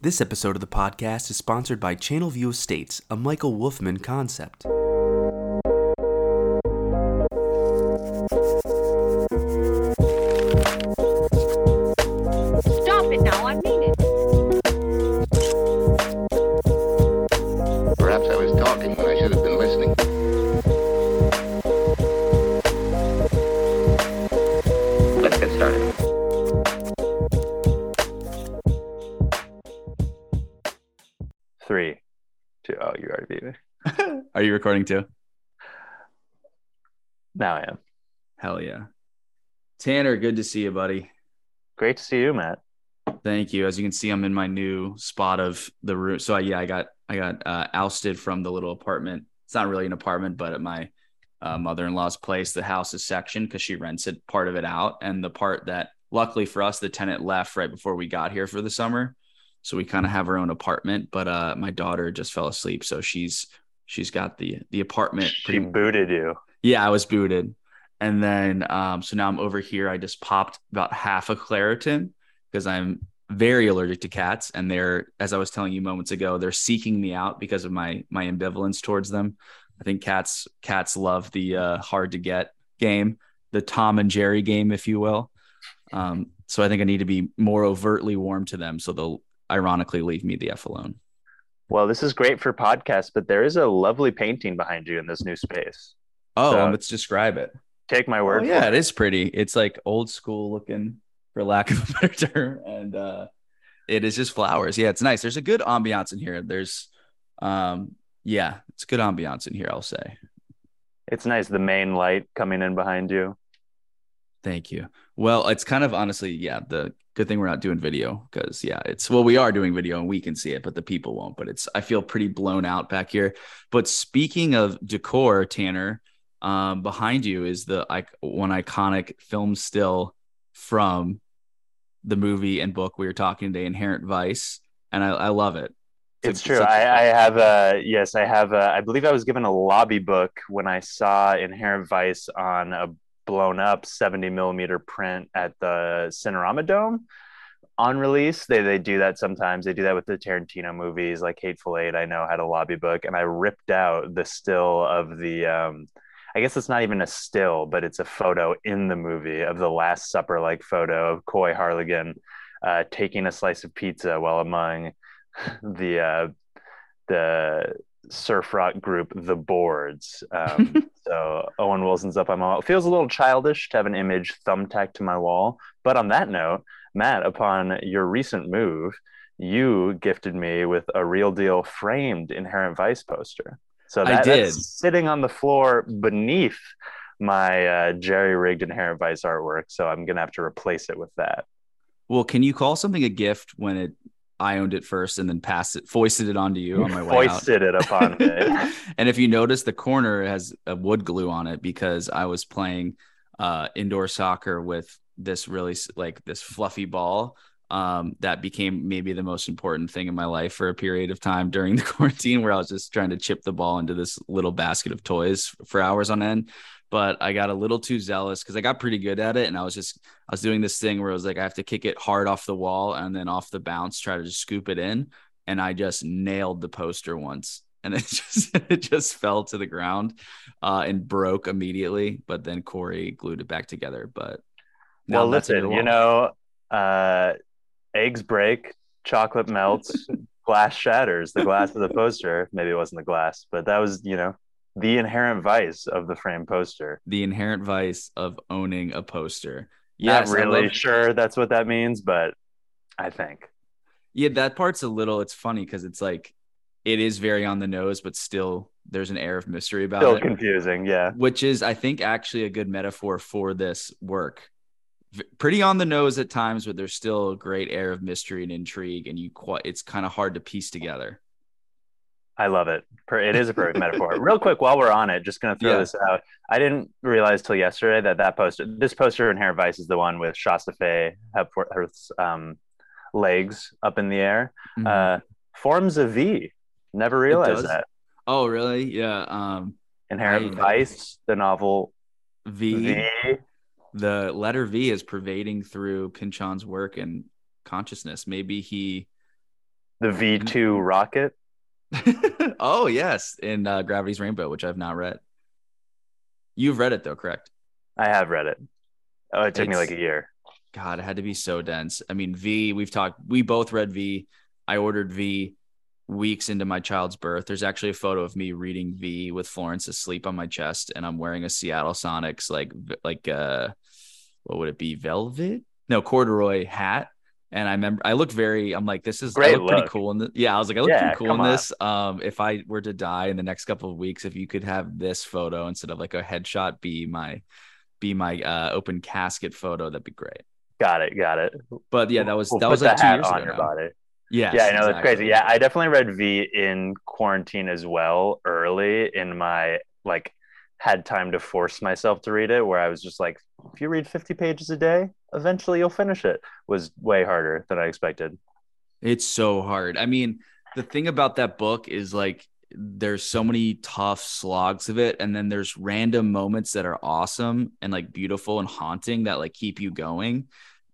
This episode of the podcast is sponsored by Channelview Estates, a Michael Wolfmann concept. Tanner, good to see you, buddy. Great to see you, Matt. Thank you. As you can see, I'm in my new spot of the room. So yeah, I got I got uh, ousted from the little apartment. It's not really an apartment, but at my uh, mother-in-law's place, the house is sectioned because she rents it part of it out, and the part that luckily for us, the tenant left right before we got here for the summer, so we kind of have our own apartment. But uh, my daughter just fell asleep, so she's she's got the the apartment She pretty booted you. Yeah, I was booted. And then um, so now I'm over here. I just popped about half a Claritin because I'm very allergic to cats. And they're, as I was telling you moments ago, they're seeking me out because of my my ambivalence towards them. I think cats cats love the uh, hard to get game, the Tom and Jerry game, if you will. Um, so I think I need to be more overtly warm to them, so they'll ironically leave me the f alone. Well, this is great for podcasts, but there is a lovely painting behind you in this new space. Oh, So- let's describe it. Take my word. Oh, yeah, for it is pretty. It's like old school looking, for lack of a better term, and uh, it is just flowers. Yeah, it's nice. There's a good ambiance in here. There's, um, yeah, it's good ambiance in here. I'll say. It's nice. The main light coming in behind you. Thank you. Well, it's kind of honestly, yeah, the good thing we're not doing video because yeah, it's well, we are doing video and we can see it, but the people won't. But it's I feel pretty blown out back here. But speaking of decor, Tanner, um, behind you is the like one iconic film still from the movie and book we were talking today, Inherent Vice, and I, I love it. It's a- true. such a- I, I have a yes. I have a. I believe I was given a lobby book when I saw Inherent Vice on a blown up 70 millimeter print at the Cinerama Dome on release. They they do that sometimes. They do that with the Tarantino movies, like Hateful Eight. I know had a lobby book, and I ripped out the still of the. Um, I guess it's not even a still, but it's a photo in the movie of the Last Supper like photo of Coy Harlingen uh, taking a slice of pizza while among the uh, the surf rock group the boards. Um, so owen wilson's up on my wall. It feels a little childish to have an image thumbtacked to my wall. But on that note matt upon your recent move you gifted me with a real deal framed inherent vice poster so I that, did. that's sitting on the floor beneath my uh, jerry rigged inherent vice artwork so i'm gonna have to replace it with that Well, can you call something a gift when it I owned it first and then passed it, foisted it onto you on my way out? foisted it upon me and if you notice, the corner has a wood glue on it because I was playing uh, indoor soccer with this really like this fluffy ball um, that became maybe the most important thing in my life for a period of time during the quarantine, where I was just trying to chip the ball into this little basket of toys for hours on end. But I got a little too zealous because I got pretty good at it, and I was just I was doing this thing where I was like, I have to kick it hard off the wall and then off the bounce, try to just scoop it in. And I just nailed the poster once. And it just it just fell to the ground uh, and broke immediately. But then Corey glued it back together. But now well listen you know uh eggs break chocolate melts glass shatters the glass of the poster maybe it wasn't the glass but that was you know the inherent vice of the frame poster the inherent vice of owning a poster. not Yes, I really love- sure that's what that means but i think Yeah, that part's a little. It's funny because it's like it is very on the nose, but still there's an air of mystery about still it. confusing yeah which is I think actually a good metaphor for this work. Pretty on the nose at times, but there's still a great air of mystery and intrigue, and you quite it's kind of hard to piece together. I love it. It is a perfect metaphor. Real quick, while we're on it, just going to throw Yeah. this out. I didn't realize till yesterday that that poster, this poster in Inherent Vice, is the one with Shasta Faye Hepworth's um, legs up in the air. Mhm. Uh, forms a V. Never realized that. oh, really? Yeah. Um, Inherent I- Vice, the novel v, V. the letter V is pervading through Pynchon's work and consciousness. Maybe he The V2 rocket. oh yes, in uh, Gravity's Rainbow, which I've not read. You've read it though, correct? I have read it. Oh, it took me like a year. God, it had to be so dense. I mean, V, we've talked, we both read V. I ordered V weeks into my child's birth. There's actually a photo of me reading V with Florence asleep on my chest, and I'm wearing a Seattle Sonics, like, like, uh, what would it be? Velvet? No, corduroy hat. And I remember I look very, I'm like, this is I Great look pretty cool in the, yeah, I was like, I look Yeah, pretty cool in on. this. Um, if I were to die in the next couple of weeks, if you could have this photo instead of like a headshot be my, be my uh, open casket photo, that'd be great. Got it. Got it. But yeah, that was We'll that was like two years on ago. your now. body. Yes, yeah, I know that's crazy. Yeah, I definitely read V in quarantine as well early in my like had time to force myself to read it where I was just like if you read 50 pages a day, eventually you'll finish it. Was way harder than I expected. It's so hard. I mean, the thing about that book is like there's so many tough slogs of it, and then there's random moments that are awesome and like beautiful and haunting that like keep you going.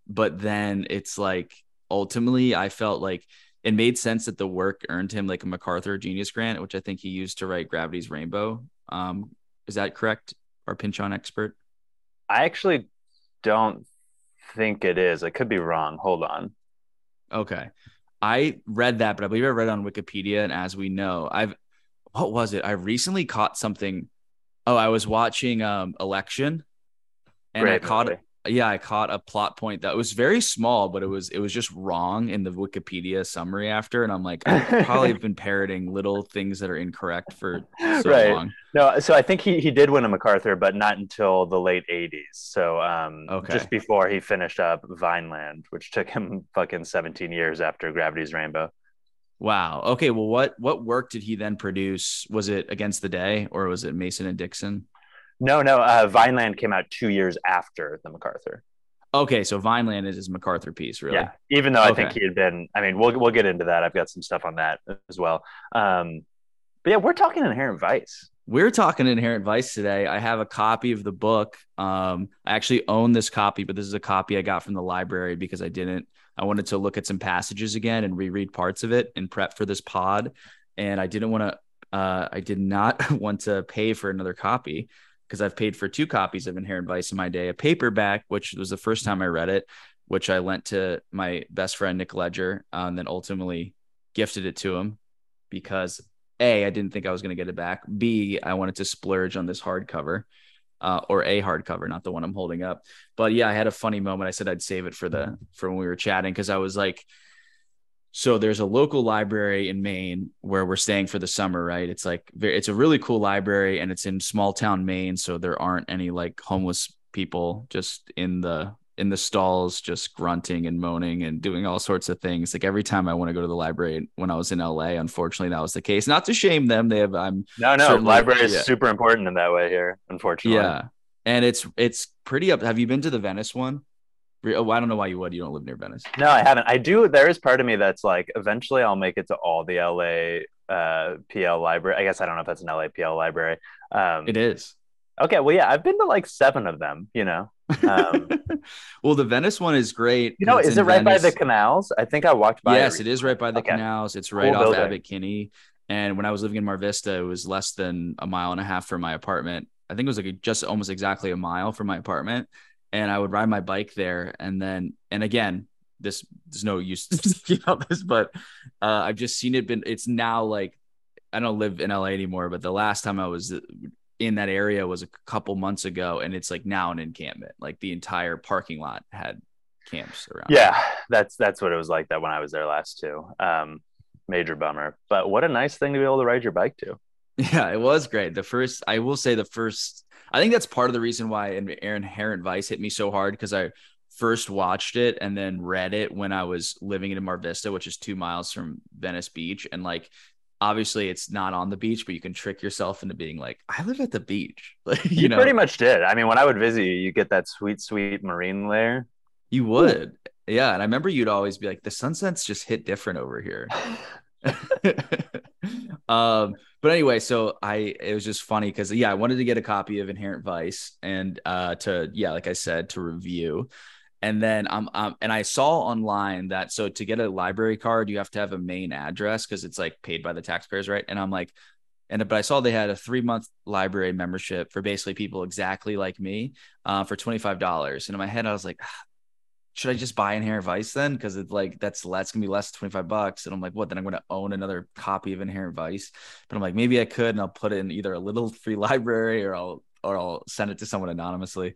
But then it's like ultimately, I felt like it made sense that the work earned him like a MacArthur Genius Grant, which I think he used to write Gravity's Rainbow. Um, is that correct? Our Pynchon expert. I actually don't think it is. I could be wrong. Hold on. Okay. I read that, but I believe I read it on Wikipedia. And as we know, I've what was it? I recently caught something. Oh, I was watching um election and I caught movie. Yeah, I caught a plot point that was very small, but it was it was just wrong in the Wikipedia summary after. And I'm like, I probably have been parroting little things that are incorrect for so Right. long. No, so I think he, he did win a MacArthur, but not until the late 80s. So um, Okay. just before he finished up Vineland, which took him fucking 17 years after Gravity's Rainbow. Wow. Okay. Well, what what work did he then produce? Was it Against the Day or was it Mason and Dixon? No, no, uh, Vineland came out two years after the MacArthur. Okay, so Vineland is his MacArthur piece, really. Yeah, even though I think he had been. I mean, we'll we'll get into that. I've got some stuff on that as well. Um, but yeah, we're talking Inherent Vice. We're talking Inherent Vice today. I have a copy of the book. Um, I actually own this copy, but this is a copy I got from the library because I didn't. I wanted to look at some passages again and reread parts of it and prep for this pod, and I didn't want to. Uh, I did not want to pay for another copy because I've paid for two copies of Inherent Vice in my day, a paperback, which was the first time I read it, which I lent to my best friend Nick Ledger, uh, and then ultimately gifted it to him because a I didn't think I was going to get it back. B I wanted to splurge on this hardcover. Uh, or a hardcover, not the one I'm holding up. But yeah, I had a funny moment. I said I'd save it for the for when we were chatting because I was like, so there's a local library in Maine where we're staying for the summer, right? It's like it's a really cool library and it's in small town Maine, so there aren't any like homeless people just in the in the stalls just grunting and moaning and doing all sorts of things. Like every time I want to go to the library when I was in LA, unfortunately that was the case. Not to shame them, they have I'm No, no, library is yeah. super important in that way here. Unfortunately, yeah. And it's it's pretty up. Have you been to the Venice one? Oh, I don't know why you would. You don't live near Venice. No, I haven't. I do. There is part of me that's like, eventually I'll make it to all the LA uh, PL library. I guess I don't know if that's an LA PL library. Um, It is. Okay, well, yeah, I've been to like seven of them. You know, um, well, the Venice one is great. you know, is it right by the canals? I think I walked by. Yes, it is right by the Okay. canals. It's right Cool off building. Abbot Kinney. And when I was living in Mar Vista, it was less than a mile and a half from my apartment. I think it was like just almost exactly a mile from my apartment. And I would ride my bike there. And then, and again, this there's no use you about this, but uh, I've just seen it. Been it's now like I don't live in LA anymore, but the last time I was in that area was a couple months ago, and it's like now an encampment. Like the entire parking lot had camps around. Yeah, that's that's what it was like that when I was there last too. Um, major bummer, but what a nice thing to be able to ride your bike to. Yeah, it was great. The first, I will say, the first, I think that's part of the reason why Aaron Inherent Vice hit me so hard because I first watched it and then read it when I was living in Mar Vista, which is two miles from Venice Beach. And like, obviously, it's not on the beach, but you can trick yourself into being like, I live at the beach. Like, you, You, know, pretty much did. I mean, when I would visit you, you get that sweet, sweet marine layer. you would. Yeah. And I remember you'd always be like, the sunsets just hit different over here. um but anyway so i it was just funny because yeah i wanted to get a copy of inherent vice and uh to yeah like i said to review And then I'm um, and I saw online that so to get a library card, you have to have a Maine address because it's like paid by the taxpayers, right? And I'm like, and but I saw they had a three month library membership for basically people exactly like me uh, for twenty five dollars. And in my head, I was like, ah, should I just buy Inherent Vice then? Because it's like that's that's gonna be less twenty five bucks. And I'm like, what? Then I'm gonna own another copy of Inherent Vice. But I'm like, maybe I could, and I'll put it in either a little free library or I'll or I'll send it to someone anonymously.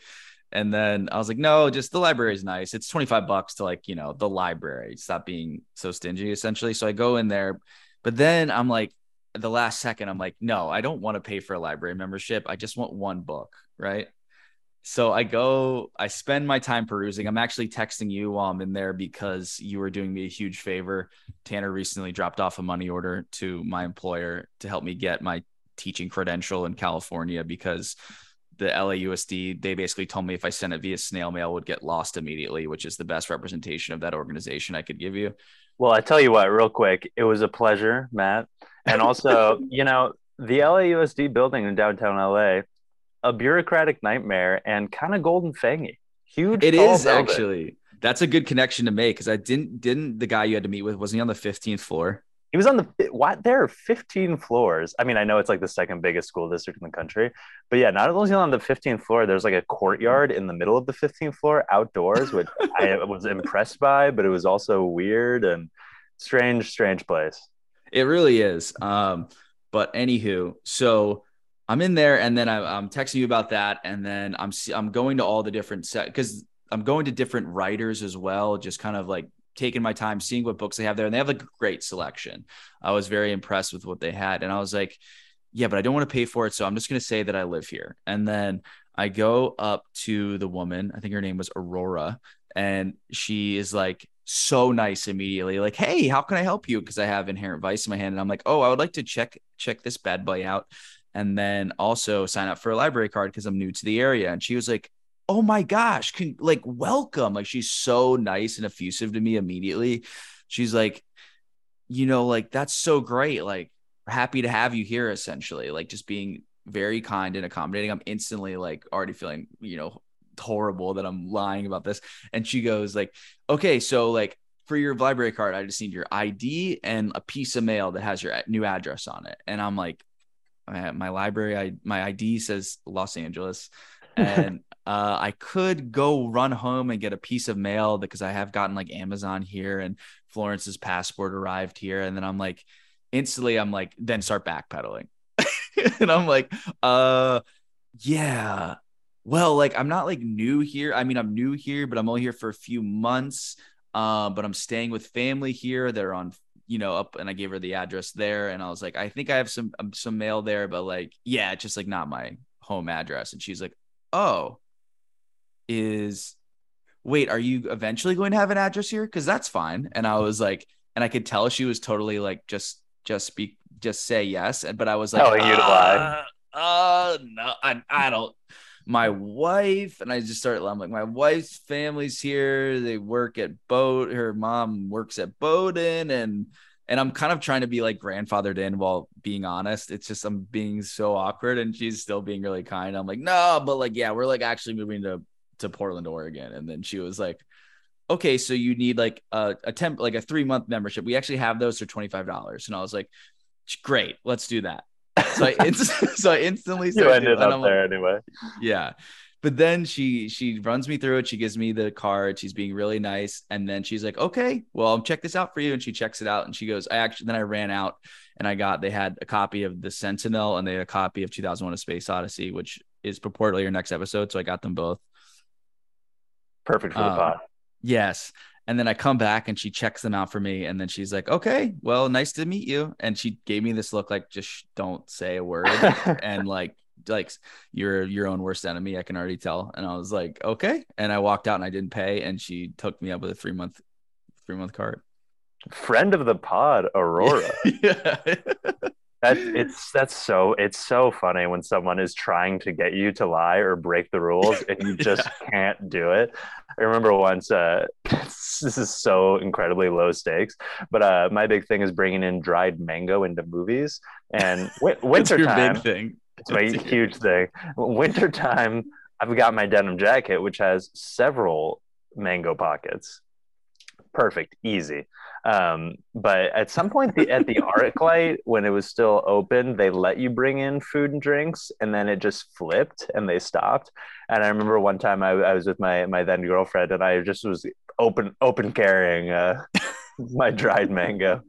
And then I was like, no, just the library is nice. It's 25 bucks to like, you know, the library. Stop being so stingy, essentially. So I go in there, but then I'm like, the last second, I'm like, no, I don't want to pay for a library membership. I just want one book, right? So I go, I spend my time perusing. I'm actually texting you while I'm in there because you were doing me a huge favor. Tanner recently dropped off a money order to my employer to help me get my teaching credential in California because the LAUSD, they basically told me if I sent it via snail mail, would get lost immediately, which is the best representation of that organization I could give you. Well, I tell you what, real quick, it was a pleasure, Matt. And also, you know, the LAUSD building in downtown LA, a bureaucratic nightmare and kind of golden fangy. Huge. It is building. actually. That's a good connection to make because I didn't didn't the guy you had to meet with wasn't he on the 15th floor? He was on the what? There are 15 floors. I mean, I know it's like the second biggest school district in the country, but yeah, not only on the 15th floor, there's like a courtyard in the middle of the 15th floor outdoors, which I was impressed by, but it was also weird and strange, strange place. It really is. Um, but anywho, so I'm in there, and then I, I'm texting you about that, and then I'm I'm going to all the different set because I'm going to different writers as well, just kind of like taking my time, seeing what books they have there, and they have a great selection. I was very impressed with what they had, and I was like, yeah, but I don't want to pay for it, so I'm just going to say that I live here. And then I go up to the woman, I think her name was Aurora, and she is like so nice immediately, like, "Hey, how can I help you?" Because I have Inherent Vice in my hand, and I'm like, "Oh, I would like to check check this bad boy out." And then also sign up for a library card because I'm new to the area. And she was like, oh my gosh, can, like welcome. Like she's so nice and effusive to me immediately. She's like, you know, like that's so great. Like happy to have you here essentially. Like just being very kind and accommodating. I'm instantly like already feeling, you know, horrible that I'm lying about this. And she goes like, okay, so like for your library card, I just need your ID and a piece of mail that has your new address on it. And I'm like, my library, I my ID says Los Angeles, and uh, I could go run home and get a piece of mail because I have gotten like Amazon here and Florence's passport arrived here. And then I'm like, instantly, I'm like, then start backpedaling. and I'm like, uh, yeah. Well, like I'm not like new here. I mean, I'm new here, but I'm only here for a few months. Um, but I'm staying with family here. They're on, you know, up, and I gave her the address there, and I was like, I think I have some um, some mail there, but like, yeah, it's just like not my home address. And she's like, oh, is wait, are you eventually going to have an address here? Because that's fine. And I was like, and I could tell she was totally like, just just speak, just say yes. And but I was like, Telling you to lie. uh, uh, no, I, I don't. My wife and I just started. I'm like, my wife's family's here. They work at Boat. Her mom works at Bowdoin and and I'm kind of trying to be like grandfathered in while being honest. It's just I'm being so awkward, and she's still being really kind. I'm like, no, but like, yeah, we're like actually moving to to Portland, Oregon, and then she was like, okay, so you need like a, a temp, like a three month membership. We actually have those for twenty five dollars, and I was like, great, let's do that. So I inst- so I instantly You ended up I'm like, there anyway. yeah. But then she she runs me through it. She gives me the card. She's being really nice, and then she's like, "Okay, well, I'll check this out for you." And she checks it out, and she goes, "I actually." Then I ran out, and I got they had a copy of the Sentinel, and they had a copy of 2001: A Space Odyssey, which is purportedly your next episode. So I got them both. Perfect for the Um, pod. Yes. And then I come back and she checks them out for me. And then she's like, okay, well, nice to meet you. And she gave me this look like, just don't say a word. and like, like you're your own worst enemy. I can already tell. And I was like, okay. And I walked out and I didn't pay. And she took me up with a three month, three month card. Friend of the pod, Aurora. yeah. That it's that's so it's so funny when someone is trying to get you to lie or break the rules and you just can't do it. I remember once uh this is so incredibly low stakes, but uh my big thing is bringing in dried mango into movies and w- winter time. big thing. It's my huge thing. Winter time, I've got my denim jacket which has several mango pockets. Perfect, easy. Um, but at some point the, at the ArcLight, when it was still open, they let you bring in food and drinks, and then it just flipped and they stopped. And I remember one time I, I was with my my then girlfriend, and I just was open open carrying uh, my dried mango.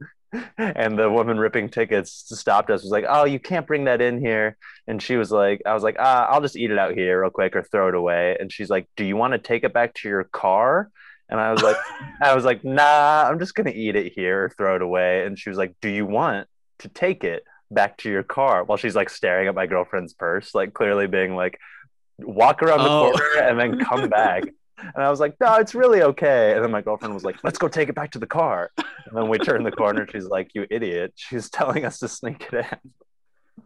And the woman ripping tickets stopped us. Was like, "Oh, you can't bring that in here." And she was like, "I was like, ah, I'll just eat it out here real quick or throw it away." And she's like, "Do you want to take it back to your car?" And I was like, I was like, nah, I'm just gonna eat it here or throw it away. And she was like, Do you want to take it back to your car? While she's like staring at my girlfriend's purse, like clearly being like, walk around the Oh. corner and then come back. And I was like, no, it's really okay. And then my girlfriend was like, let's go take it back to the car. And then we turned the corner. She's like, you idiot. She's telling us to sneak it in.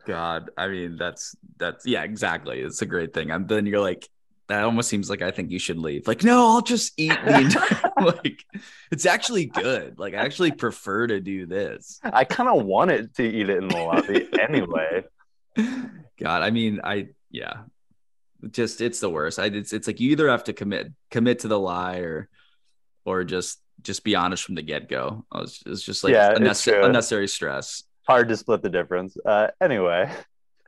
God, I mean, that's that's yeah, exactly. It's a great thing. And then you're like, that almost seems like I think you should leave. Like, no, I'll just eat the entire. like, it's actually good. Like, I actually prefer to do this. I kind of wanted to eat it in the lobby anyway. God, I mean, I yeah, just it's the worst. I it's it's like you either have to commit commit to the lie or or just just be honest from the get go. It's, just like Yeah, unnecessary, unnecessary stress. Hard to split the difference. Uh, anyway,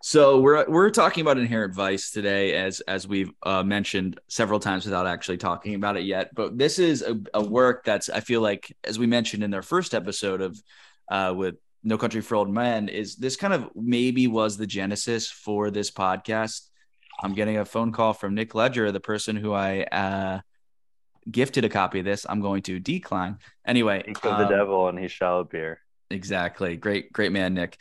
So we're we're talking about inherent vice today, as as we've uh, mentioned several times without actually talking about it yet. But this is a, a work that's I feel like, as we mentioned in our first episode of uh, with No Country for Old Men, is this kind of maybe was the genesis for this podcast. I'm getting a phone call from Nick Ledger, the person who I uh, gifted a copy of this. I'm going to decline anyway. speak of the um, devil and he shall appear. Exactly. Great, great man, Nick.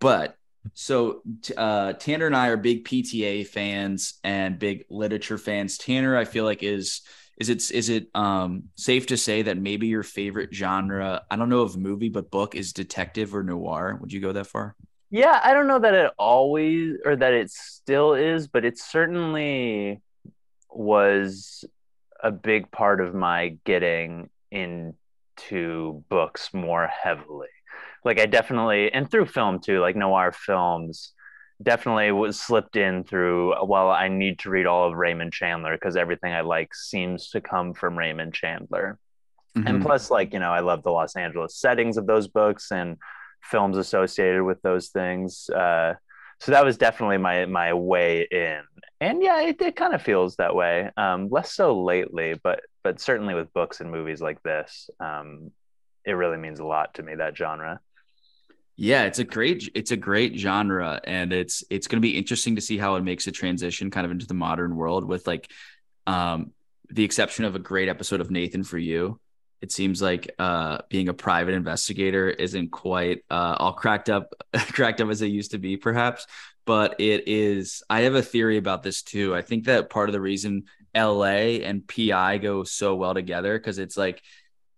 But so uh, Tanner and I are big PTA fans and big literature fans. Tanner, I feel like is is it is it um, safe to say that maybe your favorite genre, I don't know if movie but book, is detective or noir? Would you go that far? Yeah, I don't know that it always or that it still is, but it certainly was a big part of my getting into books more heavily. Like I definitely and through film too, like noir films definitely was slipped in through well I need to read all of Raymond Chandler because everything I like seems to come from Raymond Chandler. And Mhm. plus like you know i love the los angeles settings of those books and films associated with those things uh, so that was definitely my my way in. And yeah it, it kind of feels that way um, less so lately but but certainly with books and movies like this um, it really means a lot to me that genre Yeah, it's a great it's a great genre and it's it's going to be interesting to see how it makes a transition kind of into the modern world with like um the exception of a great episode of Nathan for you. It seems like uh being a private investigator isn't quite uh all cracked up cracked up as it used to be perhaps, but it is I have a theory about this too. I think that part of the reason LA and PI go so well together cuz it's like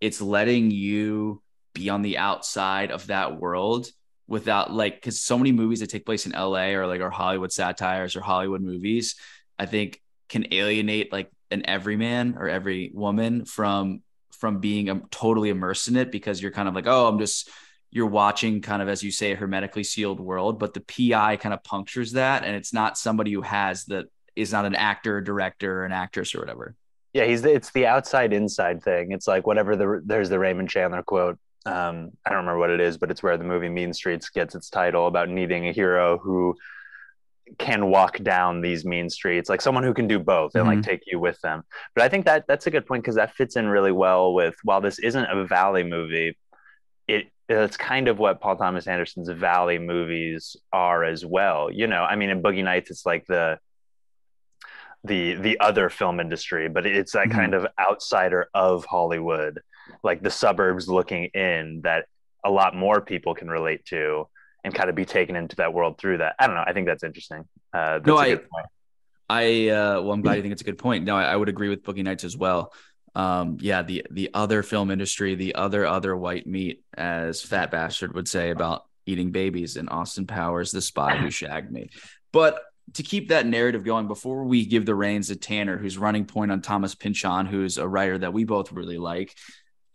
it's letting you be on the outside of that world without like because so many movies that take place in LA or like are Hollywood satires or Hollywood movies, I think can alienate like an everyman or every woman from from being um, totally immersed in it because you're kind of like, oh, I'm just you're watching kind of as you say a hermetically sealed world, but the PI kind of punctures that, and it's not somebody who has that is not an actor, director, or an actress or whatever. yeah he's the, it's the outside inside thing it's like whatever the there's the raymond chandler quote um, i don't remember what it is but it's where the movie mean streets gets its title about needing a hero who can walk down these mean streets like someone who can do both and like take you with them. But i think that that's a good point because that fits in really well with while this isn't a valley movie it it's kind of what paul thomas anderson's valley movies are as well you know? I mean in boogie nights it's like the the the other film industry but it's that Mhm. kind of outsider of hollywood like the suburbs looking in that a lot more people can relate to and kind of be taken into that world through that i don't know i think that's interesting uh that's No, a I- good point. I uh, well, I'm glad you think it's a good point. No, I, I would agree with Boogie Nights as well. Um, yeah, the the other film industry, the other other white meat, as Fat Bastard would say about eating babies, and Austin Powers, the spy who shagged me. But to keep that narrative going, before we give the reins to Tanner, who's running point on Thomas Pynchon, who's a writer that we both really like,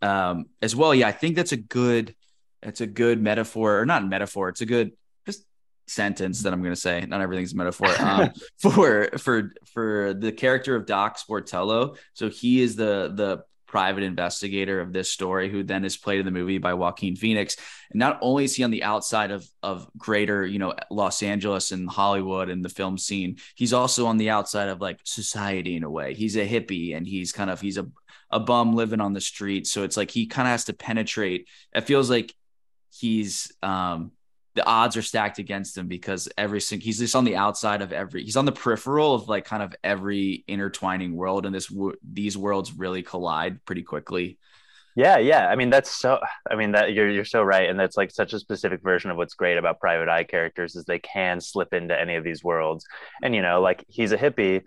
um, as well. Yeah, I think that's a good, that's a good metaphor, or not metaphor. It's a good, just sentence that I'm going to say. Not everything's a metaphor. Um, for for for the character of Doc Sportello. So he is the the private investigator of this story, who then is played in the movie by Joaquin Phoenix. And not only is he on the outside of of greater, you know, Los Angeles and Hollywood and the film scene, he's also on the outside of like society in a way. He's a hippie and he's kind of he's a a bum living on the street. So it's like he kind of has to penetrate. It feels like he's um the odds are stacked against him because every single he's just on the outside of every he's on the peripheral of like kind of every intertwining world. And this these worlds really collide pretty quickly. Yeah yeah. I mean that's so i mean that you're you're so right. And that's like such a specific version of what's great about private eye characters is they can slip into any of these worlds. And you know like he's a hippie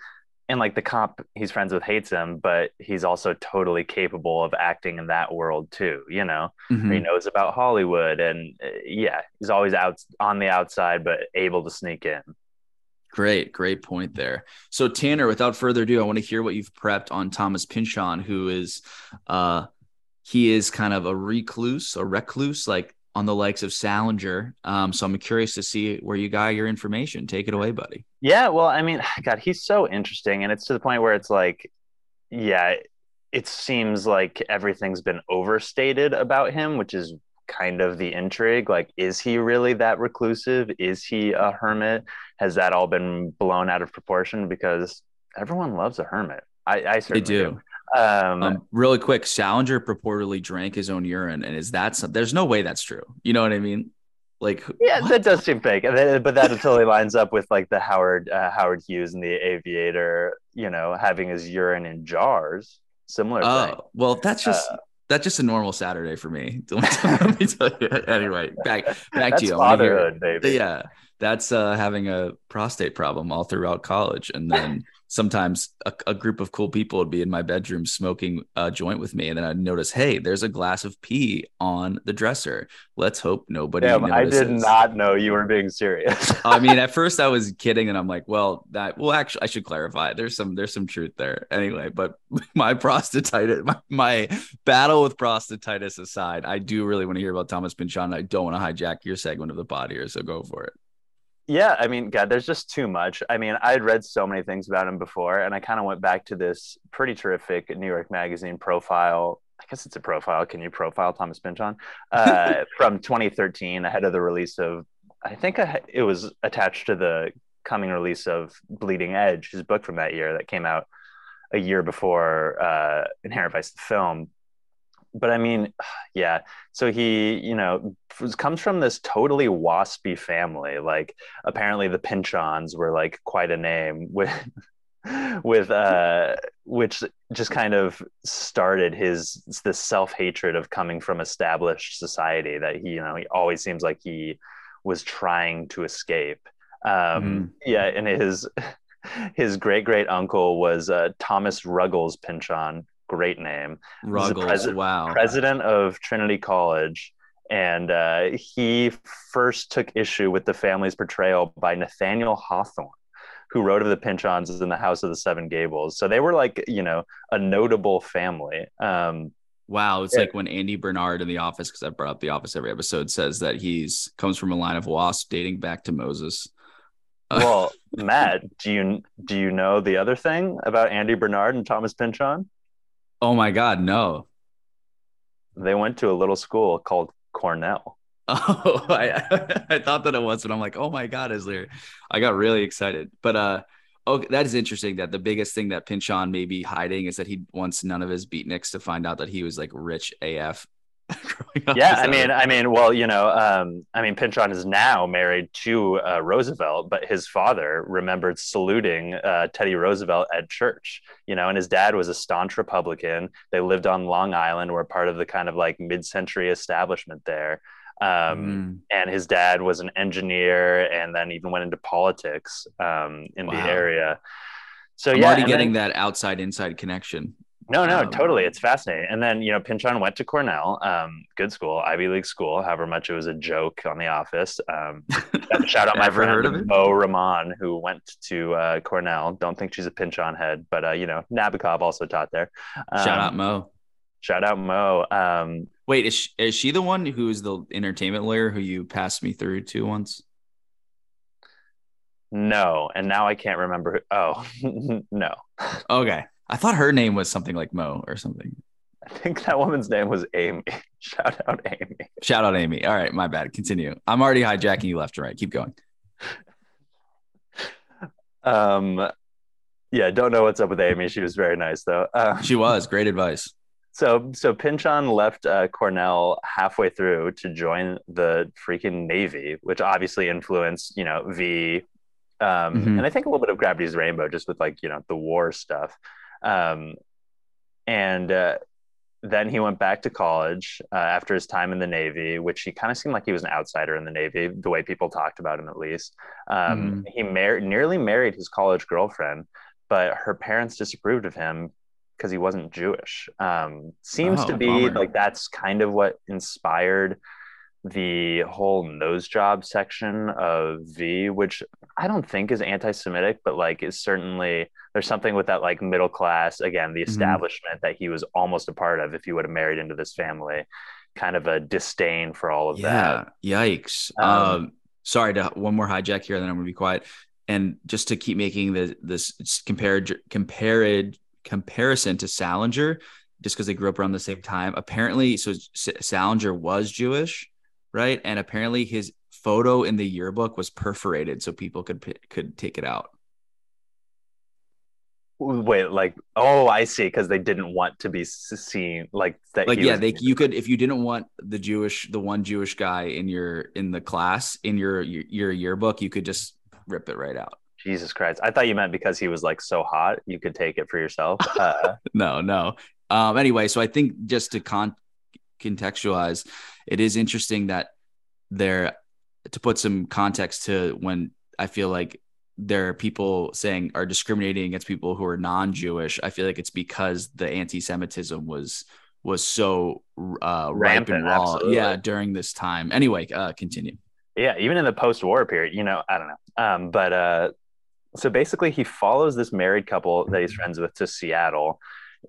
and like the cop he's friends with hates him but he's also totally capable of acting in that world too you know? Mm-hmm. he knows about hollywood and uh, yeah he's always out on the outside but able to sneak in. Great great point there. So tanner without further ado i want to hear what you've prepped on thomas pynchon who is uh he is kind of a recluse a recluse like on the likes of Salinger. Um, so I'm curious to see where you got your information. Take it away, buddy. Yeah, well, I mean, God, he's so interesting, and it's to the point where it's like, yeah, it seems like everything's been overstated about him, which is kind of the intrigue. Like, is he really that reclusive? Is he a hermit? Has that all been blown out of proportion? Because everyone loves a hermit. I, I certainly they do. do. Um, um, really quick, Salinger purportedly drank his own urine, and is that some, there's no way that's true? You know what I mean? Like, yeah, what? that does seem fake, but that totally lines up with like the Howard uh, Howard Hughes and the Aviator, you know, having his urine in jars. Similar. Oh, thing. well, that's just. Uh, that's just a normal Saturday for me. Let me tell you. Anyway, back back to you. Fatherhood, baby. Yeah, that's uh, having a prostate problem all throughout college, and then sometimes a, a, group of cool people would be in my bedroom smoking a joint with me, and then I'd notice, hey, there's a glass of pee on the dresser. Let's hope nobody. Damn, I did not know you were being serious. I mean, at first I was kidding, and I'm like, well, that well, actually, I should clarify. There's some there's some truth there, anyway. But my prostatitis, my, my battle with prostatitis aside, I do really want to hear about Thomas Pynchon. I don't want to hijack your segment of the pod here, so go for it yeah i mean god there's just too much. I mean i'd read so many things about him before and i kind of went back to this pretty terrific new york magazine profile i guess it's a profile can you profile thomas pynchon? Uh, from 2013 ahead of the release of i think it was attached to the coming release of bleeding edge his book from that year that came out a year before uh, inherent vice the film but I mean, yeah. So he, you know, comes from this totally waspy family. Like apparently the Pynchons were like quite a name with with uh which just kind of started his this self-hatred of coming from established society that he, you know, he always seems like he was trying to escape. Um mm-hmm. yeah, and his his great great uncle was uh, Thomas Ruggles Pynchon, great name. Ruggles, pres- wow. President of Trinity College. And uh, he first took issue with the family's portrayal by Nathaniel Hawthorne, who wrote of the Pynchons in the House of the Seven Gables. So they were like, you know, a notable family. Um, wow, it's yeah. like when Andy Bernard in The Office, because I brought up The Office every episode, says that he's comes from a line of wasps dating back to Moses. well, Matt, do you do you know the other thing about Andy Bernard and Thomas Pynchon? Oh my God, no. They went to a little school called Cornell. Oh, I, I thought that it was, and I'm like, oh my God, is there? I got really excited. But uh okay, that is interesting that the biggest thing that Pynchon may be hiding is that he wants none of his beatniks to find out that he was like rich AF yeah, I mean, I mean, well, you know, um, I mean, Pynchon is now married to uh, Roosevelt, but his father remembered saluting uh, Teddy Roosevelt at church, you know, and his dad was a staunch Republican. They lived on Long Island, were part of the kind of like mid-century establishment there. Um, mm. And his dad was an engineer, and then even went into politics um, in wow. the area. So I'm yeah, already getting then, that outside inside connection. No, no, um, totally. It's fascinating. And then, you know, Pynchon went to Cornell, um, good school, Ivy League school, however much it was a joke on The Office. Um, shout out my friend Mo Rahman, who went to uh, Cornell. Don't think she's a Pynchon head, but, uh, you know, Nabokov also taught there. shout out um, Mo. Shout out Mo. Um, Wait, is she, is she the one who is the entertainment lawyer who you passed me through to once? No, and now I can't remember. Who, oh, no. Okay. I thought her name was something like Mo or something. I think that woman's name was Amy. Shout out Amy. Shout out Amy. All right, my bad. Continue. I'm already hijacking you left and right. Keep going. Um, yeah, don't know what's up with Amy. She was very nice though. Uh, She was great advice. so so Pynchon left uh, Cornell halfway through to join the freaking Navy, which obviously influenced you know V, um, Mhm. and I think a little bit of Gravity's Rainbow, just with like you know the war stuff. Um, and uh, then he went back to college uh, after his time in the Navy, which he kind of seemed like he was an outsider in the Navy, the way people talked about him at least. Um, He mar- nearly married his college girlfriend, but her parents disapproved of him because he wasn't Jewish. Um, seems Oh, to be bummer. like that's kind of what inspired the whole nose job section of V, which I don't think is anti-Semitic, but like is certainly there's something with that like middle class again, the Mhm. establishment that he was almost a part of if he would have married into this family, kind of a disdain for all of that. Yeah. Yikes. Um, Um, sorry to one more hijack here, then I'm gonna be quiet. And just to keep making the this compared compared comparison to Salinger, just because they grew up around the same time. Apparently, so Salinger was Jewish, right? And apparently, his photo in the yearbook was perforated so people could could take it out. Wait, like oh, I see, because they didn't want to be seen like that. like yeah they you could if you didn't want the jewish the one jewish guy in your in the class in your your, your yearbook you could just rip it right out Jesus Christ, I thought you meant because he was like so hot, you could take it for yourself. Uh, no no um anyway so i think just to con contextualize it is interesting that there to put some context to when i feel like there are people saying are discriminating against people who are non-jewish i feel like it's because the anti-semitism was was so uh Rampant, and raw. absolutely. yeah during this time. Anyway uh continue. Yeah even in the post-war period you know i don't know. Um but uh so basically he follows this married couple that he's friends with to seattle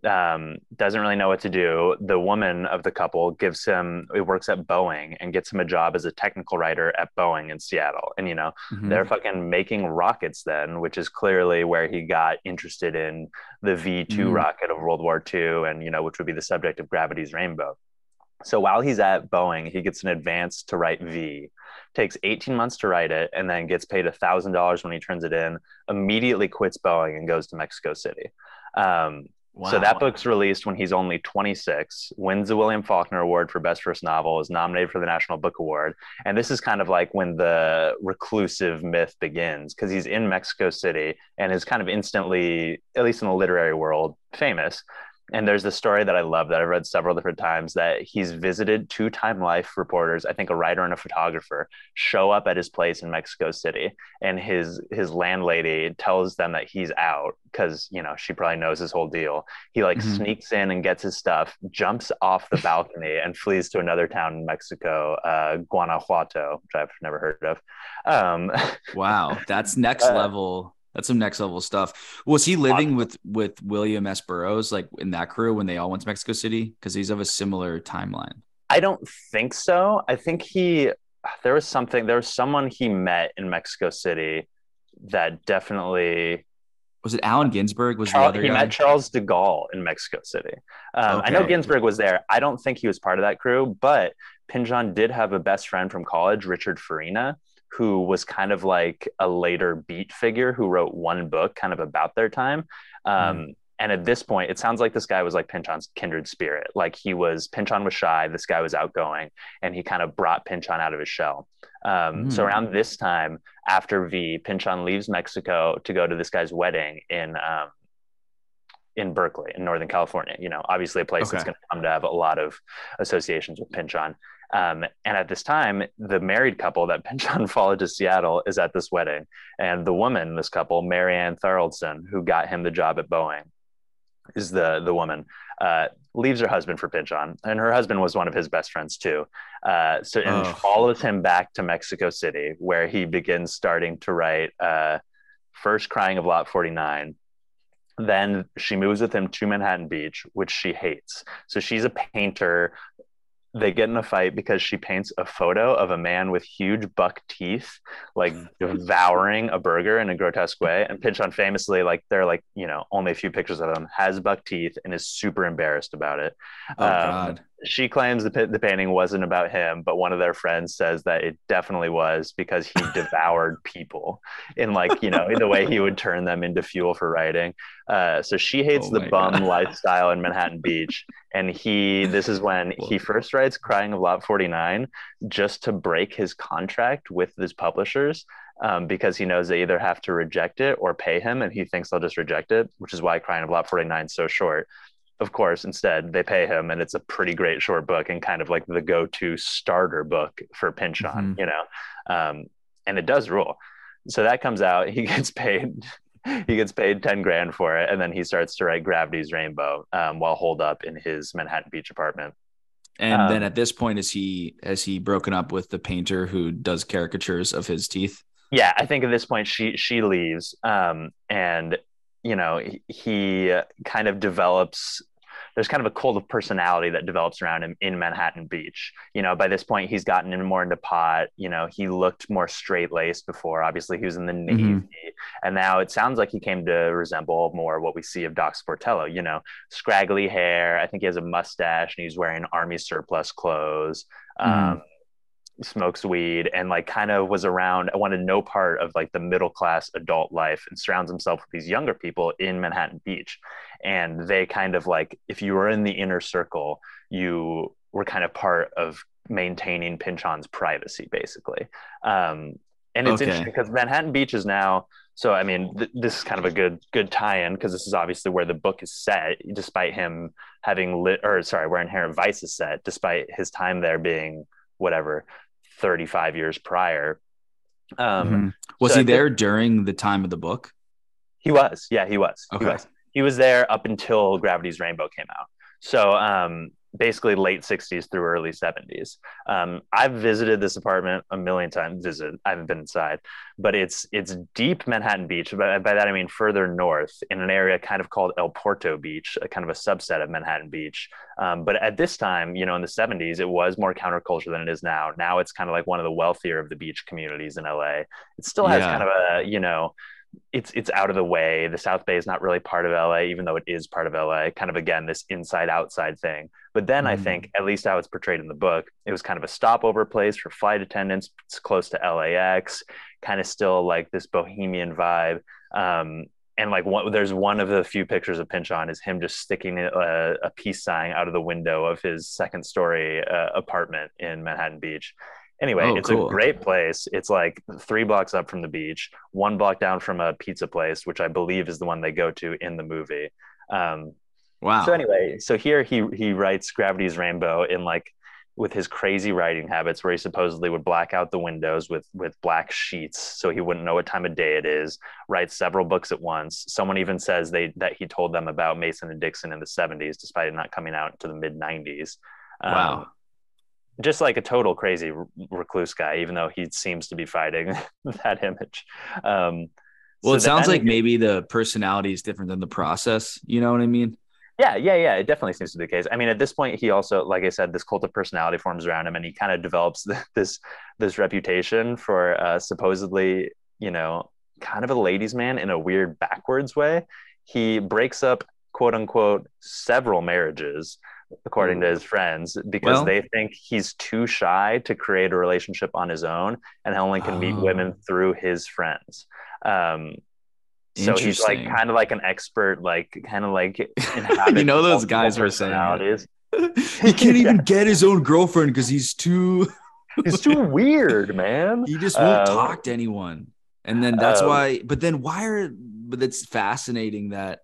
um doesn't really know what to do. The woman of the couple gives him he works at boeing and gets him a job as a technical writer at boeing in seattle. And you know Mhm. they're fucking making rockets then which is clearly where he got interested in the v2 Mhm. rocket of world war ii and you know which would be the subject of gravity's rainbow. So while he's at boeing he gets an advance to write v. Takes 18 months to write it and then gets paid $1000 when he turns it in immediately quits boeing and goes to mexico city. Um, so that book's released when he's only 26, wins the William Faulkner Award for Best First Novel, is nominated for the National Book Award. And this is kind of like when the reclusive myth begins because he's in Mexico City and is kind of instantly, at least in the literary world, famous. And there's this story that I love that I've read several different times that he's visited two Time Life reporters, I think a writer and a photographer, show up at his place in Mexico City. And his his landlady tells them that he's out because you know she probably knows his whole deal. He like Mhm. sneaks in and gets his stuff, jumps off the balcony, and flees to another town in Mexico, uh, Guanajuato, which I've never heard of. Um, Wow, that's next Uh, level. That's some next level stuff. Was he living with with William S. Burroughs, like in that crew when they all went to Mexico City? Because he's of a similar timeline. I don't think so. I think he there was something there was someone he met in Mexico City that definitely Was it Allen Ginsberg? Was the Charles, other he guy? met Charles de Gaulle in Mexico City. Um, I know Ginsberg was there. I don't think he was part of that crew, but Pynchon did have a best friend from college, Richard Farina, who was kind of like a later beat figure who wrote one book kind of about their time. Um, And at this point, it sounds like this guy was like Pynchon's kindred spirit. Like he was, Pynchon was shy, this guy was outgoing, and he kind of brought Pynchon out of his shell. Um, So Hmm. around this time, after V, Pynchon leaves Mexico to go to this guy's wedding in um, in Berkeley, in Northern California. You know, obviously a place that's going to come to have a lot of associations with Pynchon. Um, and at this time, the married couple that Pynchon followed to Seattle is at this wedding, and the woman, in this couple, Marianne Thoroldson, who got him the job at Boeing, is the the woman. Uh, leaves her husband for Pynchon, and her husband was one of his best friends too. Uh, so and Ugh. follows him back to Mexico City, where he begins starting to write. Uh, first, crying of Lot Forty Nine. Then she moves with him to Manhattan Beach, which she hates. So she's a painter they get in a fight because she paints a photo of a man with huge buck teeth, like devouring a burger in a grotesque way. And Pynchon famously, like there are like, you know, only a few pictures of him, has buck teeth and is super embarrassed about it. Oh Um, God. She claims the, the painting wasn't about him, but one of their friends says that it definitely was because he devoured people in like, you know, in the way he would turn them into fuel for writing. Uh, so she hates Oh the bum God. lifestyle in Manhattan Beach. And he, this is when he first writes Crying of Lot 49 just to break his contract with his publishers um, because he knows they either have to reject it or pay him. And he thinks they'll just reject it, which is why Crying of Lot 49 is so short. Of course, instead, they pay him, and it's a pretty great short book and kind of like the go to starter book for Pynchon, Mhm. you know? Um, and it does rule. So that comes out, he gets paid. He gets paid 10 grand for it, and then he starts to write Gravity's Rainbow um, while holed up in his Manhattan Beach apartment. And then um, at this point, is he has he broken up with the painter who does caricatures of his teeth? yeah i think at this point she she leaves um and you know he, he kind of develops there's kind of a cult of personality that develops around him in manhattan beach. You know by this point he's gotten in more into pot. You know he looked more straight laced before. Obviously he was in the navy. Mhm. and now it sounds like he came to resemble more what we see of doc sportello. You know scraggly hair. I think he has a mustache and he's wearing army surplus clothes. Um Mhm. smokes weed and like kind of was around i wanted no part of like the middle class adult life and surrounds himself with these younger people in manhattan beach and they kind of like if you were in the inner circle you were kind of part of maintaining Pynchon's privacy basically um and it's Okay. interesting because manhattan beach is now so i mean th- this is kind of a good good tie-in because this is obviously where the book is set despite him having lit or sorry where inherent vice is set despite his time there being whatever 35 years prior um Mhm. Was so he there during the time of the book? he was yeah he was Okay. he was he was there up until gravity's rainbow came out. So um basically late 60s through early 70s um i've visited this apartment a million times visited i haven't been inside but it's it's deep manhattan beach by, by that i mean further north in an area kind of called el porto beach a kind of a subset of manhattan beach. Um, but at this time you know in the 70s it was more counterculture than it is now. Now it's kind of like one of the wealthier of the beach communities in la it still has Yeah. kind of a you know it's it's out of the way. The South Bay is not really part of LA, even though it is part of LA. Kind of again this inside outside thing. But then I Mhm. think, at least how it's portrayed in the book, it was kind of a stopover place for flight attendants. It's close to LAX, kind of still like this bohemian vibe. Um, and like one, there's one of the few pictures of Pynchon is him just sticking a, a peace sign out of the window of his second story uh, apartment in Manhattan Beach. Anyway, Oh, it's cool. a great place. It's like three blocks up from the beach, one block down from a pizza place, which I believe is the one they go to in the movie. Um, Wow. so anyway, so here he he writes Gravity's Rainbow in like with his crazy writing habits, where he supposedly would black out the windows with with black sheets so he wouldn't know what time of day it is. Writes several books at once. Someone even says they that he told them about Mason and Dixon in the '70s, despite it not coming out to the mid '90s. Um, wow. Just like a total crazy recluse guy, even though he seems to be fighting that image. Um, Well, so it sounds like maybe the personality is different than the process. You know what I mean? yeah, yeah, yeah. It definitely seems to be the case. I mean, at this point, he also, like I said, this cult of personality forms around him, and he kind of develops this this reputation for uh, supposedly, you know, kind of a ladies' man in a weird backwards way. He breaks up, quote unquote, several marriages, according to his friends, because Well- they think he's too shy to create a relationship on his own, and only can meet Oh. women through his friends. Um, so he's like kind of like an expert, like kind of like You know those guys were saying he can't even get his own girlfriend because he's too. It's too weird, man. He just won't Um, talk to anyone. And then that's um, why, but then why are, but it's fascinating that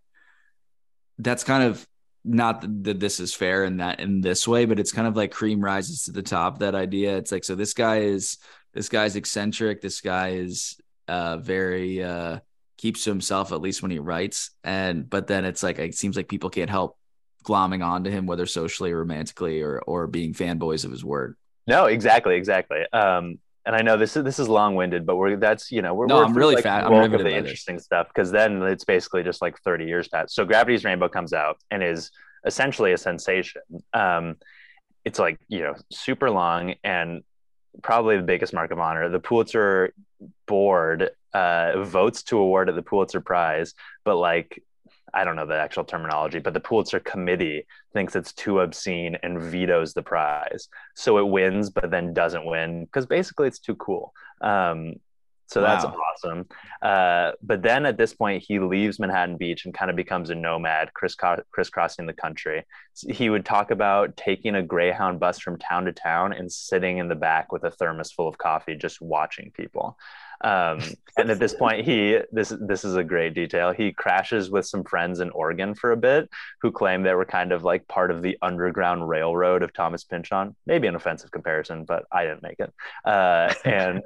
that's kind of not that this is fair in that in this way, but it's kind of like cream rises to the top. That idea. It's like, so this guy is, this guy's eccentric. This guy is uh, very, uh, keeps to himself, at least when he writes. And, but then it's like, it seems like people can't help glomming onto him, whether socially or romantically or, or being fanboys of his work. No, exactly, exactly. Um, and I know this is this is long winded, but we're that's you know we're No, we're I'm really like, fat- I'm riveted the by this. interesting stuff because then it's basically just like 30 years past. So Gravity's Rainbow comes out and is essentially a sensation. Um, it's like you know super long and probably the biggest mark of honor. The Pulitzer board uh, votes to award it the Pulitzer Prize, but like I don't know the actual terminology, but the Pulitzer Committee thinks it's too obscene and vetoes the prize. So it wins, but then doesn't win because basically it's too cool. Um, so that's Wow. awesome. Uh, but then at this point, he leaves Manhattan Beach and kind of becomes a nomad, crisscross- crisscrossing the country. He would talk about taking a Greyhound bus from town to town and sitting in the back with a thermos full of coffee, just watching people. Um, and at this point, he this this is a great detail. He crashes with some friends in Oregon for a bit, who claim they were kind of like part of the Underground Railroad of Thomas Pynchon. Maybe an offensive comparison, but I didn't make it. Uh, and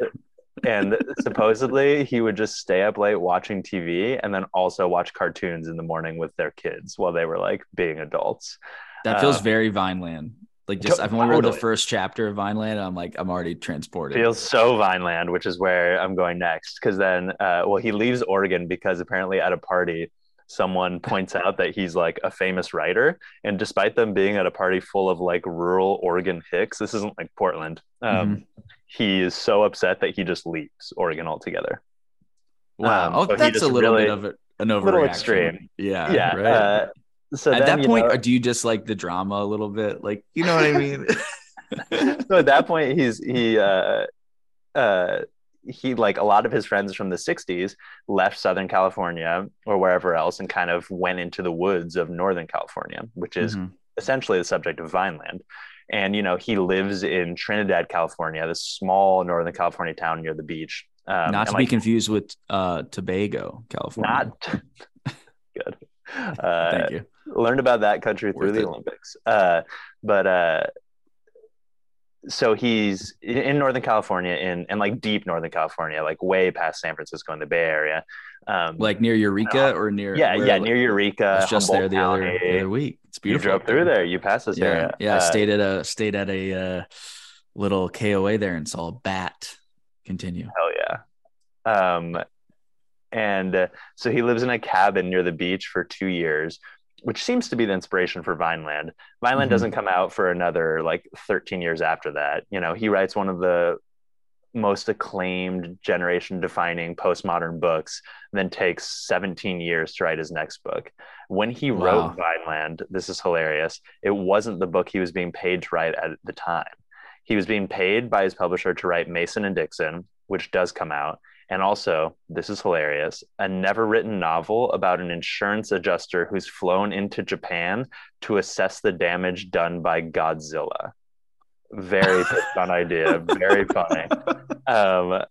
and supposedly he would just stay up late watching TV and then also watch cartoons in the morning with their kids while they were like being adults. That feels Uh, very Vineland. Like just I've only read the first chapter of Vineland. And I'm like I'm already transported. Feels so Vineland, which is where I'm going next. Because then, uh, well, he leaves Oregon because apparently at a party, someone points out that he's like a famous writer. And despite them being at a party full of like rural Oregon hicks, this isn't like Portland. Um, He is so upset that he just leaves Oregon altogether. wow. um, oh, so that's a little really- bit of a, an overreaction. little extreme. Yeah. yeah. Right. Uh, so At then, that point, know- do you just like the drama a little bit? Like, you know what I mean? so at that point he's he uh uh he like a lot of his friends from the 60s left southern california or wherever else and kind of went into the woods of northern california which is Mhm. essentially the subject of vineland and you know he lives in trinidad california this small northern california town near the beach um, Not to and, be confused with uh, Tobago, California. not good uh, Thank you. learned about that country through Worth the it. Olympics. Uh, but uh, so he's in Northern California, in and like deep Northern California, like way past San Francisco in the Bay Area. Um, Like near Eureka or near? yeah, yeah, near Eureka. I was just there the other, the other week. It's You beautiful. drove up through there. You passed this Yeah, area. yeah. I Uh, stayed at a stayed at a uh, little KOA there and saw a bat. Continue. Hell yeah. Um, and uh, so he lives in a cabin near the beach for two years, which seems to be the inspiration for Vineland. Vineland Mhm. doesn't come out for another like 13 years after that. You know, he writes one of the most acclaimed generation defining postmodern books, then takes 17 years to write his next book. When he Wow. wrote Vineland, this is hilarious, it wasn't the book he was being paid to write at the time. He was being paid by his publisher to write Mason and Dixon, which does come out. And also, this is hilarious, a never written novel about an insurance adjuster who's flown into Japan to assess the damage done by Godzilla. Very fun idea, very funny. Um,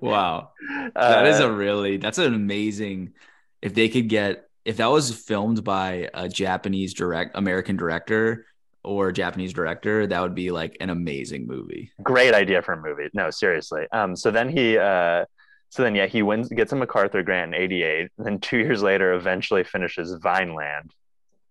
Wow. That is uh, a really that's an amazing if they could get if that was filmed by a Japanese direct American director or a Japanese director, that would be like an amazing movie. great idea for a movie. No, seriously. Um, so then he, uh, so then yeah, he wins, gets a MacArthur grant in '88. Then two years later, eventually finishes Vineland,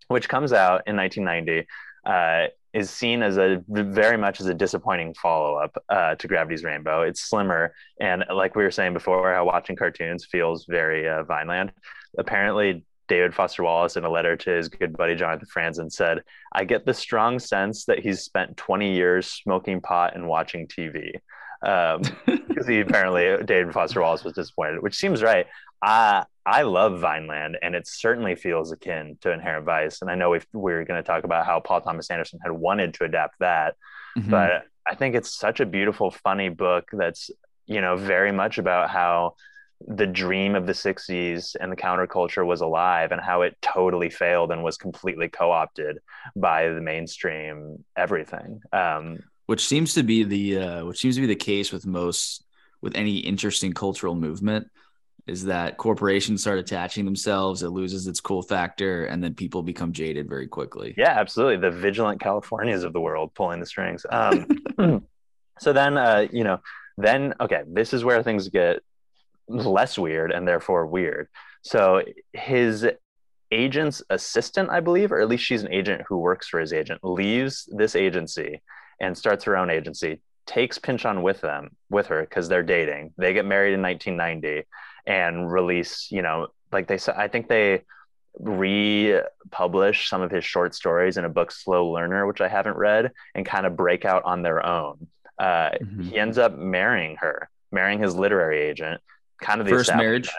which comes out in 1990. Uh, is seen as a very much as a disappointing follow-up uh, to Gravity's Rainbow. It's slimmer, and like we were saying before, how watching cartoons feels very uh, Vineland. Apparently, David Foster Wallace, in a letter to his good buddy Jonathan Franzen, said, "I get the strong sense that he's spent 20 years smoking pot and watching TV." Um, because he apparently David Foster Wallace was disappointed, which seems right. I I love Vineland, and it certainly feels akin to Inherent Vice. And I know we've, we're going to talk about how Paul Thomas Anderson had wanted to adapt that, Mhm. but I think it's such a beautiful, funny book that's you know very much about how the dream of the 60s and the counterculture was alive and how it totally failed and was completely co-opted by the mainstream everything um, which seems to be the uh, which seems to be the case with most with any interesting cultural movement is that corporations start attaching themselves it loses its cool factor and then people become jaded very quickly Yeah, absolutely. The vigilant Californias of the world pulling the strings. Um, so then, uh, you know, then, okay, this is where things get less weird and therefore weird. So his agent's assistant, I believe, or at least she's an agent who works for his agent, leaves this agency and starts her own agency, takes Pynchon with them, with her, because they're dating. They get married in 1990 and release, you know, like they said, I think they, republish some of his short stories in a book, Slow Learner, which I haven't read, and kind of break out on their own. Uh, Mhm. He ends up marrying her, marrying his literary agent. Kind of the First marriage.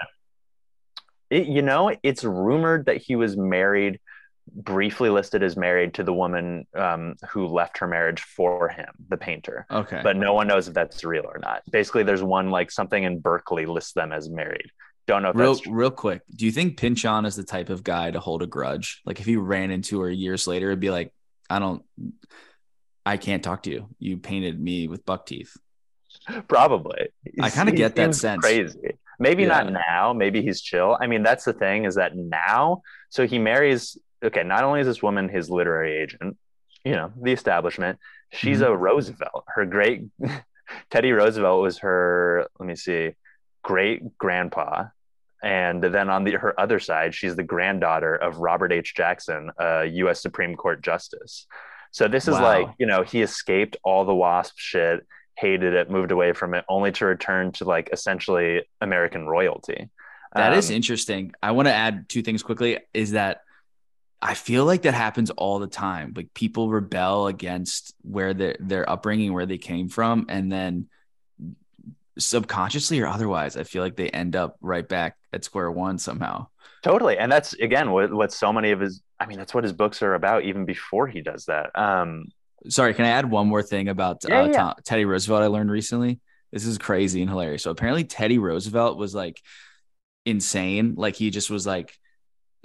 It, you know, it's rumored that he was married, briefly listed as married to the woman um, who left her marriage for him, the painter. Okay. But no one knows if that's real or not. Basically, there's one like something in Berkeley lists them as married. Don't know if real real quick, do you think Pynchon is the type of guy to hold a grudge? Like if he ran into her years later, it'd be like, I don't, I can't talk to you. You painted me with buck teeth. Probably. I kinda get that sense. Crazy. Maybe Yeah. not now. Maybe he's chill. I mean, that's the thing is that now, so he marries. Okay, not only is this woman his literary agent, you know, the establishment. She's Mm-hmm. a Roosevelt. Her great Teddy Roosevelt was her. Let me see, great grandpa. And then on the her other side, she's the granddaughter of Robert H. Jackson, a U.S. Supreme Court justice. So this is Wow. like, you know, he escaped all the WASP shit, hated it, moved away from it, only to return to like essentially American royalty. That is Um, interesting. I want to add two things quickly. Is that I feel like that happens all the time. Like people rebel against where their their upbringing, where they came from, and then subconsciously or otherwise, I feel like they end up right back at square one somehow. totally. And that's again what, what so many of his I mean, that's what his books are about, even before he does that. Um Sorry, can I add one more thing about Yeah, uh, yeah. Tom, Teddy Roosevelt? I learned recently. This is crazy and hilarious. So apparently, Teddy Roosevelt was like insane. Like he just was like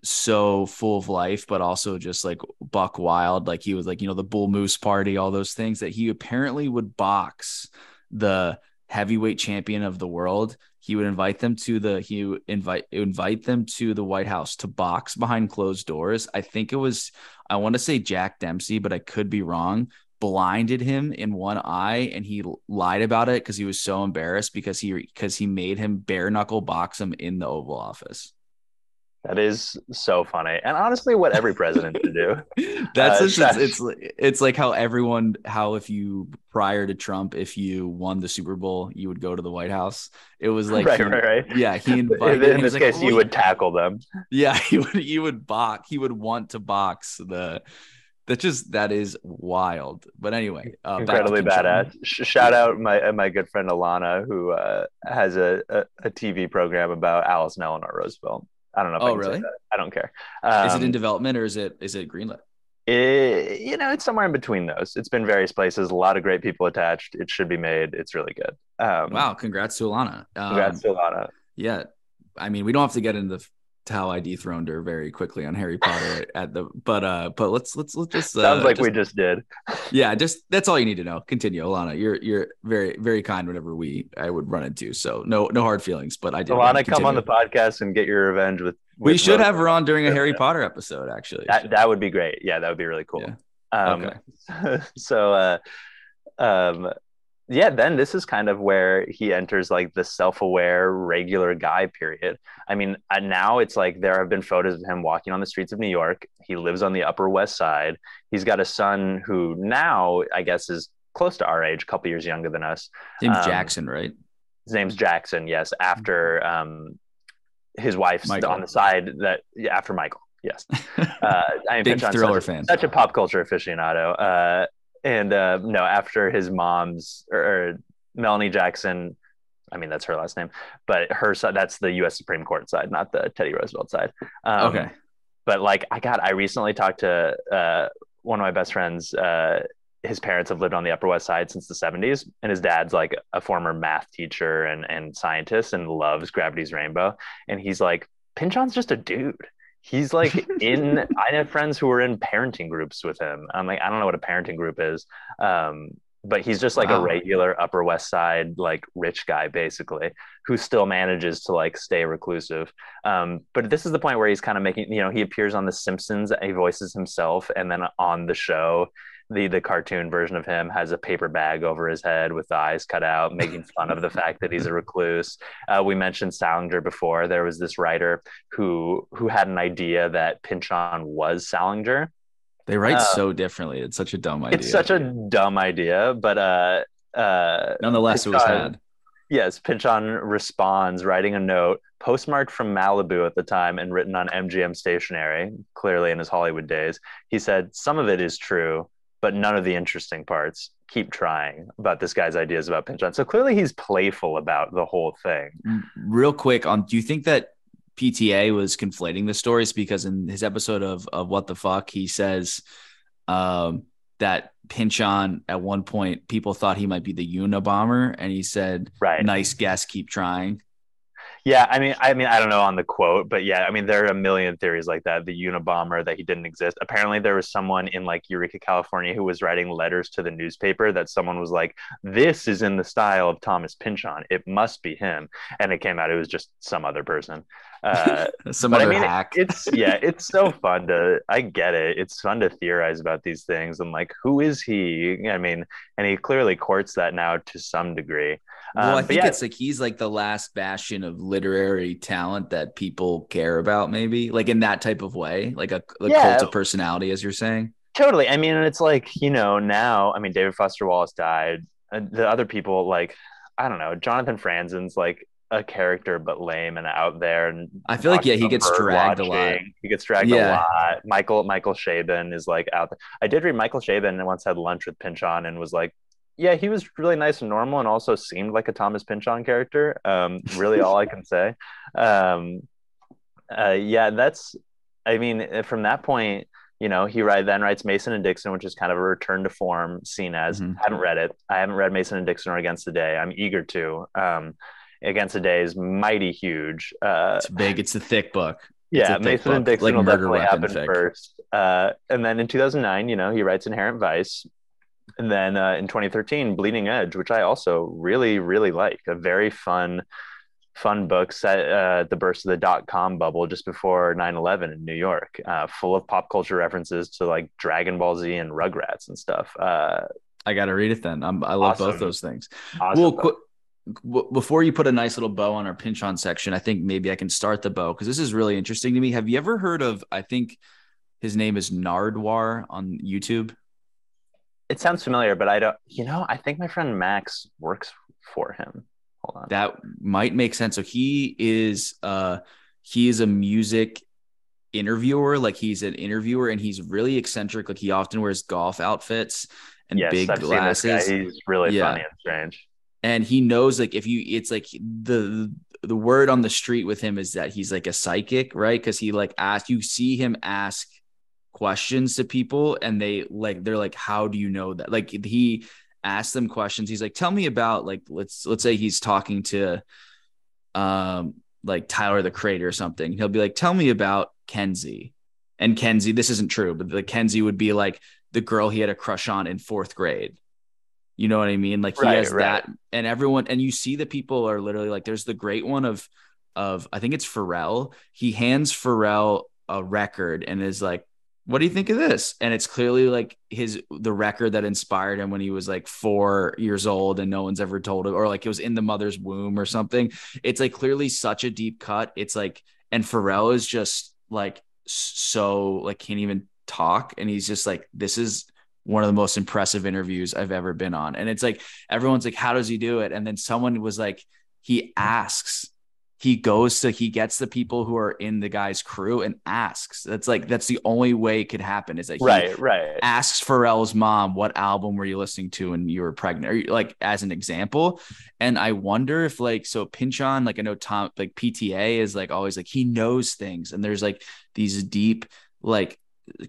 so full of life, but also just like buck wild. Like he was like you know the bull moose party, all those things. That he apparently would box the heavyweight champion of the world. He would invite them to the he invite invite them to the White House to box behind closed doors. I think it was I want to say Jack Dempsey, but I could be wrong. Blinded him in one eye, and he lied about it because he was so embarrassed because he because he made him bare knuckle box him in the Oval Office. That is so funny. And honestly, what every president should do. That's Uh, just, it's, it's like how everyone how if you prior to Trump if you won the Super Bowl you would go to the White House. It was like right, he- right, right. yeah he In, invited. in he this like, case, "Oh, you would tackle them. Yeah, he would he would box he would want to box the that just that is wild. But anyway, uh, incredibly badass. Sh- shout out my my good friend Alana, who uh, has a, a, a TV program about Alice and Eleanor Roosevelt. I don't know if I Oh, say really? that. I don't care. Is it in Um, development or is it is it greenlit? it- you know, it's somewhere in between those. It's been various places. A lot of great people attached. It should be made. It's really good. Um, Wow, congrats to Alana. Um, Congrats to Alana. Yeah, I mean, we don't have to get into the, how I dethroned her very quickly on Harry Potter at the, but uh, but let's let's let's just uh, Sounds like just- we just did. yeah, just that's all you need to know. Continue, Alana. You're you're very very kind whenever we I would run into. So no no hard feelings, but I did. Alana, come on the podcast and get your revenge with. We should Rose. have her on during a Harry Potter episode. Actually, That, that would be great. Yeah, that would be really cool. Yeah. Um, so, uh, um, yeah, then this is kind of where he enters like the self-aware regular guy period. I mean, uh, now it's like there have been photos of him walking on the streets of New York. He lives on the Upper West Side. He's got a son who now I guess is close to our age, a couple years younger than us. His name's um, Jackson, right? His name's Jackson. Yes, after um, his wife's Michael. on the side that yeah, after Michael. Yes, uh, I mean, Big thriller such, fan. such a pop culture aficionado. Uh, and uh, no, after his mom's or, or Melanie Jackson, I mean that's her last name, but her side that's the U.S. Supreme Court side, not the Teddy Roosevelt side. Um, okay, but like I got, I recently talked to uh, one of my best friends. Uh, his parents have lived on the Upper West Side since the 70s, and his dad's like a former math teacher and and scientist and loves Gravity's Rainbow. And he's like, Pynchon's just a dude. He's like in. I have friends who are in parenting groups with him. I'm like, I don't know what a parenting group is, um, but he's just like Wow. a regular Upper West Side like rich guy basically, who still manages to like stay reclusive. Um, but this is the point where he's kind of making, you know, he appears on The Simpsons, he voices himself, and then on the show, the the cartoon version of him has a paper bag over his head with the eyes cut out, making fun of the fact that he's a recluse. Uh, we mentioned Salinger before. There was this writer who who had an idea that Pynchon was Salinger. they write uh, so differently. It's such a dumb idea. It's such a dumb idea, but uh, uh, Nonetheless, it was had. Yes, Pynchon responds, writing a note postmarked from Malibu at the time and written on MGM stationery, clearly in his Hollywood days. He said, Some of it is true, but none of the interesting parts. Keep trying about this guy's ideas about Pynchon. So clearly he's playful about the whole thing. Real quick, on do you think that PTA was conflating the stories because in his episode of of What the Fuck, he says um, that Pynchon at one point people thought he might be the Unabomber, and he said, Right. nice guess, keep trying." Yeah, I mean, I mean, I don't know on the quote, but yeah, I mean, there are a million theories like that. The Unabomber that he didn't exist. Apparently, there was someone in like Eureka, California, who was writing letters to the newspaper that someone was like, "This is in the style of Thomas Pynchon. It must be him." And it came out it was just some other person. Uh, Some but I mean, hack. it's yeah, it's so fun to. I get it. It's fun to theorize about these things and like, who is he? I mean, and he clearly courts that now to some degree. well, Um, I think yeah, it's like he's like the last bastion of literary talent that people care about, maybe like in that type of way, like a, a Yeah. cult of personality, as you're saying. Totally. I mean, it's like, you know, now, I mean, David Foster Wallace died. And the other people, like, I don't know, Jonathan Franzen's like a character, but lame and out there. And I feel like, yeah, he gets dragged a lot. He gets dragged Yeah. a lot. Michael Michael Chabon is like out there. I did read Michael Chabon and once had lunch with Pynchon and was like, yeah, he was really nice and normal and also seemed like a Thomas Pynchon character. Um, really all I can say. Um, uh, yeah, that's, I mean, from that point, you know, he write, then writes Mason and Dixon, which is kind of a return to form, seen as. Mhm. haven't read it. I haven't read Mason and Dixon or Against the Day. I'm eager to. Um, Against the Day is mighty huge. Uh, It's big. It's a thick book. It's yeah, a Mason and Dixon like will definitely happen thick. first. Uh, and then in 2009, you know, he writes Inherent Vice. And then uh, in 2013, Bleeding Edge, which I also really, really like. A very fun, fun book set uh, at the burst of the dot com bubble just before 9 11 in New York, uh, full of pop culture references to like Dragon Ball Z and Rugrats and stuff. Uh, I got to read it then. I'm, I love both those things. awesome well, book. qu- w- before you put a nice little bow on our Pynchon section, I think maybe I can start the bow because this is really interesting to me. Have you ever heard of? I think his name is Nardwuar on YouTube. it sounds familiar, but I don't, you know, I think my friend Max works for him. Hold on. That might make sense. So he is uh he is a music interviewer, like he's an interviewer and he's really eccentric. Like he often wears golf outfits and yes, big I've glasses. seen this guy. He's really Yeah. funny and strange. And he knows like if you it's like the the word on the street with him is that he's like a psychic right? Because he like ask you see him ask questions to people and they like they're like how do you know that? Like he asks them questions. He's like tell me about like let's let's say he's talking to um like tyler the creator or something. He'll be like tell me about kenzie. And kenzie this isn't true but the kenzie would be like the girl he had a crush on in fourth grade you know what I mean? Like he Right, has right. that, and everyone, and you see the people are literally like, there's the great one of, of I think it's Pharrell. He hands Pharrell a record and is like, "What do you think of this?" And it's clearly like his the record that inspired him when he was like four years old and no one's ever told him, or like it was in the mother's womb or something. It's like clearly such a deep cut. It's like, and Pharrell is just like so like can't even talk, and he's just like, this is one of the most impressive interviews I've ever been on. And it's like everyone's like, how does he do it? And then someone was like, he asks, he goes to, he gets the people who are in the guy's crew and asks. That's like, that's the only way it could happen is that he Right, right. asks Pharrell's mom, what album were you listening to when you were pregnant? Or you- like as an example. And I wonder if like, so Pynchon, like I know Tom, like PTA is like always like, he knows things. And there's like these deep, like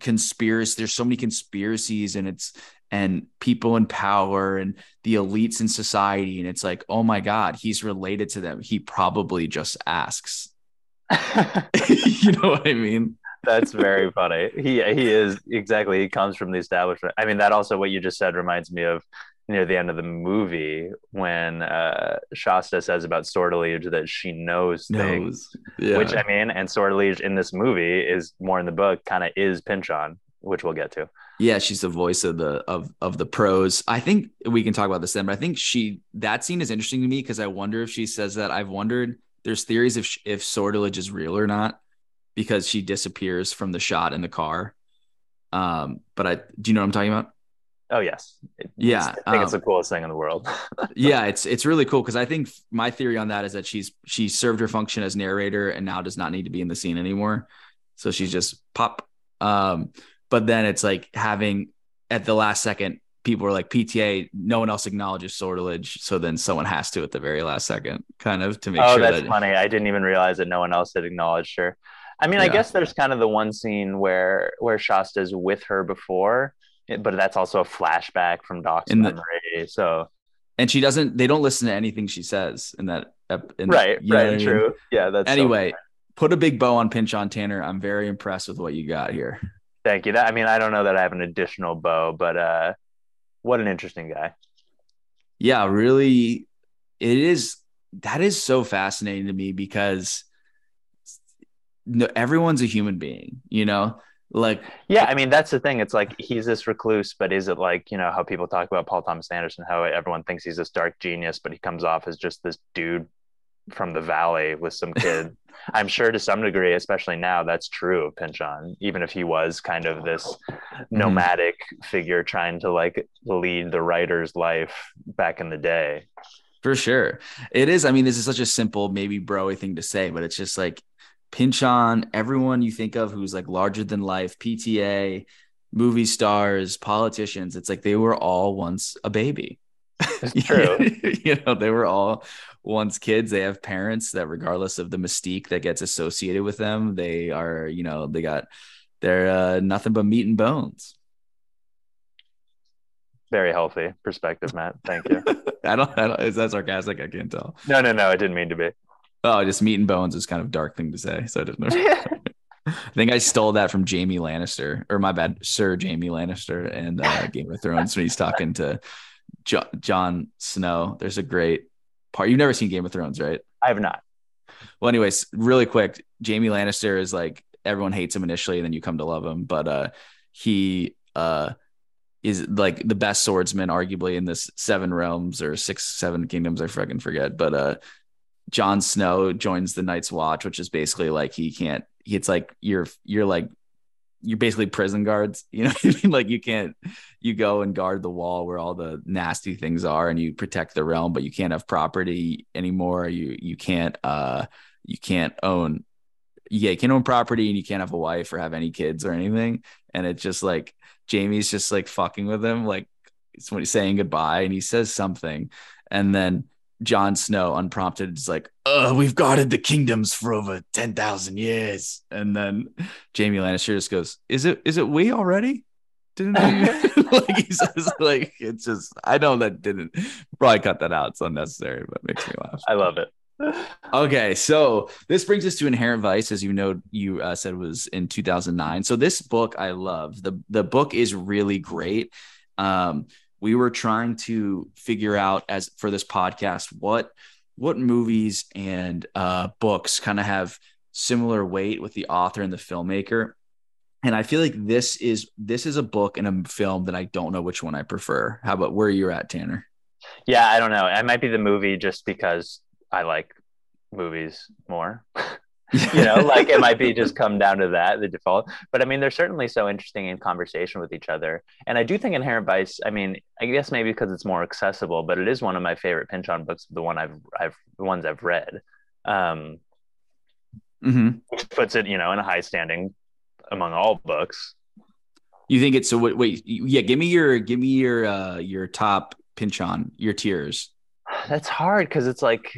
conspiracy, there's so many conspiracies and it's, and people in power and the elites in society. And it's like, oh my God, he's related to them. He probably just asks. you know what I mean? That's very funny. He he is exactly. He comes from the establishment. I mean, that also what you just said reminds me of near the end of the movie when uh, Shasta says about Sortilege that she knows things. Yeah. Which I mean, and Sortilege in this movie is more in the book, kind of is Pynchon, which we'll get to. Yeah, she's the voice of the of of the pros. I think we can talk about this then, but I think she that scene is interesting to me because I wonder if she says that. I've wondered. There's theories if if sortilege is real or not because she disappears from the shot in the car. Um, but I do you know what I'm talking about? Oh yes. It- Yeah, I think it's um, the coolest thing in the world. yeah, it's it's really cool because I think my theory on that is that she's she served her function as narrator and now does not need to be in the scene anymore. So she's just pop. Um, but then it's like having at the last second, people are like PTA, no one else acknowledges sortilege, so then someone has to at the very last second, kind of to make sure. oh, sure that's that funny. I didn't even realize that no one else had acknowledged her. I mean, I guess there's kind of the one scene where where Shasta's with her before, but that's also a flashback from Doc's In the- memory. So and she doesn't they don't listen to anything she says in that in, right, you know what I right, mean? true. Yeah, that's so Anyway, put a big bow on Pynchon Tanner. I'm very impressed with what you got here. Thank you. That I mean, I don't know that I have an additional bow, but uh, what an interesting guy. yeah really it is that is so fascinating to me because no, everyone's a human being you know like Yeah, I mean that's the thing. It's like he's this recluse, but is it like you know how people talk about Paul Thomas Anderson, how everyone thinks he's this dark genius, but he comes off as just this dude from the valley with some kid. I'm sure to some degree, especially now, that's true of Pynchon. Even if he was kind of this mm-hmm. nomadic figure trying to like lead the writer's life back in the day. for sure it is i mean this is such a simple maybe broy thing to say but it's just like Pynchon everyone you think of who's like larger than life pta movie stars politicians it's like they were all once a baby It's true. you know they were all once kids they have parents that regardless of the mystique that gets associated with them they are you know they got they're uh, nothing but meat and bones Very healthy perspective, Matt. Thank you. I don't, I don't is that sarcastic i can't tell No, no, no. I didn't mean to be. Oh just meat and bones is kind of a dark thing to say so i didn't know I think I stole that from Jaime Lannister, or my bad, Sir Jaime Lannister, and uh, Game of Thrones when he's talking to jo- Jon Snow. There's a great part. You've never seen Game of Thrones, right? I have not. Well, anyways, really quick, Jaime Lannister is like everyone hates him initially, and then you come to love him. But uh, he uh, is like the best swordsman, arguably in this seven realms or six, seven kingdoms. I fucking forget. But uh, Jon Snow joins the Night's Watch, which is basically like he can't. It's like you're you're like you're basically prison guards. You know I mean? Like you can't you go and guard the wall where all the nasty things are, and you protect the realm, but you can't have property anymore. You you can't uh you can't own yeah you can't own property, and you can't have a wife or have any kids or anything. And it's just like Jaime's just like fucking with him, like he's saying goodbye, and he says something, and then Jon Snow, unprompted, is like, "Uh, we've guarded the kingdoms for over ten thousand years," and then Jaime Lannister just goes, "Is it is it we already?" Didn't like he says, like it's just I know that didn't probably cut that out. It's unnecessary, but it makes me laugh. I love it. Okay, so this brings us to Inherent Vice, as you know, you uh, said was in 2009. So this book I love. the The book is really great. Um, we were trying to figure out as for this podcast what what movies and uh, books kind of have similar weight with the author and the filmmaker. And I feel like this is this is a book and a film that I don't know which one I prefer. How about where you're at, Tanner? Yeah, I don't know. i might be the movie just because I like movies more. you know, like it might be just come down to that, the default. But I mean, they're certainly so interesting in conversation with each other. And I do think Inherent Vice, I mean, I guess maybe because it's more accessible, but it is one of my favorite Pynchon books, the one I've I've the ones I've read. Um Mm-hmm. which puts it, you know, in a high standing among all books. You think it's so? Wait, wait, yeah. Give me your, give me your, uh, your top Pynchon your tiers. That's hard because it's like,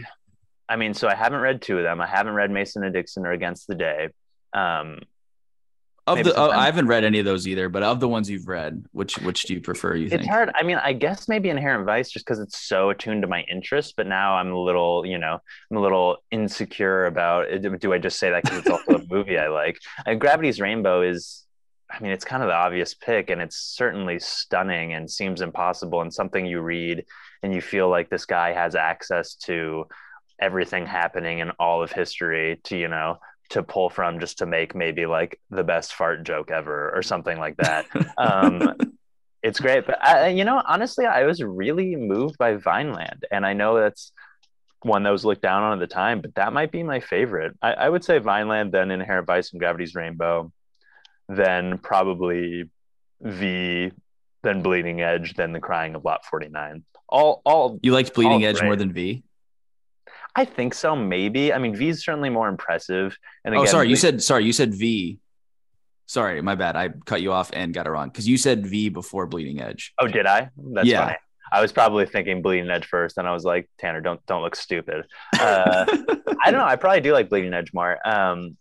I mean, so I haven't read two of them. I haven't read Mason and Dixon or Against the Day. Um, Of the, oh, I haven't read any of those either. But of the ones you've read, which, which do you prefer? You it's think? hard. I mean, I guess maybe Inherent Vice just because it's so attuned to my interests. But now I'm a little, you know, I'm a little insecure about. Do I just say that because it's also a movie I like? And Gravity's Rainbow is. I mean, it's kind of the obvious pick, and it's certainly stunning and seems impossible, and something you read and you feel like this guy has access to everything happening in all of history to, you know, to pull from just to make maybe like the best fart joke ever or something like that. Um, it's great, but I, you know, honestly, I was really moved by Vineland, and I know that's one that was looked down on at the time, but that might be my favorite. I, I would say Vineland, then Inherent Vice and Gravity's Rainbow, then probably the then Bleeding Edge, then The Crying of Lot 49. All, all. You liked Bleeding Edge more than V? I think so. Maybe. I mean, V is certainly more impressive. And oh, again, sorry. You said sorry. You said V. Sorry, my bad. I cut you off and got it wrong because you said V before Bleeding Edge. Oh, did I? That's Yeah. funny. I was probably thinking Bleeding Edge first, and I was like, Tanner, don't don't look stupid. Uh, I don't know. I probably do like Bleeding Edge more. Um,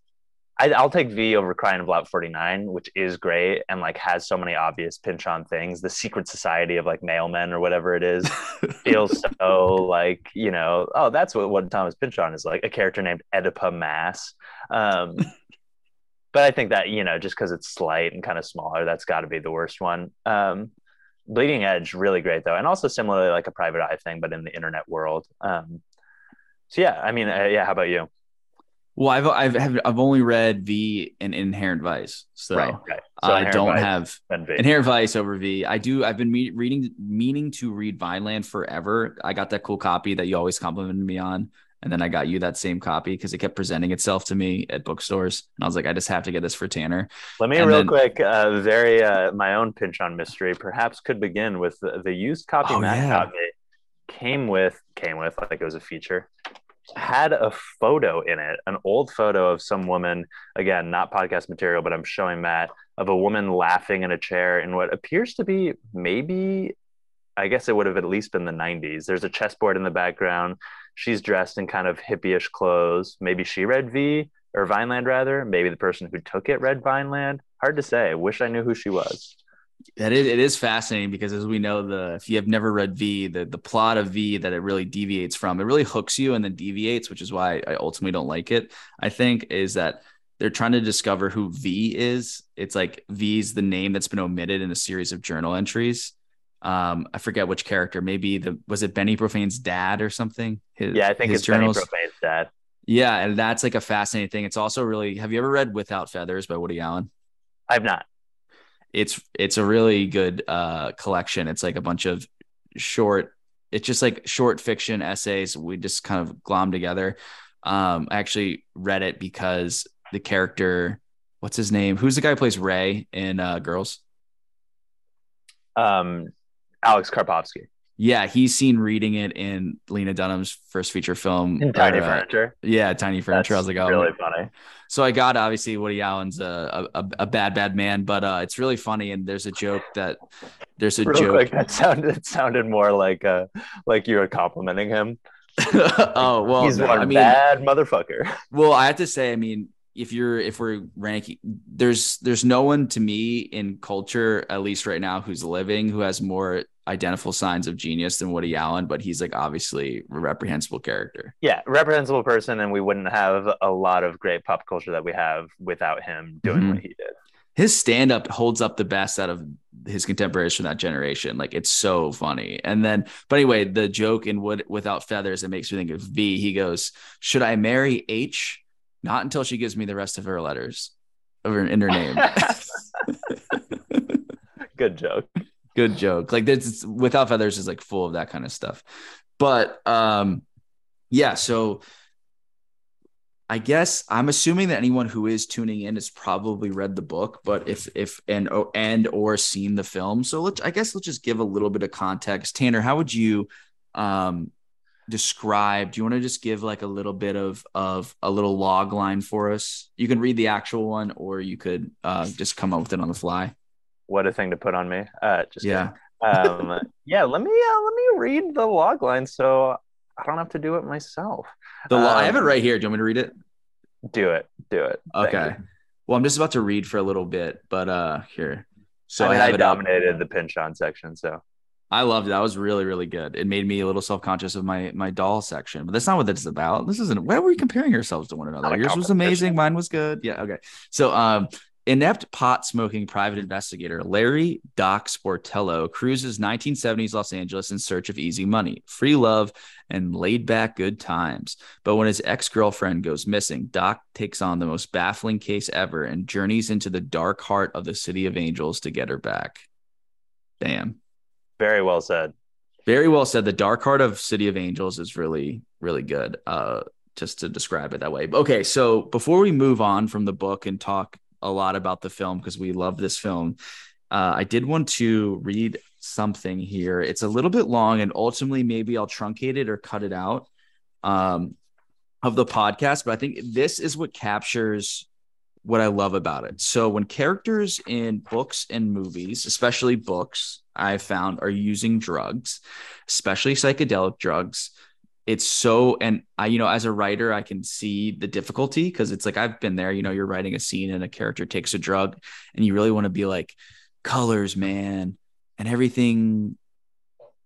I, I'll take V over Crying of Lot 49, which is great and like has so many obvious Pynchon things. The secret society of like mailmen or whatever it is feels so like, you know, oh, that's what, what Thomas Pynchon is like a character named Oedipa Maas. Um, but I think that, you know, just because it's slight and kind of smaller, that's got to be the worst one. Um, Bleeding Edge, really great though. And also similarly like a private eye thing, but in the internet world. Um, so yeah, I mean, uh, yeah, how about you? Well, I've I've have, I've only read V and Inherent Vice, so right. right. I don't Vice have. Inherent Vice over V. I do. I've been me- reading, meaning to read Vineland forever. I got that cool copy that you always complimented me on, and then I got you that same copy because it kept presenting itself to me at bookstores, and I was like, I just have to get this for Tanner. Let me And real then- quick, uh, very uh, my own Pynchon mystery. Perhaps could begin with the, the used copy Oh, Matt yeah. Came with came with like it was a feature. Had a photo in it, an old photo of some woman. Again, not podcast material, but I'm showing Matt of a woman laughing in a chair in what appears to be maybe. I guess it would have at least been the 90s. There's a chessboard in the background. She's dressed in kind of hippie-ish clothes. Maybe she read V or Vineland rather. Maybe the person who took it read Vineland. Hard to say. Wish I knew who she was. That is, it is fascinating because as we know, the if you have never read V, the the plot of V that it really deviates from, it really hooks you and then deviates, which is why I ultimately don't like it. I think is that they're trying to discover who V is. It's like V's the name that's been omitted in a series of journal entries. Um, I forget which character. Maybe the was it Benny Profane's dad or something? His, Yeah, I think it's Benny Profane's dad. Yeah, and that's like a fascinating thing. It's also really. Have you ever read Without Feathers by Woody Allen? I've not. It's it's a really good uh collection. It's like a bunch of short it's just like short fiction essays. We just kind of glom together. Um i actually read it because the character what's his name? Who's the guy who plays ray in uh girls? Um, Alex Karpovsky. Yeah he's seen reading it in lena dunham's first feature film In Tiny uh, Furniture. yeah tiny furniture i was like oh really funny. So I got obviously Woody Allen's a, a a bad bad man, but uh, it's really funny. And there's a joke that there's a Real joke. quick, that sounded it sounded more like uh like you were complimenting him. oh well, He's one I mean, bad motherfucker. well, I have to say, I mean, if you're if we're ranking, there's there's no one to me in culture, at least right now, who's living who has more identifiable signs of genius than Woody Allen, but he's like obviously a reprehensible character. Yeah, reprehensible person, and we wouldn't have a lot of great pop culture that we have without him doing Mhm. what he did. his stand up holds up the best out of his contemporaries from that generation. Like it's so funny. And then, but anyway, the joke in Wood Without Feathers, it makes me think of V. He goes, Should I marry H? Not until she gives me the rest of her letters of her, in her name. Good joke. Good joke. Like this Without Feathers is like full of that kind of stuff. But um, yeah, so I guess I'm assuming that anyone who is tuning in has probably read the book, but if if and or and or seen the film. So let's I guess let's just give a little bit of context. Tanner, how would you um describe? Do you want to just give like a little bit of of a little log line for us? You can read the actual one, or you could uh just come up with it on the fly. What a thing to put on me. Uh, just Yeah. Um, yeah. Let me uh, let me read the log line so I don't have to do it myself. The lo- I have it Um, right here. Do you want me to read it? Do it. Do it. Okay. Well, I'm just about to read for a little bit, but uh here. So I, I, mean, have I it up. dominated the Pynchon section. So I loved it. That was really, really good. It made me a little self-conscious of my my doll section, but that's not what this is about. This isn't why are we comparing ourselves to one another? Yours was amazing, mine was good. Yeah, okay. So um inept pot smoking private investigator Larry Doc Sportello cruises 1970s Los Angeles in search of easy money, free love, and laid back good times. But when his ex girlfriend goes missing, Doc takes on the most baffling case ever and journeys into the dark heart of the City of Angels to get her back. Damn. very well said. Very well said. The dark heart of City of Angels is really, really good. Uh, just to describe it that way. Okay, so before we move on from the book and talk a lot about the film because we love this film, Uh, I did want to read something here. It's a little bit long, and ultimately, maybe I'll truncate it or cut it out um, of the podcast. But I think this is what captures what I love about it. So, when characters in books and movies, especially books, I've found are using drugs, especially psychedelic drugs, it's so and i you know as a writer i can see the difficulty because it's like i've been there you know you're writing a scene and a character takes a drug and you really want to be like colors man and everything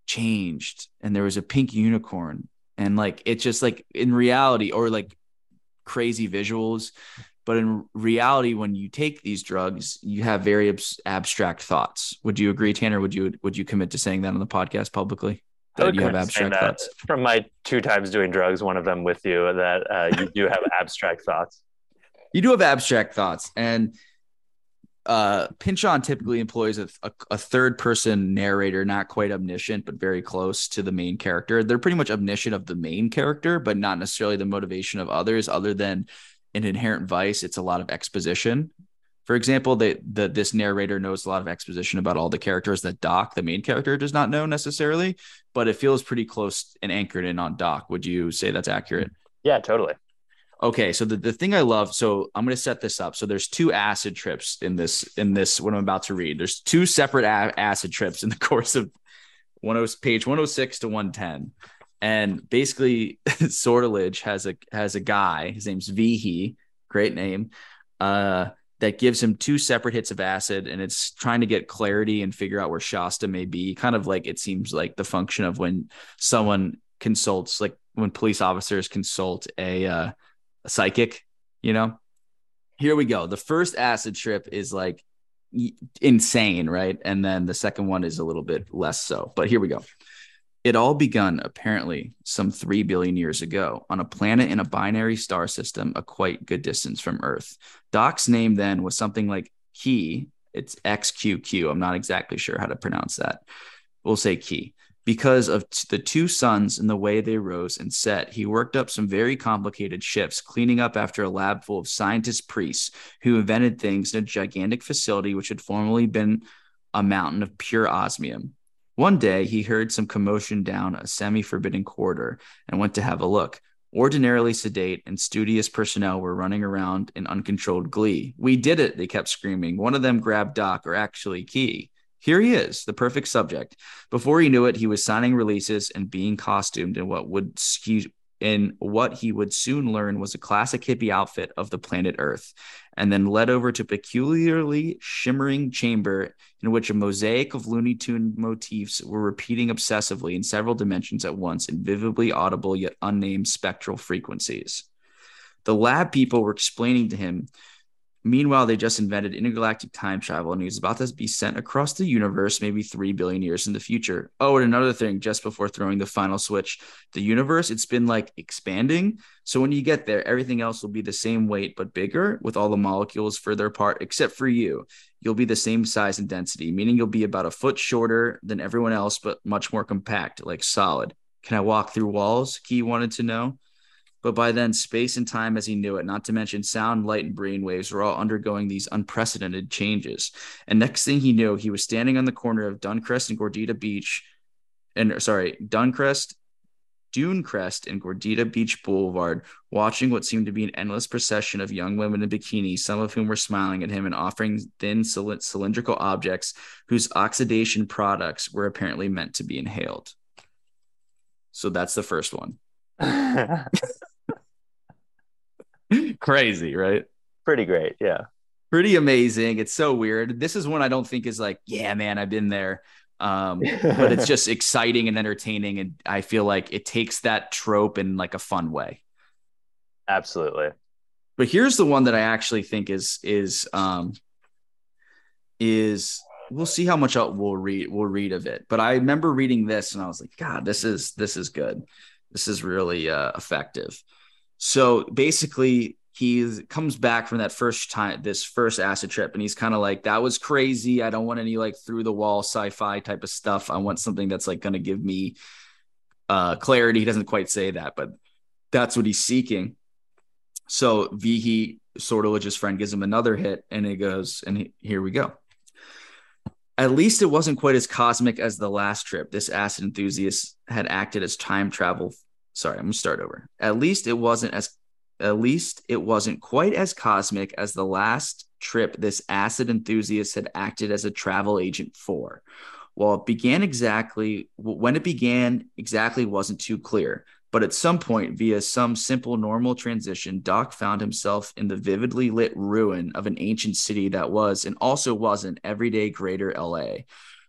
changed and there was a pink unicorn. And like it's just like in reality or like crazy visuals but in reality when you take these drugs you have very ab- abstract thoughts. Would you agree tanner? Would you would you commit to saying that on the podcast publicly that you have abstract thoughts? from my two times doing drugs one of them with you that uh, you do have abstract thoughts. You do have abstract thoughts and uh Pynchon typically employs a, a, a, third person narrator not quite omniscient but very close to the main character. They're pretty much omniscient of the main character but not necessarily the motivation of others other than an inherent vice. It's a lot of exposition for example, they, the this narrator knows a lot of exposition about all the characters that Doc, the main character, does not know necessarily, but it feels pretty close and anchored in on Doc. Would you say that's accurate? Yeah, totally. Okay, so the, the thing I love, so I'm going to set this up. So there's two acid trips in this in this what I'm about to read. There's two separate a- acid trips in the course of 10 page 106 to 110. And basically Sortilege has a has a guy, his name's Vehi, great name. Uh that gives him two separate hits of acid and it's trying to get clarity and figure out where Shasta may be. Kind of like it seems like the function of when someone consults, like when police officers consult a, uh, a psychic, you know? Here we go. The first acid trip is like insane, right? And then the second one is a little bit less so. But here we go. It all begun apparently some 3 billion years ago on a planet in a binary star system a quite good distance from Earth. Doc's name then was something like Key. It's XQQ. I'm not exactly sure how to pronounce that. We'll say Key. Because of t- the two suns and the way they rose and set, he worked up some very complicated shifts, cleaning up after a lab full of scientist priests who invented things in a gigantic facility which had formerly been a mountain of pure osmium. One day, he heard some commotion down a semi forbidden corridor and went to have a look. Ordinarily sedate and studious personnel were running around in uncontrolled glee. We did it, they kept screaming. One of them grabbed Doc, or actually Key. Here he is, the perfect subject. Before he knew it, he was signing releases and being costumed in what would in what he would soon learn was a classic hippie outfit of the planet Earth, and then led over to a peculiarly shimmering chamber in which a mosaic of Looney Tune motifs were repeating obsessively in several dimensions at once in vividly audible yet unnamed spectral frequencies. The lab people were explaining to him Meanwhile, they just invented intergalactic time travel and he was about to be sent across the universe maybe 3 billion years in the future. Oh, and another thing, just before throwing the final switch, the universe, it's been like expanding. So when you get there, everything else will be the same weight but bigger with all the molecules further apart, except for you. You'll be the same size and density, meaning you'll be about a foot shorter than everyone else, but much more compact, like solid. Can I walk through walls? Key wanted to know. But by then, space and time as he knew it, not to mention sound, light, and brain waves, were all undergoing these unprecedented changes. And next thing he knew, he was standing on the corner of Duncrest and Gordita Beach, and sorry, Duncrest, Dunecrest, and Gordita Beach Boulevard, watching what seemed to be an endless procession of young women in bikinis, some of whom were smiling at him and offering thin cylindrical objects whose oxidation products were apparently meant to be inhaled. So that's the first one. Crazy, right? Pretty great. Yeah. Pretty amazing. It's so weird. This is one I don't think is like, yeah, man, I've been there. Um, but it's just exciting and entertaining. And I feel like it takes that trope in like a fun way. Absolutely. But here's the one that I actually think is is um is we'll see how much we'll read we'll read of it. But I remember reading this and I was like, God, this is this is good. This is really uh, effective. So basically, he comes back from that first time, this first acid trip, and he's kind of like, "That was crazy. I don't want any like through the wall sci-fi type of stuff. I want something that's like going to give me uh, clarity." He doesn't quite say that, but that's what he's seeking. So Vehi, his friend, gives him another hit, and he goes, and he, here we go. At least it wasn't quite as cosmic as the last trip. This acid enthusiast had acted as time travel. Sorry, I'm gonna start over. At least it wasn't as at least it wasn't quite as cosmic as the last trip this acid enthusiast had acted as a travel agent for. While it began exactly when it began exactly wasn't too clear, but at some point, via some simple normal transition, Doc found himself in the vividly lit ruin of an ancient city that was and also wasn't everyday greater LA.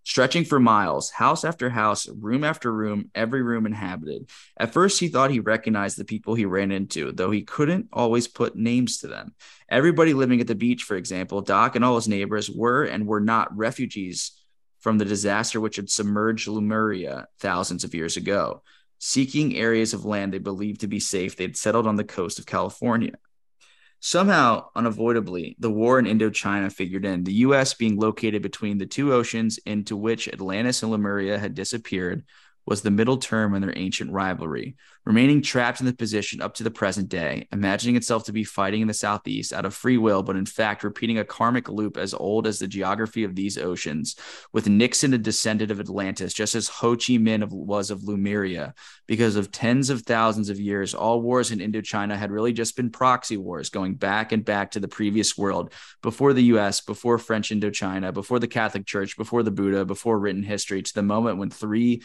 Stretching for miles, house after house, room after room, every room inhabited. At first, he thought he recognized the people he ran into, though he couldn't always put names to them. Everybody living at the beach, for example, Doc and all his neighbors were and were not refugees from the disaster which had submerged Lemuria thousands of years ago. Seeking areas of land they believed to be safe, they'd settled on the coast of California. Somehow, unavoidably, the war in Indochina figured in, the U.S. being located between the two oceans into which Atlantis and Lemuria had disappeared, was the middle term in their ancient rivalry, remaining trapped in the position up to the present day, imagining itself to be fighting in the southeast out of free will, but in fact repeating a karmic loop as old as the geography of these oceans, with Nixon a descendant of Atlantis, just as Ho Chi Minh was of Lemuria. Because of tens of thousands of years, all wars in Indochina had really just been proxy wars, going back and back to the previous world, before the US, before French Indochina, before the Catholic Church, before the Buddha, before written history, to the moment when three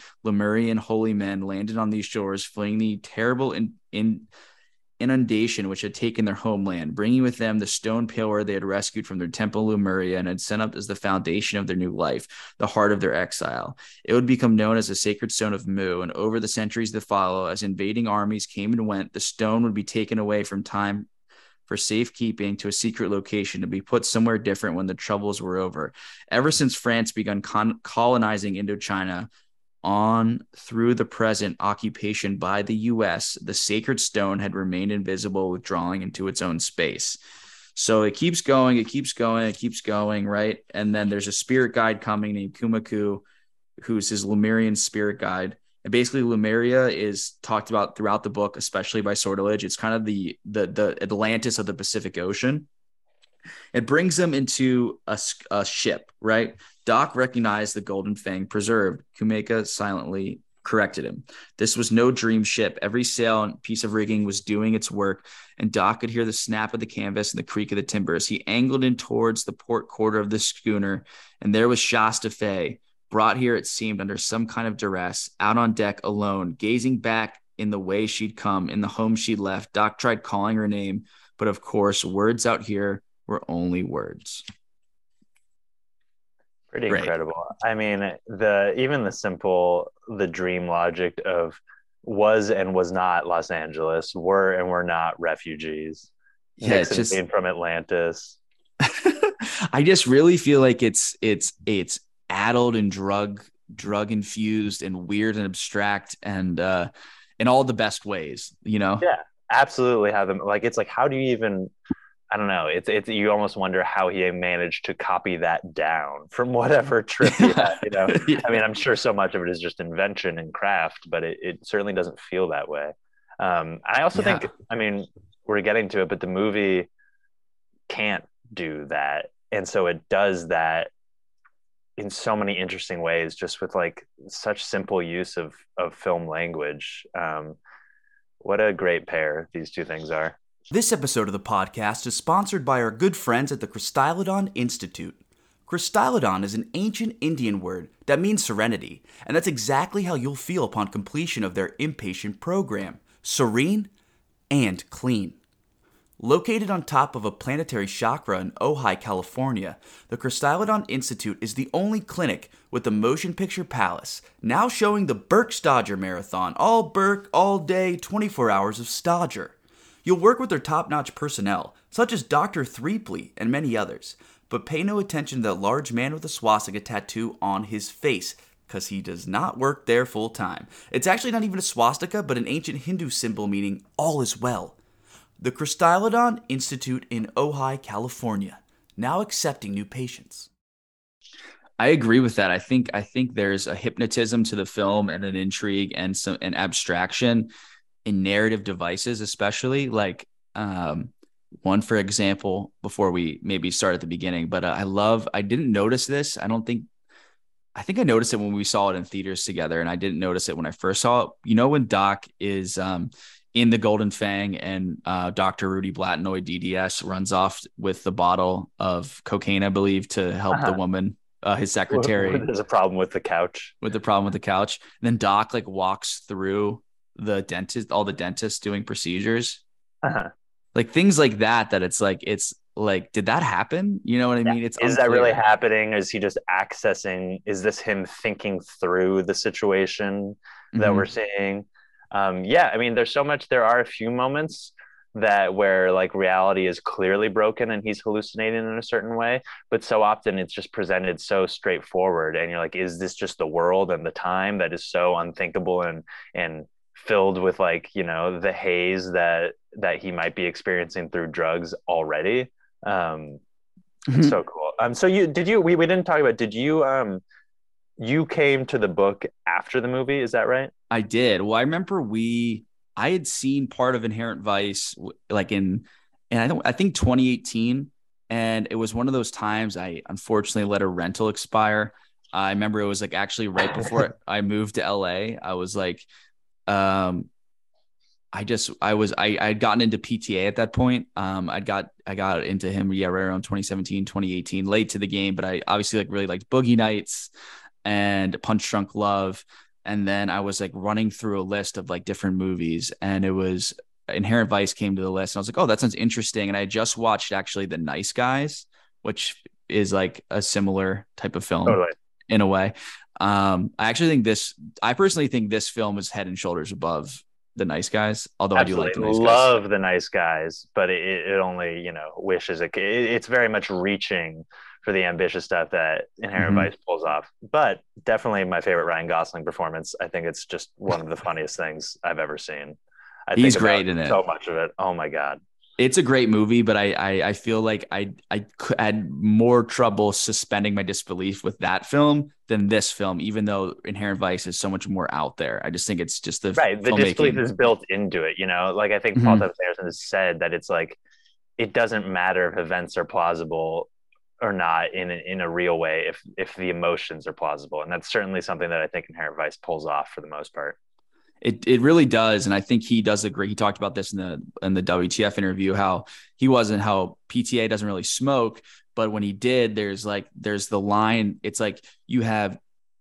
Lemurian holy men landed on these shores, fleeing the terrible in, in inundation which had taken their homeland, bringing with them the stone pillar they had rescued from their temple Lemuria and had set up as the foundation of their new life, the heart of their exile. It would become known as the sacred stone of Mu, and over the centuries that follow, as invading armies came and went, the stone would be taken away from time for safekeeping to a secret location to be put somewhere different when the troubles were over. Ever since France began con- colonizing Indochina, on through the present occupation by the US, the sacred stone had remained invisible, withdrawing into its own space. So it keeps going, it keeps going, it keeps going, right? And then there's a spirit guide coming named Kumaku, who's his Lemurian spirit guide. And basically, Lemuria is talked about throughout the book, especially by Sortilege. It's kind of the the the Atlantis of the Pacific Ocean. It brings them into a, a ship, right? Doc recognized the Golden Fang preserved. Kumeka silently corrected him. This was no dream ship. Every sail and piece of rigging was doing its work, and Doc could hear the snap of the canvas and the creak of the timbers. He angled in towards the port quarter of the schooner, and there was Shasta Fay, brought here, it seemed, under some kind of duress, out on deck alone, gazing back in the way she'd come, in the home she'd left. Doc tried calling her name, but of course, words out here were only words. Pretty incredible. I mean, the even the simple the dream logic of was and was not Los Angeles, were and were not refugees. Yeah, Nixon it's just from Atlantis. I just really feel like it's it's it's addled and drug drug infused and weird and abstract and uh in all the best ways, you know? Yeah, absolutely have them like it's like how do you even I don't know. It's it's you almost wonder how he managed to copy that down from whatever trip he had. You know, yeah. I mean, I'm sure so much of it is just invention and craft, but it, it certainly doesn't feel that way. Um, I also yeah. think, I mean, we're getting to it, but the movie can't do that, and so it does that in so many interesting ways, just with like such simple use of of film language. Um, what a great pair these two things are. This episode of the podcast is sponsored by our good friends at the Chryskylodon Institute. Chryskylodon is an ancient Indian word that means serenity, and that's exactly how you'll feel upon completion of their inpatient program serene and clean. Located on top of a planetary chakra in Ojai, California, the Chryskylodon Institute is the only clinic with the Motion Picture Palace, now showing the Burke Stodger Marathon, all Burke, all day, 24 hours of Stodger. You'll work with their top notch personnel, such as Dr. Threeply and many others, but pay no attention to that large man with a swastika tattoo on his face, because he does not work there full time. It's actually not even a swastika, but an ancient Hindu symbol meaning all is well. The Chryskylodon Institute in Ojai, California, now accepting new patients. I agree with that. I think I think there's a hypnotism to the film and an intrigue and some an abstraction in narrative devices, especially like um, one, for example, before we maybe start at the beginning, but uh, I love, I didn't notice this. I don't think I think I noticed it when we saw it in theaters together, and I didn't notice it when I first saw it. You know, when Doc is um, in the Golden Fang and uh, Dr. Rudy Blatnoyd DDS runs off with the bottle of cocaine, I believe, to help Uh-huh. the woman, uh, his secretary, There's a problem with the couch. with the problem with the couch. And then Doc like walks through the dentist, all the dentists doing procedures, Uh-huh. like things like that. That it's like it's like, did that happen? You know what I mean? It's Is that really happening? Is he just accessing? Is this him thinking through the situation that Mhm. we're seeing? Um, yeah, I mean, there's so much. There are a few moments that where like reality is clearly broken and he's hallucinating in a certain way, but so often it's just presented so straightforward, and you're like, is this just the world and the time that is so unthinkable and and filled with like you know the haze that that he might be experiencing through drugs already? Um, Mhm. so cool. Um, so you did you we, we didn't talk about did you um you came to the book after the movie, is that right? I did. Well, I remember we I had seen part of Inherent Vice like in and I don't I think 2018 and it was one of those times I unfortunately let a rental expire. I remember it was like actually right before I moved to LA. I was like um I just I was I I had gotten into PTA at that point. Um I got I got into him yeah right around 2017 2018 late to the game but I obviously like really liked Boogie Nights and Punch Drunk Love and then I was like running through a list of like different movies and it was Inherent Vice came to the list and I was like oh that sounds interesting and I just watched actually The Nice Guys which is like a similar type of film Totally. in a way. Um, I actually think this. I personally think this film is head and shoulders above the Nice Guys. Although I do like the Absolutely Nice Guys. love the nice guys, but it, it only, you know, wishes it, it it's very much reaching for the ambitious stuff that Inherent Mhm. Vice pulls off. But definitely my favorite Ryan Gosling performance. I think it's just one of the funniest things I've ever seen. I He's think great in it. So much of it. Oh my god. It's a great movie, but I I, I feel like I I had more trouble suspending my disbelief with that film than this film, even though Inherent Vice is so much more out there. I just think it's just the right the disbelief is built into it you know like i think paul Mhm. thomas anderson has said that it's like it doesn't matter if events are plausible or not in a, in a real way if if the emotions are plausible and that's certainly something that i think inherent vice pulls off for the most part It it really does, and I think he does a great. He talked about this in the in the WTF interview how he wasn't how PTA doesn't really smoke, but when he did, there's like there's the line. It's like you have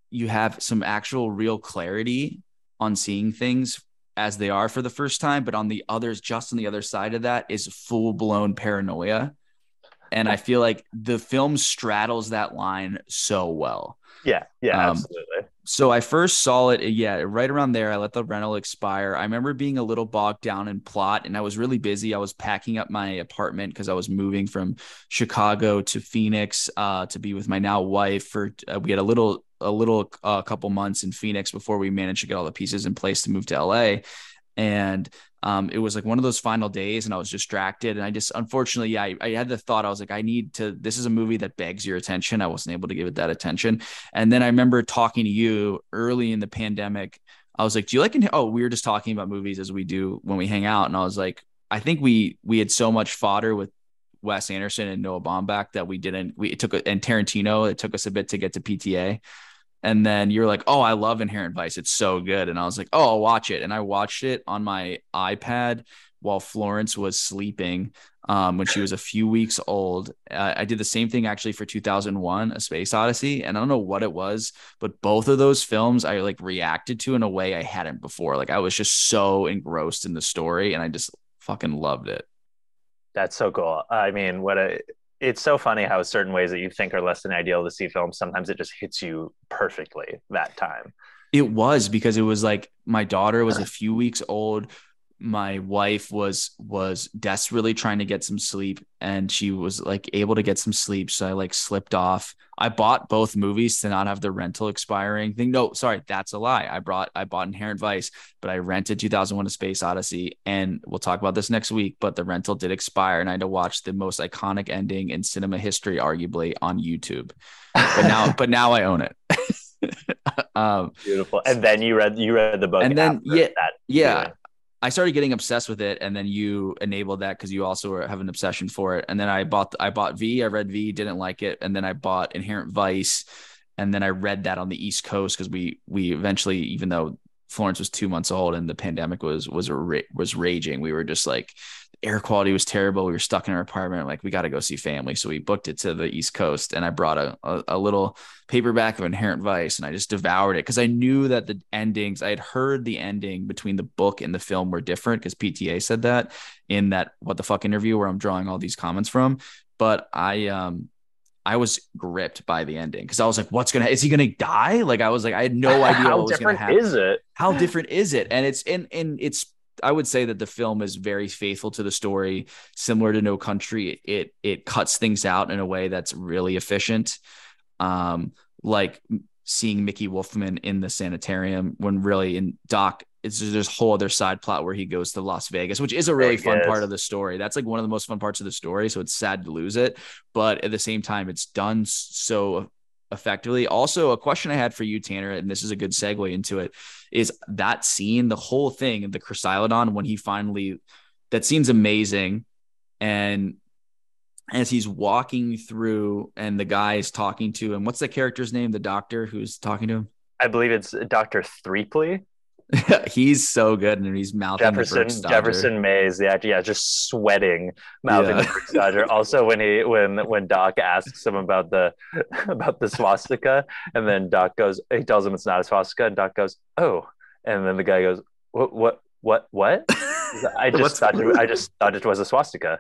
you have some actual real clarity on seeing things as they are for the first time, but on the others, just on the other side of that is full blown paranoia, and I feel like the film straddles that line so well. yeah yeah Um, absolutely So I first saw it, yeah, right around there. I let the rental expire. I remember being a little bogged down in plot, and I was really busy. I was packing up my apartment because I was moving from Chicago to Phoenix uh, to be with my now wife. For uh, we had a little, a little, uh, couple months in Phoenix before we managed to get all the pieces in place to move to LA. And um, it was like one of those final days, and I was distracted. And I just, unfortunately, yeah, I, I had the thought. I was like, I need to. This is a movie that begs your attention. I wasn't able to give it that attention. And then I remember talking to you early in the pandemic. I was like, "Do you like?" Oh, we were just talking about movies as we do when we hang out, and I was like, "I think we we had so much fodder with Wes Anderson and Noah Baumbach that we didn't. We it took and Tarantino. It took us a bit to get to PTA." And then you're like, "Oh, I love Inherent Vice. It's so good." And I was like, "Oh, I'll watch it." And I watched it on my iPad while Florence was sleeping um, when she was a few weeks old. Uh, I did the same thing actually for 2001, A Space Odyssey, and I don't know what it was, but both of those films I like reacted to in a way I hadn't before. Like I was just so engrossed in the story, and I just fucking loved it. that's so cool i mean what a it's so funny how certain ways that you think are less than ideal to see films sometimes it just hits you perfectly that time It was because it was like my daughter was a few weeks old. My wife was was desperately trying to get some sleep and she was like able to get some sleep. So I like slipped off. I bought both movies to not have the rental expiring thing. No, sorry, that's a lie. I brought I bought Inherent Vice, but I rented 2001 A Space Odyssey and we'll talk about this next week, but the rental did expire and I had to watch the most iconic ending in cinema history arguably on YouTube. But now but now I own it. um beautiful and then you read you read the book And then, yeah, that yeah. I started getting obsessed with it and then you enabled that because you also have an obsession for it. And then i bought i bought v i read v didn't like it and then i bought inherent vice and then I read that on the East Coast because we we eventually, even though Florence was two months old and the pandemic was was was raging, we were just like air quality was terrible. We were stuck in our apartment. Like we got to go see family, so we booked it to the East Coast, and I brought a a, a little paperback of Inherent Vice, and I just devoured it because I knew that the endings. I had heard the ending between the book and the film were different because PTA said that in that what the fuck interview where I'm drawing all these comments from. But I um I was gripped by the ending because I was like, "What's gonna? Is he gonna die?" Like I was like, I had no idea How what was gonna different happen. is it? How different is it? And it's and and it's. I would say that the film is very faithful to the story, similar to No Country. It it cuts things out in a way that's really efficient. Um, like seeing Mickey Wolfmann in the sanitarium when really in Doc it's there's a whole other side plot where he goes to Las Vegas, which is a really fun part of the story. That's like one of the most fun parts of the story. So it's sad to lose it, but at the same time, it's done so effectively. Also, a question I had for you, Tanner, and this is a good segue into it, is that scene, the whole thing, the Chryskylodon, when he finally, that scene's amazing, and as he's walking through, and the guy is talking to him. What's the character's name? The doctor who's talking to him. I believe it's Dr. Threeply. he's so good, and he's mouthing Jefferson. Jefferson Mays, the actor, yeah, just sweating, mouthing Yeah. the Burke Stodger. Also, when he when when Doc asks him about the about the swastika, and then Doc goes, he tells him it's not a swastika, and Doc goes, oh, and then the guy goes, what what what what? I just thought it, I just thought it was a swastika.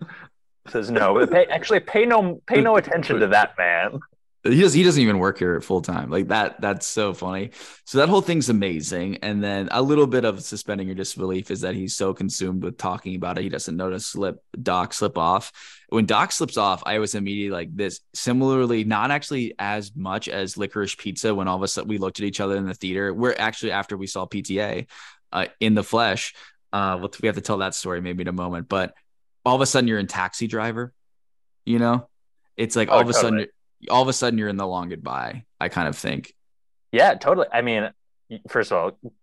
Says no, pay, actually pay no pay no attention to that man. He does he doesn't even work here full time. Like that that's so funny. So that whole thing's amazing. And then a little bit of suspending your disbelief is that he's so consumed with talking about it he doesn't notice slip doc slip off. When doc slips off i was immediately like this. Similarly not actually as much as licorice pizza when all of a sudden we looked at each other in the theater. We're actually after we saw pta uh, in the flesh uh we'll- we have to tell that story maybe in a moment but all of a sudden you're in taxi driver you know? It's like Oh, all of a totally. sudden all of a sudden you're in the long goodbye. I kind of think. Yeah, totally. I mean, first of all,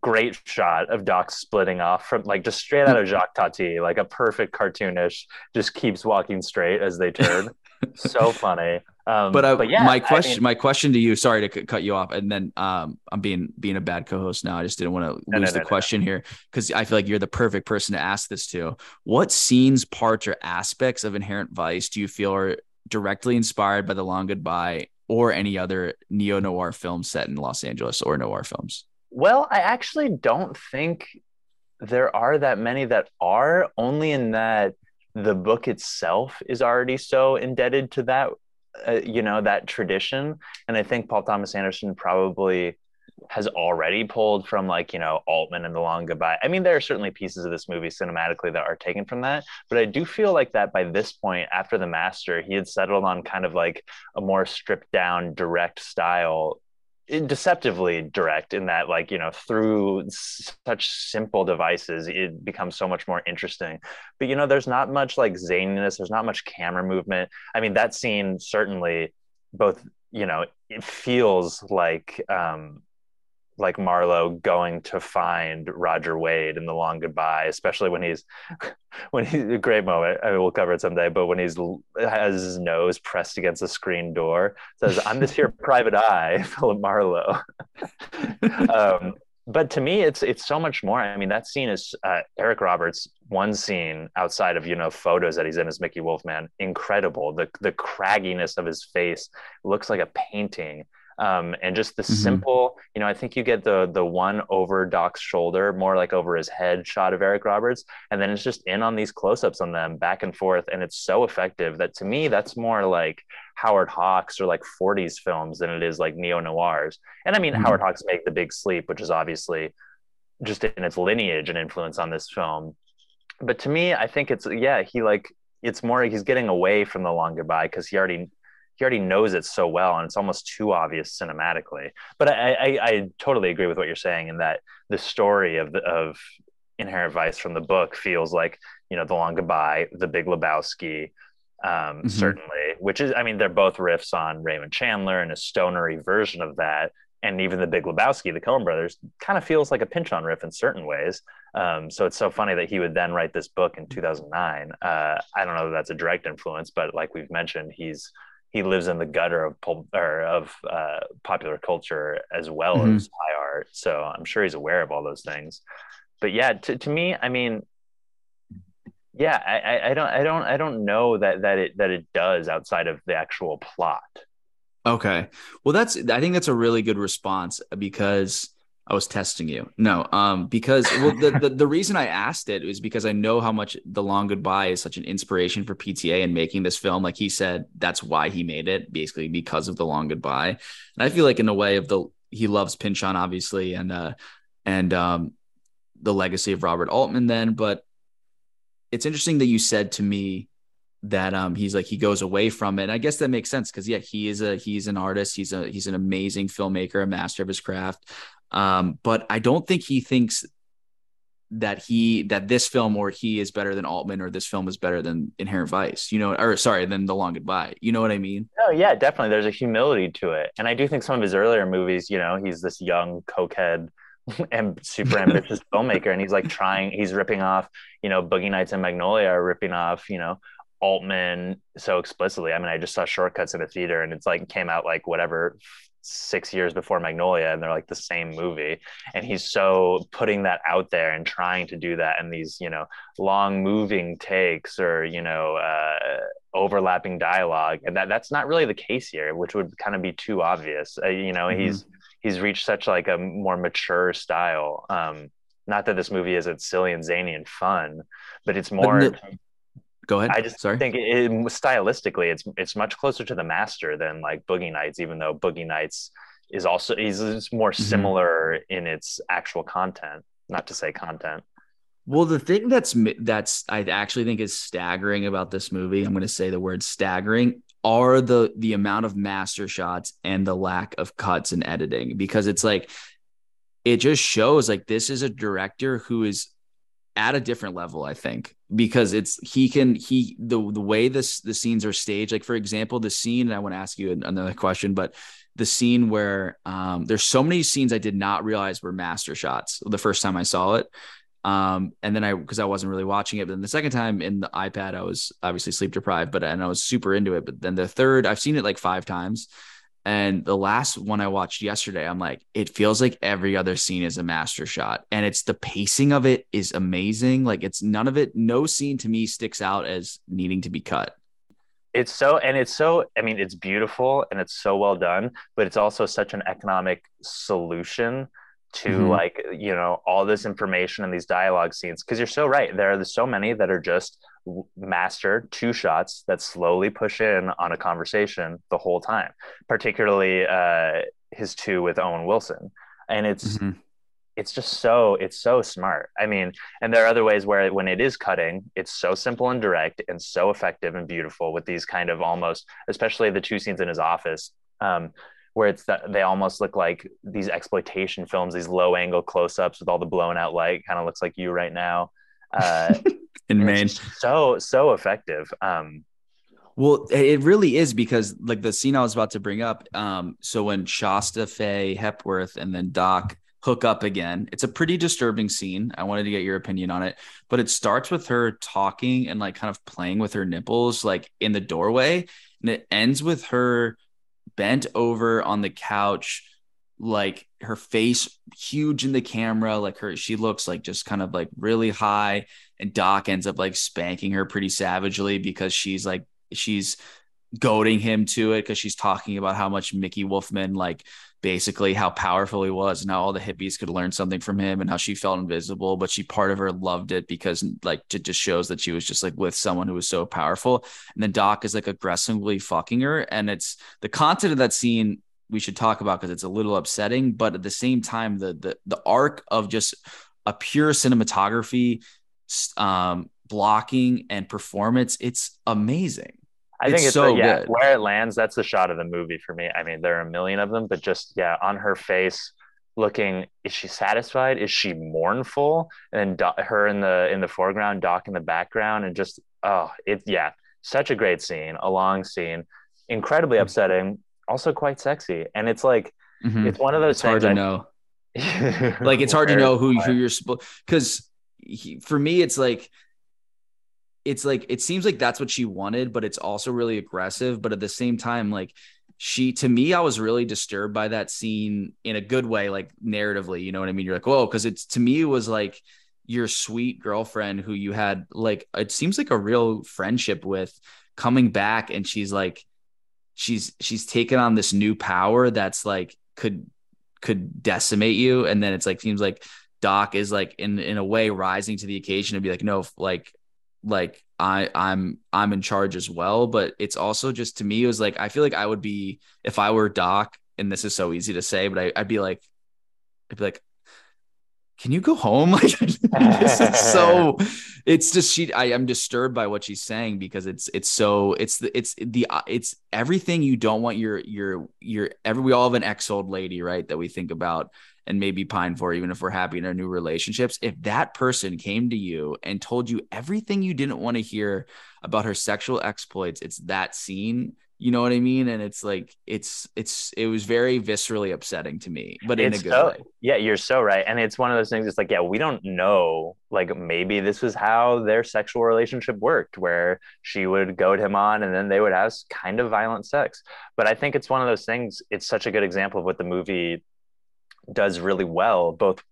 great shot of Doc splitting off from like just straight out of Jacques Tati, like a perfect cartoonish, just keeps walking straight as they turn. so funny. Um, But, uh, yeah, my I question, mean- my question to you, sorry to c- cut you off, and then um, I'm being being a bad co-host now. I just didn't want to No, lose no, the no, no. question here because I feel like you're the perfect person to ask this to. What scenes, parts, or aspects of Inherent Vice do you feel are directly inspired by The Long Goodbye or any other neo noir film set in Los Angeles or noir films? Well, I actually don't think there are that many that are, only in that the book itself is already so indebted to that, uh, you know, that tradition. And I think Paul Thomas Anderson probably has already pulled from like, you know, Altman and The Long Goodbye. I mean, there are certainly pieces of this movie cinematically that are taken from that, but I do feel like that by this point, after The Master, he had settled on kind of like a more stripped down, direct style deceptively direct in that like you know through such simple devices it becomes so much more interesting but you know there's not much like zaniness there's not much camera movement i mean that scene certainly both you know it feels like um like Marlowe going to find Roger Wade in the long goodbye, especially when he's when he's a great moment. I mean, we'll cover it someday, but when he's has his nose pressed against the screen door, says, "I'm this here private eye, Philip Marlowe." um, but to me, it's it's so much more. I mean, that scene is uh, Eric Roberts. One scene outside of you know photos that he's in as Mickey Wolfmann, incredible. The the cragginess of his face looks like a painting um, and just the Mhm. simple you know i think you get the the one over doc's shoulder more like over his head shot of eric roberts and then it's just in on these close-ups on them back and forth and it's so effective that to me that's more like howard hawks or like 40s films than it is like neo-noirs and i mean Mhm. howard hawks make the big sleep which is obviously just in its lineage and influence on this film but to me i think it's yeah he like it's more he's getting away from the long goodbye because he already he already knows it so well and it's almost too obvious cinematically. But I, I i totally agree with what you're saying in that the story of the of inherent vice from the book feels like you know the long goodbye the big lebowski um Mhm. certainly which is i mean they're both riffs on raymond chandler and a stonery version of that. And even the big lebowski the coen brothers kind of feels like a Pynchon riff in certain ways. Um, so it's so funny that he would then write this book in 2009 uh, i don't know if that's a direct influence but like we've mentioned he's he lives in the gutter of pul- or of uh, popular culture as well Mhm. as high art. So I'm sure he's aware of all those things. But yeah, to, to me, I mean, yeah, I, I, I don't I don't I don't know that that it that it does outside of the actual plot. Okay. Well, that's I think that's a really good response because I was testing you. No, um, because well, the, the the reason I asked it is because I know how much The Long Goodbye is such an inspiration for PTA in making this film. Like he said, that's why he made it, basically because of The Long Goodbye. And I feel like in a way of the he loves Pynchon, obviously, and uh and um the legacy of Robert Altman then, but it's interesting that you said to me that um he's like he goes away from it. And I guess that makes sense because yeah, he is a he's an artist. He's a he's an amazing filmmaker, a master of his craft. Um, but I don't think he thinks that he that this film or he is better than Altman or this film is better than Inherent Vice. You know, or sorry, than The Long Goodbye. You know what I mean? Oh yeah, definitely. There's a humility to it, and I do think some of his earlier movies, you know, he's this young cokehead and super ambitious filmmaker, and he's like trying. He's ripping off, you know, Boogie Nights and Magnolia are ripping off, you know, Altman so explicitly. I mean, I just saw Shortcuts in a theater, and it's like came out like whatever six years before Magnolia, and they're like the same movie. And he's so putting that out there and trying to do that in these, you know, long moving takes or you know. Uh, overlapping dialogue and that that's not really the case here which would kind of be too obvious uh, you know Mhm. he's he's reached such like a more mature style um not that this movie isn't silly and zany and fun but it's more no- Go ahead. i just sorry. think it, stylistically it's it's much closer to the master than like boogie nights even though boogie nights is also is, more Mhm. similar in its actual content not to say content Well, the thing that's that's I actually think is staggering about this movie, I'm going to say the word staggering, are the the amount of master shots and the lack of cuts and editing because it's like it just shows like this is a director who is at a different level, I think, because it's he can he the the way this the scenes are staged. Like for example, the scene. And I want to ask you another question, but the scene where um, there's so many scenes I did not realize were master shots the first time I saw it. Um, and then I because I wasn't really watching it, but then the second time in the iPad, I was obviously sleep deprived, but and I was super into it. But then the third, I've seen it like five times. And the last one I watched yesterday, I'm like, it feels like every other scene is a master shot. And it's the pacing of it is amazing. Like it's none of it, no scene to me sticks out as needing to be cut. it's so and it's so i mean it's beautiful and it's so well done but it's also such an economic solution to Mhm. like you know all this information and these dialogue scenes because you're so right there are so many that are just mastered two shots that slowly push in on a conversation the whole time particularly uh his two with owen wilson. And it's Mhm. it's just so it's so smart. I mean and there are other ways where when it is cutting it's so simple and direct and so effective and beautiful with these kind of almost especially the two scenes in his office um, where it's that they almost look like these exploitation films these low angle close-ups with all the blown out light kind of looks like you right now uh, In Maine. so so effective um, Well, it really is because like the scene I was about to bring up. Um, so when Shasta, Fay, Hepworth, and then Doc hook up again, it's a pretty disturbing scene. I wanted to get your opinion on it, but it starts with her talking and like kind of playing with her nipples, like in the doorway, and it ends with her bent over on the couch, like her face huge in the camera, like her she looks like just kind of like really high, and Doc ends up like spanking her pretty savagely because she's like she's goading him to it because she's talking about how much Mickey Wolfmann, like basically how powerful he was and how all the hippies could learn something from him and how she felt invisible, but she part of her loved it because like it just shows that she was just like with someone who was so powerful. And then Doc is like aggressively fucking her. And it's the content of that scene we should talk about because it's a little upsetting, but at the same time, the the the arc of just a pure cinematography um blocking and performance, it's amazing. I think It's it's so the- yeah, good. where it lands. That's the shot of the movie for me. I mean, there are a million of them, but just yeah, on her face, looking. Is she satisfied? Is she mournful? And Do- her in the in the foreground, Doc in the background, and just oh, it yeah, such a great scene, a long scene, incredibly Mm. upsetting, also quite sexy. And it's like Mhm. it's one of those It's hard to I- know. Like it's hard to know who who you're supposed because for me it's like it's like it seems like that's what she wanted, but it's also really aggressive. But at the same time, like she to me, I was really disturbed by that scene in a good way, like narratively. You know what I mean? You're like, whoa, because it's to me it was like your sweet girlfriend who you had like it seems like a real friendship with coming back and she's like she's she's taken on this new power that's like could could decimate you. And then it's like seems like doc is like in in a way rising to the occasion to be like no like like i i'm i'm in charge as well. But it's also just to me it was like i feel like i would be if i were doc and this is so easy to say but I, i'd be like i'd be like can you go home? Like this is so it's just she I am disturbed by what she's saying because it's it's so it's the it's the it's everything you don't want your your your every we all have an ex old lady, right? That we think about and maybe pine for even if we're happy in our new relationships. If that person came to you and told you everything you didn't want to hear about her sexual exploits, it's that scene you know what I mean? And it's like it's it's it was very viscerally upsetting to me, but in It's a good so- way. Yeah, you're so right. And it's one of those things, it's like, yeah, we don't know. Like maybe this was how their sexual relationship worked, where she would goad him on and then they would have kind of violent sex. But I think it's one of those things, it's such a good example of what the movie does really well, both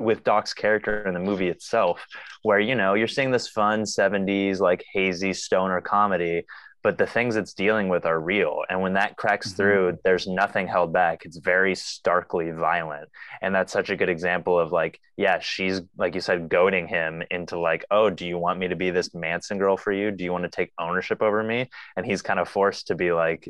with Doc's character and the movie itself, where you know you're seeing this fun 70s like hazy stoner comedy, but the things it's dealing with are real. And when that cracks Mhm. through, there's nothing held back. It's very starkly violent. And that's such a good example of like, yeah, she's like you said, goading him into like, oh, do you want me to be this Manson girl for you? Do you want to take ownership over me? And he's kind of forced to be like,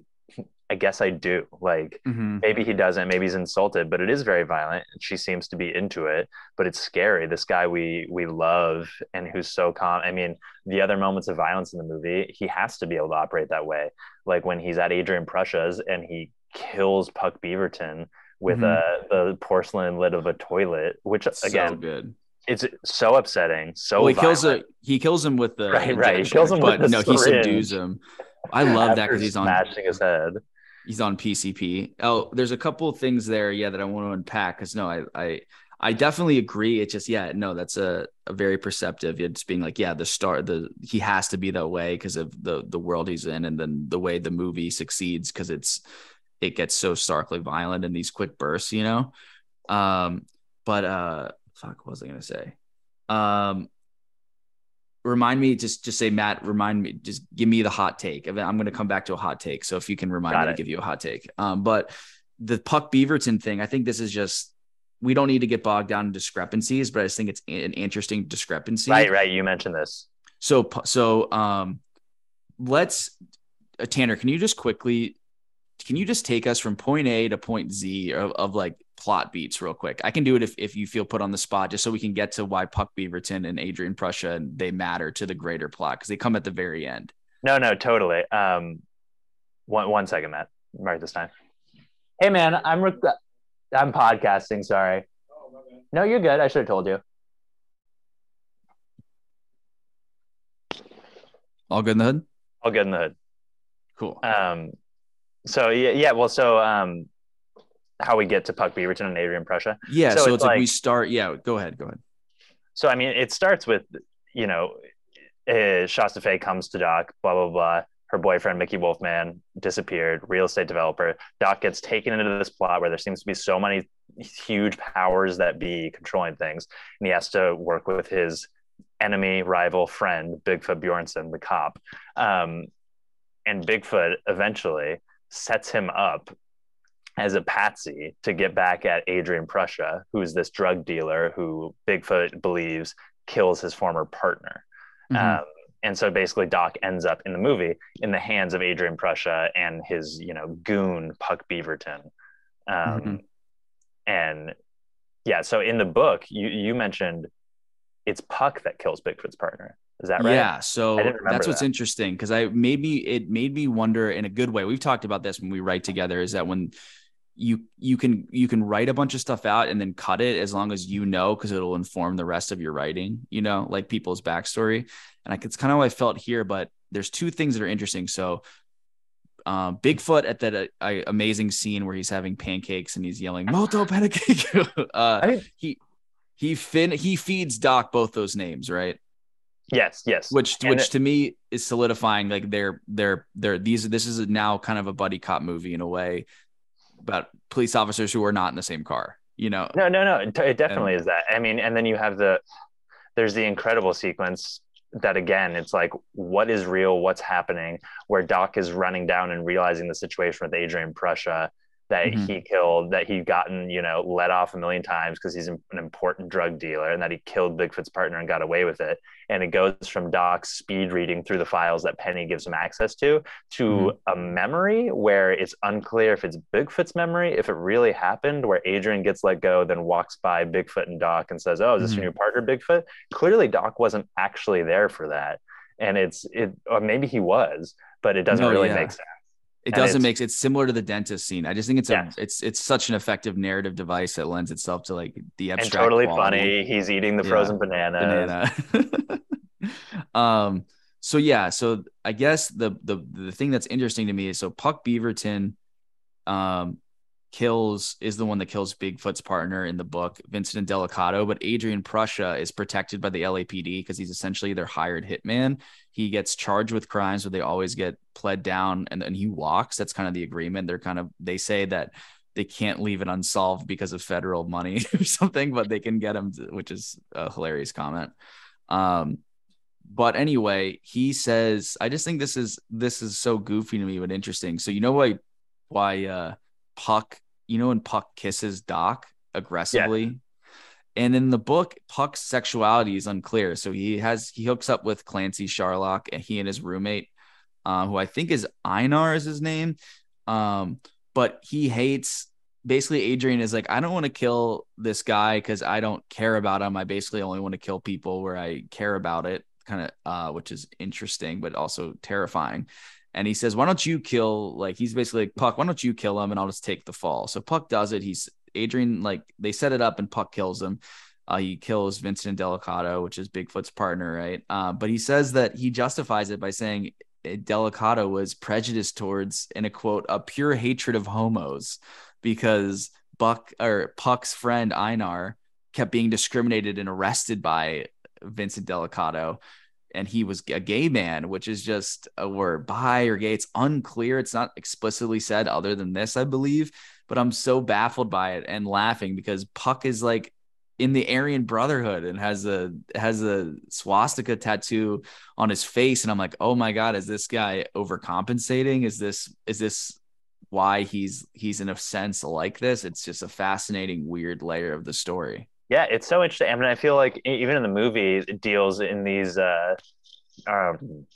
I guess I do. Like, Mhm. maybe he doesn't maybe he's insulted but it is very violent she seems to be into it but it's scary this guy we we love and who's so calm i mean the other moments of violence in the movie he has to be able to operate that way like when he's at adrian prussia's and he kills puck beaverton with Mhm. a the porcelain lid of a toilet which So again good. it's so upsetting so well, he kills violent. a, he kills him with the Right, right. He kills him with but no, he subdues him. I love that because he's on smashing his head he's on PCP. Oh, there's a couple of things there, yeah, that I want to unpack because no, I I I definitely agree. It's just yeah, no, that's a, a very perceptive. It's being like yeah, the star, the he has to be that way because of the the world he's in, and then the way the movie succeeds because it's it gets so starkly violent in these quick bursts, you know. Um, but uh, fuck, what was I gonna say? Um, remind me just just say Matt. Remind me, just give me the hot take. I'm going to come back to a hot take. So if you can remind Got me to give you a hot take. Um, but the Puck Beaverton thing, I think this is just we don't need to get bogged down in discrepancies, but I just think it's an interesting discrepancy. right right you mentioned this So so um, let's uh, Tanner, can you just quickly can you just take us from point A to point Z of, of like plot beats real quick? I can do it if, if you feel put on the spot, just so we can get to why Puck Beaverton and Adrian Prussia and they matter to the greater plot because they come at the very end. No, no, totally. Um, one one second, Matt. Mark this time. Hey, man, I'm rec- I'm podcasting. Sorry. No, you're good. I should have told you. All good in the hood? All good in the hood. Cool. Um, so yeah, yeah. Well, so um, how we get to Puck Beaverton and Adrian Prussia. yeah. so So, it's it's like, we start. Yeah. Go ahead. Go ahead. So I mean, it starts with you know, uh, Shasta Fay comes to Doc. Blah blah blah. Her boyfriend Mickey Wolfmann disappeared. Real estate developer. Doc gets taken into this plot where there seems to be so many huge powers that be controlling things, and he has to work with his enemy, rival, friend Bigfoot Bjornson, the cop. Um, and Bigfoot eventually sets him up as a patsy to get back at Adrian Prussia, who's this drug dealer who Bigfoot believes kills his former partner. Mhm. Um, and so basically, Doc ends up in the movie in the hands of Adrian Prussia and his, you know, goon Puck Beaverton. Um, Mhm. And yeah, so in the book, you you mentioned it's Puck that kills Bigfoot's partner. Is that right? Yeah, so I didn't remember that's what's that. interesting because I made me it made me wonder in a good way. We've talked about this when we write together. Is that when you you can you can write a bunch of stuff out and then cut it as long as you know because it'll inform the rest of your writing. You know, like people's backstory, and like it's kind of how I felt here. But there's two things that are interesting. So. Um, Bigfoot at that uh, uh, amazing scene where he's having pancakes and he's yelling "Moto pancake." uh, I didn't- he he fin he feeds Doc both those names, right? Yes, yes. which And which it- to me is solidifying like they're they're they're these this is now kind of a buddy cop movie in a way about police officers who are not in the same car you know No, no, no. It, it definitely is that. I mean, and then you have the there's the incredible sequence that again, it's like what is real, what's happening, where Doc is running down and realizing the situation with Adrian Prussia that Mhm. he killed, that he'd gotten, you know, let off a million times because he's an important drug dealer and that he killed Bigfoot's partner and got away with it. And it goes from Doc's speed reading through the files that Penny gives him access to to a memory where it's unclear if it's Bigfoot's memory, if it really happened, where Adrian gets let go, then walks by Bigfoot and Doc and says, Oh, is this Mhm. your new partner, Bigfoot? Clearly, Doc wasn't actually there for that. And it's, it, or maybe he was, but it doesn't really yeah. make sense. It and doesn't make it's similar to the dentist scene i just think it's a it's it's such an effective narrative device that lends itself to like the abstract. And totally quality. funny. He's eating the Yeah. frozen bananas. banana. um. So yeah. So I guess the the the thing that's interesting to me is so Puck Beaverton, um, kills is the one that kills Bigfoot's partner in the book, Vincent Delicato. But Adrian Prussia is protected by the LAPD because he's essentially their hired hitman. He gets charged with crimes, but they always get pled down, and then he walks. That's kind of the agreement. They're kind of they say that they can't leave it unsolved because of federal money or something, but they can get him, to, which is a hilarious comment. Um, but anyway, he says, I just think this is this is so goofy to me, but interesting. So you know why why uh Puck, you know, when Puck kisses Doc aggressively. And in the book, Puck's sexuality is unclear. So he has he hooks up with Clancy Charlock and he and his roommate, uh, who I think is Einar is his name. Um, but he hates basically Adrian is like, I don't want to kill this guy because I don't care about him. I basically only want to kill people where I care about it, kind of uh, which is interesting, but also terrifying. And he says, Why don't you kill like he's basically like, Puck, why don't you kill him and I'll just take the fall? So Puck does it. He's Adrian, like they set it up and Puck kills him. Uh, he kills Vincent Delicato, which is Bigfoot's partner, right? Uh, but he says that he justifies it by saying eh, Delicato was prejudiced towards, in a quote, a pure hatred of homos because Buck or Puck's friend Einar kept being discriminated and arrested by Vincent Delicato. And he was a gay man, which is just a word bi or gay. It's unclear. It's not explicitly said other than this, I believe. But I'm so baffled by it and laughing because Puck is like in the Aryan Brotherhood and has a has a swastika tattoo on his face, and I'm like, oh my god, is this guy overcompensating? Is this is this why he's he's in a sense like this? It's just a fascinating, weird layer of the story. Yeah, it's so interesting. I mean, I feel like even in the movie, it deals in these, uh, um,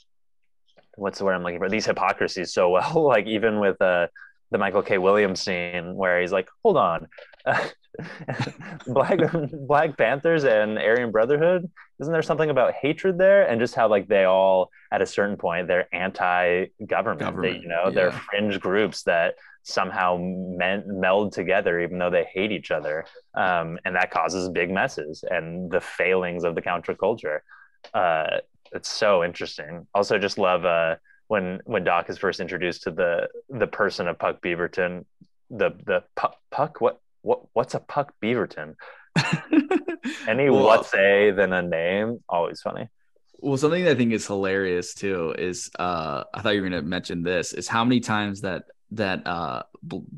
what's the word I'm looking for? These hypocrisies so well. Like even with uh, the Michael K. Williams scene where he's like, "Hold on, Black Black Panthers and Aryan Brotherhood. Isn't there something about hatred there? And just how like they all, at a certain point, they're anti-government. They, Government, you know, they're fringe groups that somehow men- meld together, even though they hate each other um, and that causes big messes and the failings of the counterculture. Uh, it's so interesting. Also, just love uh, when when Doc is first introduced to the the person of Puck Beaverton. The the Puck, Puck what what what's a Puck Beaverton? Any Well, what's a than a name? Always funny. Well, something that I think is hilarious too is uh I thought you were gonna mention this is how many times that that uh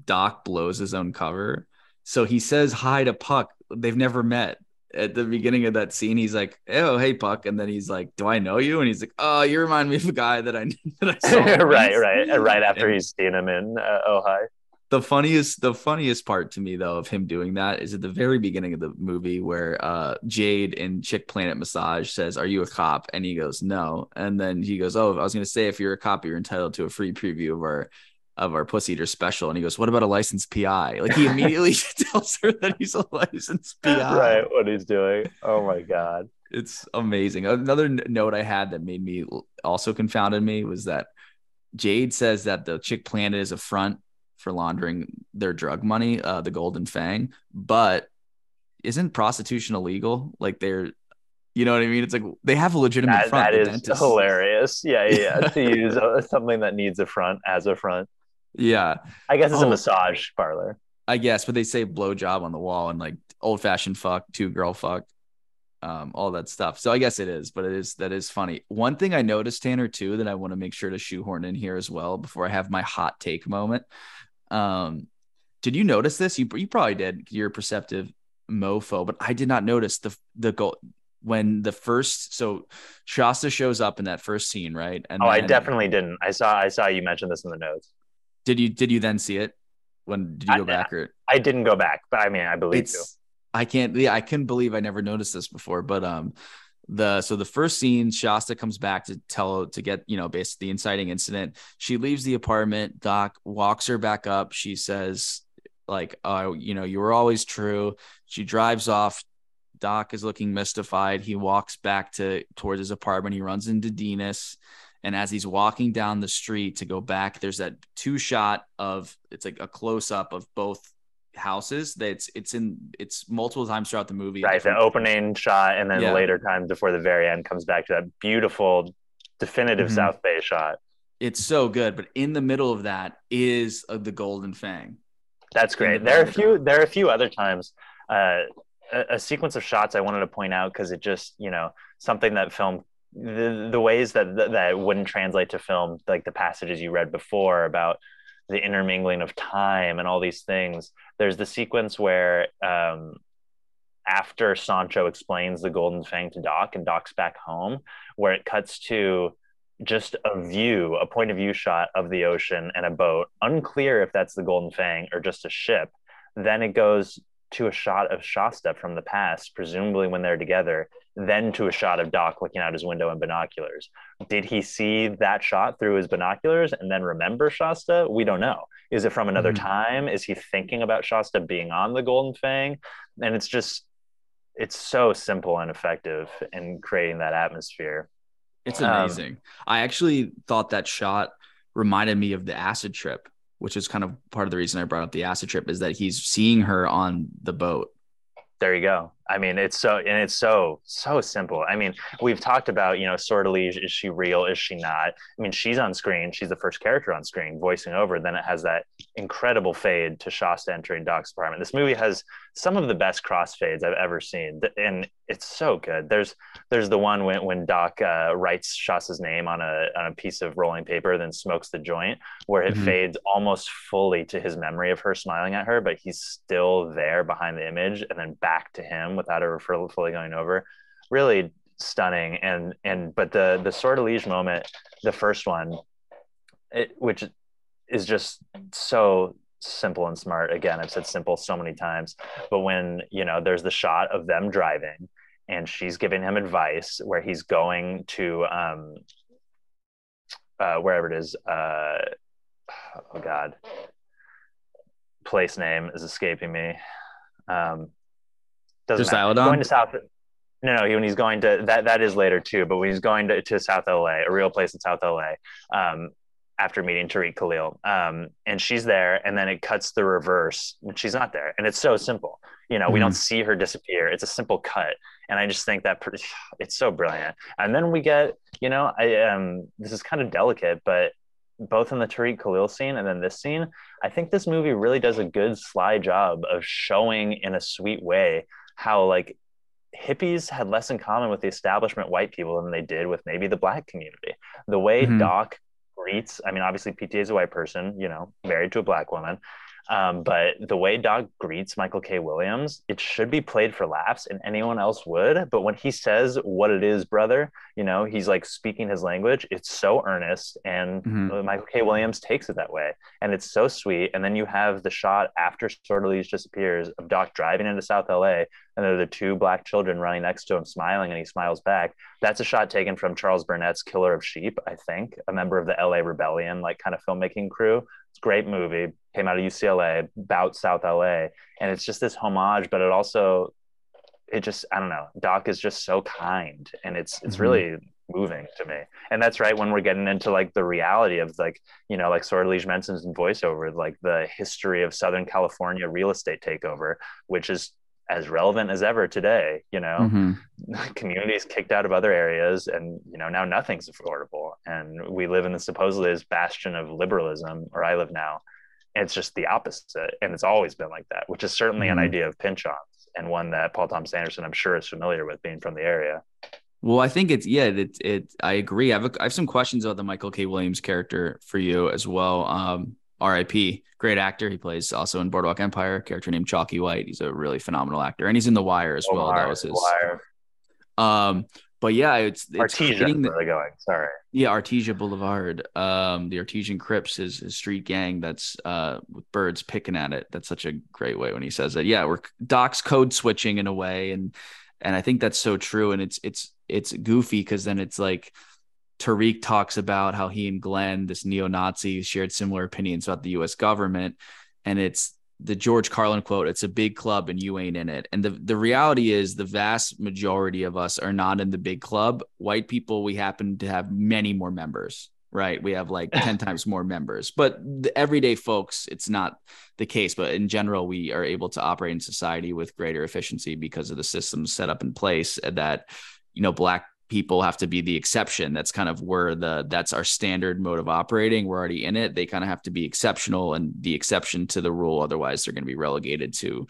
Doc blows his own cover. So he says hi to Puck. They've never met. At the beginning of that scene, he's like, "Oh, hey Puck," and then he's like, "Do I know you?" And he's like, "Oh, you remind me of a guy that I that I saw." right, right, right after And- he's seen him in uh, Oh Hi. the funniest the funniest part to me though of him doing that is at the very beginning of the movie where uh Jade in Chick Planet Massage says, "Are you a cop?" and he goes, "No." And then he goes, "Oh, I was going to say if you're a cop, you're entitled to a free preview of our of our Pussy Eater special." And he goes, "What about a licensed PI?" Like he immediately tells her that he's a licensed PI. Right, what he's doing. Oh my god. It's amazing. Another note I had that made me also confounded me was that Jade says that the Chick Planet is a front for laundering their drug money, uh, the Golden Fang, but isn't prostitution illegal? Like they're, you know what I mean? It's like they have a legitimate That, front. that is dentist- hilarious. Yeah, yeah. yeah. to use uh, something that needs a front as a front. Yeah, I guess it's a Oh. massage parlor. I guess, but they say blow job on the wall and like old fashioned fuck, two girl fuck. um, all that stuff. So I guess it is, but it is that is funny. One thing I noticed, Tanner, too, that I want to make sure to shoehorn in here as well before I have my hot take moment. Um, did you notice this? You you probably did. You're a perceptive mofo, but I did not notice the the goal when the first so Shasta shows up in that first scene, right? And oh, I definitely didn't. I saw I saw you mention this in the notes. Did you did you then see it? When did you go I, back or I didn't go back, but I mean I believe it's, you. I can't yeah, I couldn't believe I never noticed this before. But um the so the first scene, Shasta comes back to tell to get, you know, based the inciting incident. She leaves the apartment, Doc walks her back up. She says, like, uh, you know, you were always true. She drives off. Doc is looking mystified. He walks back to towards his apartment. He runs into Denis. And as he's walking down the street to go back, there's that two shot of it's like a close up of both houses that's it's in it's multiple times throughout the movie. Right. The opening shot and then yeah. later times before the very end comes back to that beautiful definitive mm-hmm. South Bay shot. It's so good, but in the middle of that is uh, the Golden Fang. That's great. There are a few. There are a few other times. Uh, a, a, sequence of shots I wanted to point out because it just you know something that film the the ways that that wouldn't translate to film like the passages you read before about the intermingling of time and all these things. There's the sequence where um, after Sancho explains the Golden Fang to Doc and Doc's back home, where it cuts to just a view, a point of view shot of the ocean and a boat, unclear if that's the Golden Fang or just a ship. Then it goes to a shot of Shasta from the past, presumably when they're together, then to a shot of Doc looking out his window in binoculars. Did he see that shot through his binoculars and then remember Shasta? We don't know. Is it from another mm-hmm. time? Is he thinking about Shasta being on the Golden Fang? And it's just, it's so simple and effective in creating that atmosphere. It's amazing. Um, I actually thought that shot reminded me of the acid trip, which is kind of part of the reason I brought up the acid trip is that he's seeing her on the boat there you go. I mean, it's so and it's so so simple. I mean, we've talked about you know Sortilege. Is she real? Is she not? I mean, she's on screen. She's the first character on screen, voicing over. Then it has that incredible fade to Shasta entering Doc's apartment. This movie has some of the best crossfades I've ever seen, and it's so good. There's there's the one when when Doc uh, writes Shasta's name on a on a piece of rolling paper, then smokes the joint, where it mm-hmm. fades almost fully to his memory of her smiling at her, but he's still there behind the image, and then back to him without ever fully going over. Really stunning, and and but the the sortilege moment, the first one, it, which is just so simple and smart. Again, I've said simple so many times, but when you know there's the shot of them driving and she's giving him advice where he's going to um uh wherever it is uh oh god place name is escaping me um doesn't matter. going to south no no when he's going to that that is later too but when he's going to, to south la a real place in south la um after meeting Tariq Khalil. Um, and she's there, and then it cuts the reverse, and she's not there. And it's so simple. You know, mm-hmm. we don't mm-hmm. see her disappear. It's a simple cut. And I just think that it's so brilliant. And then we get, you know, I um this is kind of delicate, but both in the Tariq Khalil scene and then this scene, I think this movie really does a good sly job of showing in a sweet way how like hippies had less in common with the establishment white people than they did with maybe the black community. The way mm-hmm. Doc greets, I mean, obviously PTA is a white person, you know, married to a black woman. Um, but the way Doc greets Michael K. Williams, it should be played for laughs, and anyone else would. But when he says what it is, brother, you know, he's like speaking his language. It's so earnest, and mm-hmm. Michael K. Williams takes it that way, and it's so sweet. And then you have the shot after Sortilege disappears of Doc driving into South LA, and there are the two black children running next to him, smiling, and he smiles back. That's a shot taken from Charles Burnett's Killer of Sheep, I think, a member of the LA Rebellion, like kind of filmmaking crew it's great movie, came out of UCLA, about South LA. And it's just this homage, but it also, it just, I don't know, Doc is just so kind and it's, it's mm-hmm. really moving to me. And that's right when we're getting into like the reality of like, you know, like Sortilege mentions in voiceover, like the history of Southern California real estate takeover, which is as relevant as ever today you know mm-hmm. communities kicked out of other areas and you know now nothing's affordable and we live in the supposedly as bastion of liberalism or i live now it's just the opposite and it's always been like that which is certainly mm-hmm. an idea of Pynchon's and one that Paul Thomas Anderson, I'm sure, is familiar with being from the area. Well, I think it's yeah, it it I agree. I have a, I have some questions about the Michael K. Williams character for you as well. Um, R.I.P. Great actor. He plays also in Boardwalk Empire. Character named Chalky White. He's a really phenomenal actor, and he's in The Wire as well. Omar, that was his. Wire. Um, but yeah, it's it's Artesia, hitting the- where they're going. Sorry. yeah, Artesia Boulevard. Um, the Artesian Crips is a street gang that's uh with birds picking at it. That's such a great way when he says that. Yeah, we're Doc's code switching in a way, and and I think that's so true. And it's it's it's goofy because then it's like Tariq talks about how he and Glenn, this neo-Nazi, shared similar opinions about the U.S. government, and it's the George Carlin quote, it's a big club and you ain't in it. And the, the reality is the vast majority of us are not in the big club. White people, we happen to have many more members, right? We have like 10 times more members, but the everyday folks, it's not the case. But in general, we are able to operate in society with greater efficiency because of the systems set up in place that, you know, black people have to be the exception. That's kind of where the that's our standard mode of operating. We're already in it. They kind of have to be exceptional and the exception to the rule. Otherwise, they're going to be relegated to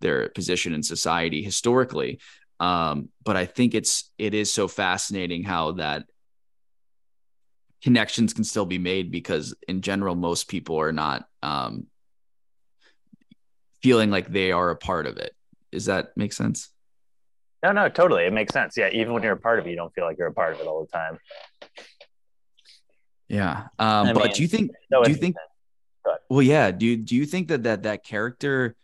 their position in society historically. Um, but I think it's it is so fascinating how that connections can still be made because in general, most people are not um, feeling like they are a part of it. Does that make sense? No, no, totally. It makes sense. Yeah, even when you're a part of it, you don't feel like you're a part of it all the time. Yeah. Um, I but mean, do you think So do you think well yeah, do you do you think that that that character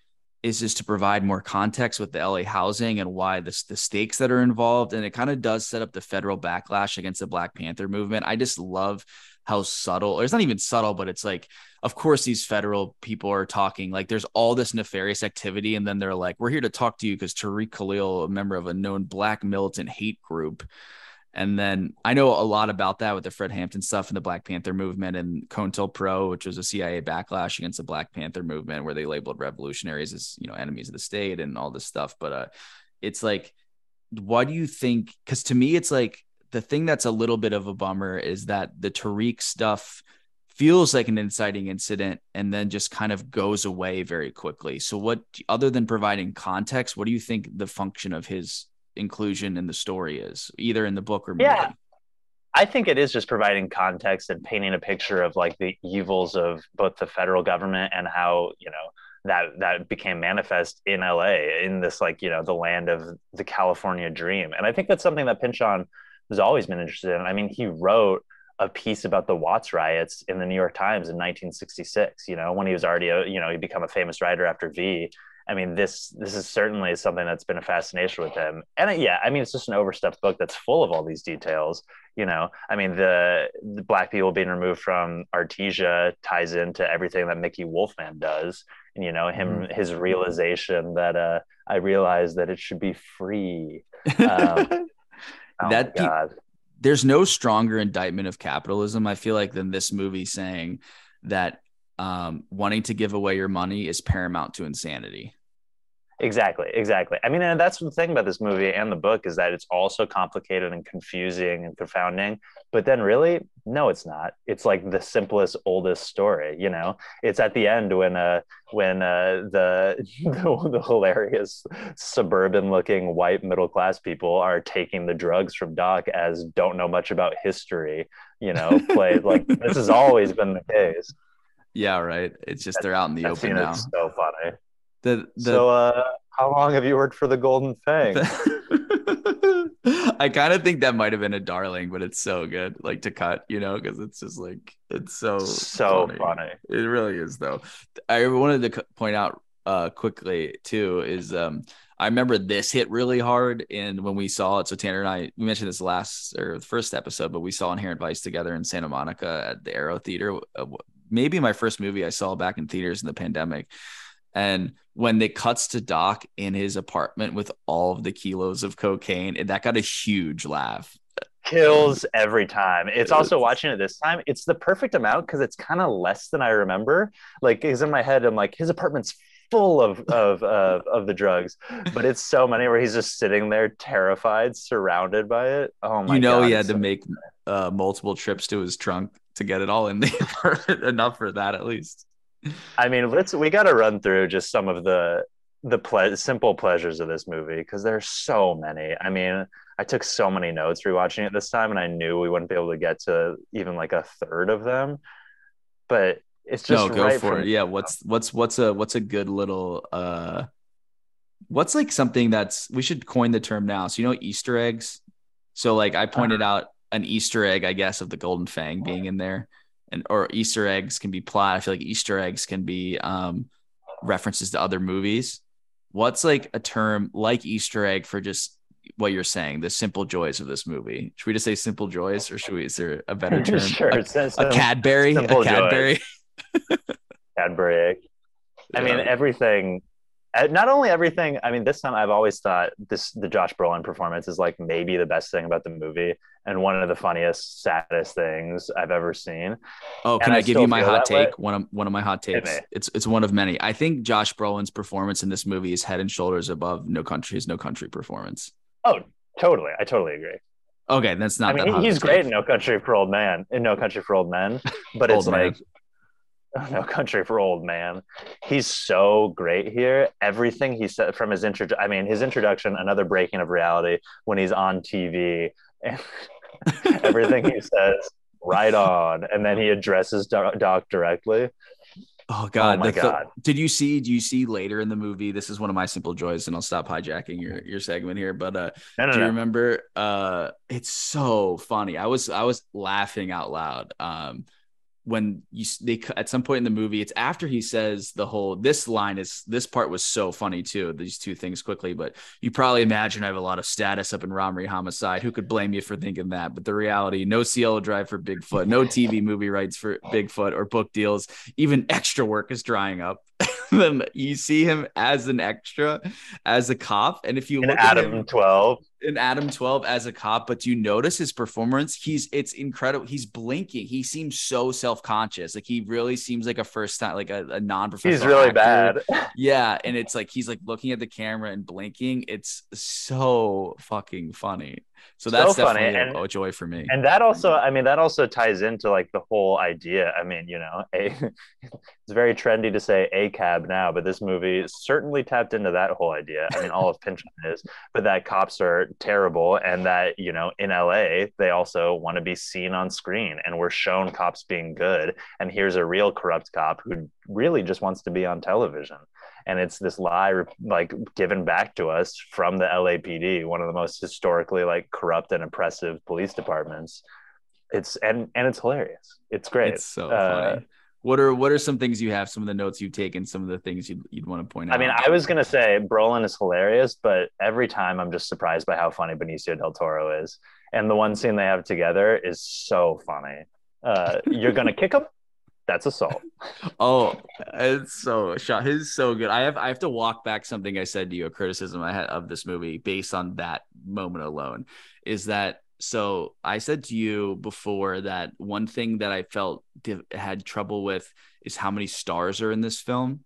is just to provide more context with the LA housing and why the, the stakes that are involved and it kind of does set up the federal backlash against the Black Panther movement. I just love how subtle or it's not even subtle but it's like of course these federal people are talking like there's all this nefarious activity and then they're like we're here to talk to you because Tariq Khalil a member of a known black militant hate group and then I know a lot about that with the Fred Hampton stuff and the Black Panther movement and COINTELPRO, which was a CIA backlash against the Black Panther movement where they labeled revolutionaries as, you know, enemies of the state and all this stuff. But uh, it's like, why do you think? Because to me, it's like the thing that's a little bit of a bummer is that the Tariq stuff feels like an inciting incident and then just kind of goes away very quickly. So, what, other than providing context, what do you think the function of his inclusion in the story is, either in the book or movie? Yeah. I think it is just providing context and painting a picture of like the evils of both the federal government and how, you know, that that became manifest in LA in this like, you know, the land of the California dream. And I think that's something that Pynchon has always been interested in. I mean, he wrote a piece about the Watts riots in the New York Times in 1966, you know, when he was already, a, you know, he become a famous writer after V. I mean, this this is certainly something that's been a fascination with him. And uh, yeah, I mean, it's just an overstuffed book that's full of all these details. You know, I mean, the, the black people being removed from Artesia ties into everything that Mickey Wolfmann does, and you know, him his realization that uh, I realized that it should be free. Um, Oh That God. there's no stronger indictment of capitalism, I feel like, than this movie saying that um, wanting to give away your money is paramount to insanity. Exactly, exactly. I mean, and that's the thing about this movie and the book is that it's also complicated and confusing and confounding. But then, really, no, it's not. It's like the simplest, oldest story. You know, it's at the end when uh when uh the the, the hilarious suburban-looking white middle-class people are taking the drugs from Doc as don't know much about history. You know, played like this has always been the case. Yeah, right. It's just they're out in the open now. so funny. The, the, so, uh, how long have you worked for the Golden Fang? I kind of think that might have been a darling, but it's so good, like to cut, you know, because it's just like it's so so funny. It really is, though. I wanted to point out uh, quickly too is um, I remember this hit really hard, and when we saw it, so Tanner and I we mentioned this last or the first episode, but we saw Inherent Vice together in Santa Monica at the Aero Theater. Uh, maybe my first movie I saw back in theaters in the pandemic. And when it cuts to Doc in his apartment with all of the kilos of cocaine, and that got a huge laugh. Kills every time. It's also watching it this time. It's the perfect amount because it's kind of less than I remember. Like, is in my head. I'm like, his apartment's full of of of, of the drugs, but it's so many where he's just sitting there terrified, surrounded by it. Oh my! God. You know, God, he had it's to make uh, multiple trips to his trunk to get it all in the apartment. Enough for that, at least. I mean, let's we got to run through just some of the the ple- simple pleasures of this movie because there's so many. I mean, I took so many notes rewatching it this time, and I knew we wouldn't be able to get to even like a third of them. But it's just no, go right for it. Yeah, what's what's what's a what's a good little uh what's like something that's we should coin the term now. So you know Easter eggs. So like I pointed Uh-huh. out an Easter egg, I guess, of the golden fang being in there. And or Easter eggs can be plot. I feel like Easter eggs can be um references to other movies. What's like a term like Easter egg for just what you're saying, the simple joys of this movie? Should we just say simple joys or should we is there a better term? sure, A, it's it's a a Cadbury, a. Cadbury. Cadbury egg. I mean, everything. Not only everything. I mean, this time I've always thought this the Josh Brolin performance is like maybe the best thing about the movie and one of the funniest, saddest things I've ever seen. Oh, can I, I give you my hot that way. take? One of one of my hot takes. It's it's one of many. I think Josh Brolin's performance in this movie is head and shoulders above No Country's No Country performance. Oh, totally. I totally agree. Okay, that's not. I mean, that he's great in. No Country for Old Man, in No Country for Old Men, but it's Man. like No Country for Old Man. He's so great here. Everything he said from his intro, I mean, his introduction, another breaking of reality when he's on TV, and everything he says, right on, and then he addresses Doc, directly. Oh God! Oh my the God. did you see? Do you see later in the movie? This is one of my simple joys, and I'll stop hijacking your your segment here. But uh, No, no, do you no. remember? Uh, it's so funny. I was I was laughing out loud. Um, when you they at some point in the movie, it's after he says the whole this line is this part was so funny too. These two things quickly, but you probably imagine I have a lot of status up in Robbery homicide. Who could blame you for thinking that? But the reality, no Cielo Drive for Bigfoot, no TV movie rights for Bigfoot or book deals. Even extra work is drying up. then you see him as an extra, as a cop, and if you look at him, Adam 12. In Adam 12 as a cop, but do you notice his performance. He's it's incredible. He's blinking. He seems so self-conscious. Like he really seems like a first time, like a, a non-professional. He's really actor. bad. Yeah. And it's like he's like looking at the camera and blinking. It's so fucking funny. So So that's funny, definitely a- and- a joy for me. and that also i mean that also ties into like the whole idea i mean you know a, it's very trendy to say ACAB now but this movie certainly tapped into that whole idea i mean all of Pynchon is but that cops are terrible and that you know in la they also want to be seen on screen and we're shown cops being good and here's a real corrupt cop who really just wants to be on television and it's this lie like given back to us from the LAPD, one of the most historically like corrupt and oppressive police departments. It's and and it's hilarious. It's great. It's so Uh, funny. What are what are some things you have? Some of the notes you've taken. Some of the things you'd, you'd want to point out. I mean, I was gonna say Brolin is hilarious, but every time I'm just surprised by how funny Benicio del Toro is. And the one scene they have together is so funny. Uh, you're gonna kick him? That's assault. Oh, it's so shot. His so good. I have I have to walk back something I said to you, a criticism I had of this movie based on that moment alone. Is that so? I said to you before that one thing that I felt had trouble with is how many stars are in this film.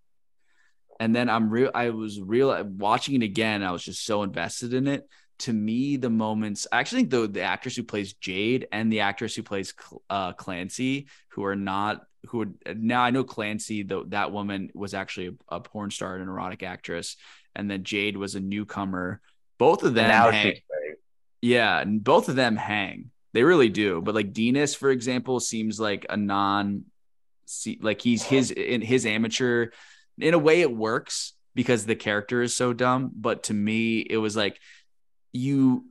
And then I'm real. I was real watching it again. I was just so invested in it. To me, the moments. I actually think the the actress who plays Jade and the actress who plays uh, Clancy, who are not who would now I know Clancy, though that woman was actually a, a porn star and an erotic actress, and then Jade was a newcomer. Both of them, now hang. Yeah, and both of them hang. They really do. But like Denis, for example, seems like a non, like he's his in his amateur. In a way, it works because the character is so dumb. But to me, it was like you,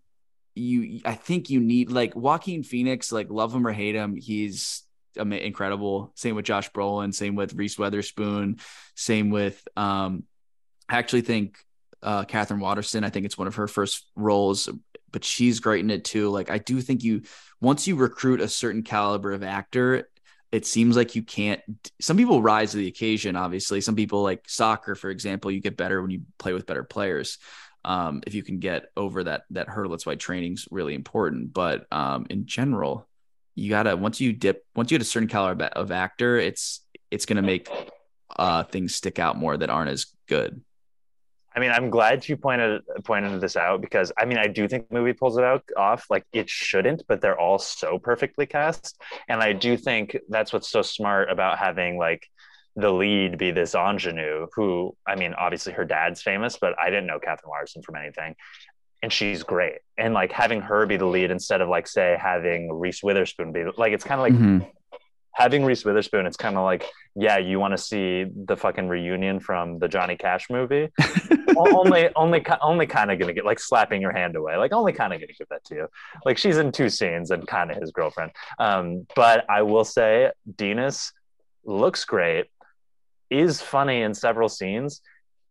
you. I think you need like Joaquin Phoenix. Like love him or hate him, he's incredible. Same with Josh Brolin. Same with Reese Witherspoon. Same with um. I actually think uh Katherine Waterston. I think it's one of her first roles, but she's great in it too. Like I do think you once you recruit a certain caliber of actor, it seems like you can't some people rise to the occasion, obviously. Some people like soccer, for example, you get better when you play with better players. Um, if you can get over that that hurdle, that's why training's really important. But um in general, you gotta once you dip once you get a certain caliber of- actor, it's it's gonna make uh things stick out more that aren't as good. I mean, I'm glad you pointed pointed this out because I mean, I do think the movie pulls it out off. Like it shouldn't, but they're all so perfectly cast, and I do think that's what's so smart about having like the lead be this ingenue who, I mean, obviously her dad's famous, but I didn't know Katherine Waterston from anything. And she's great. And like having her be the lead instead of like, say, having Reese Witherspoon be like, it's kind of like Mhm. having Reese Witherspoon. It's kind of like, yeah, you want to see the fucking reunion from the Johnny Cash movie. Only, only, only kind of gonna get like slapping your hand away. Like, only kind of gonna give that to you. Like, she's in two scenes and kind of his girlfriend. Um, but I will say, Denis looks great, is funny in several scenes.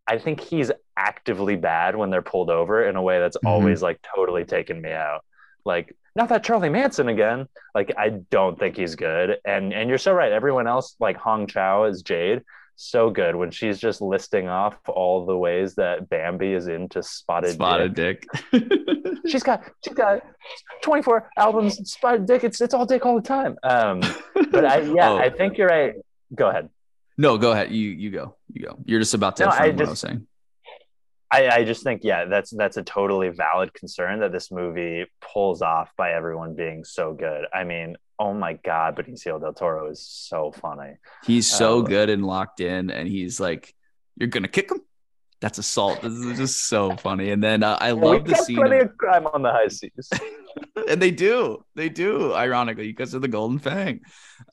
I think he's actively bad when they're pulled over in a way that's Mhm. always like totally taken me out. Like, not that Charlie Manson again. Like, I don't think he's good. And and you're so right. Everyone else, like Hong Chau as Jade, so good when she's just listing off all the ways that Bambi is into spotted, Spotted dick. dick. She's got she's got 24 albums, spotted dick. It's it's all dick all the time. Um, but I yeah, Oh. I think you're right. Go ahead. no, go ahead. You you go. You go. You're just about to No, I affirm what I just- was saying. I, I just think yeah that's that's a totally valid concern that this movie pulls off by everyone being so good i mean oh my god benicio del toro is so funny He's so Oh. good and locked in, and he's like, "You're gonna kick him." That's assault. This is just so funny. And then uh, I love the scene, plenty of- of crime on the high seas and they do, they do, ironically, because of the Golden Fang.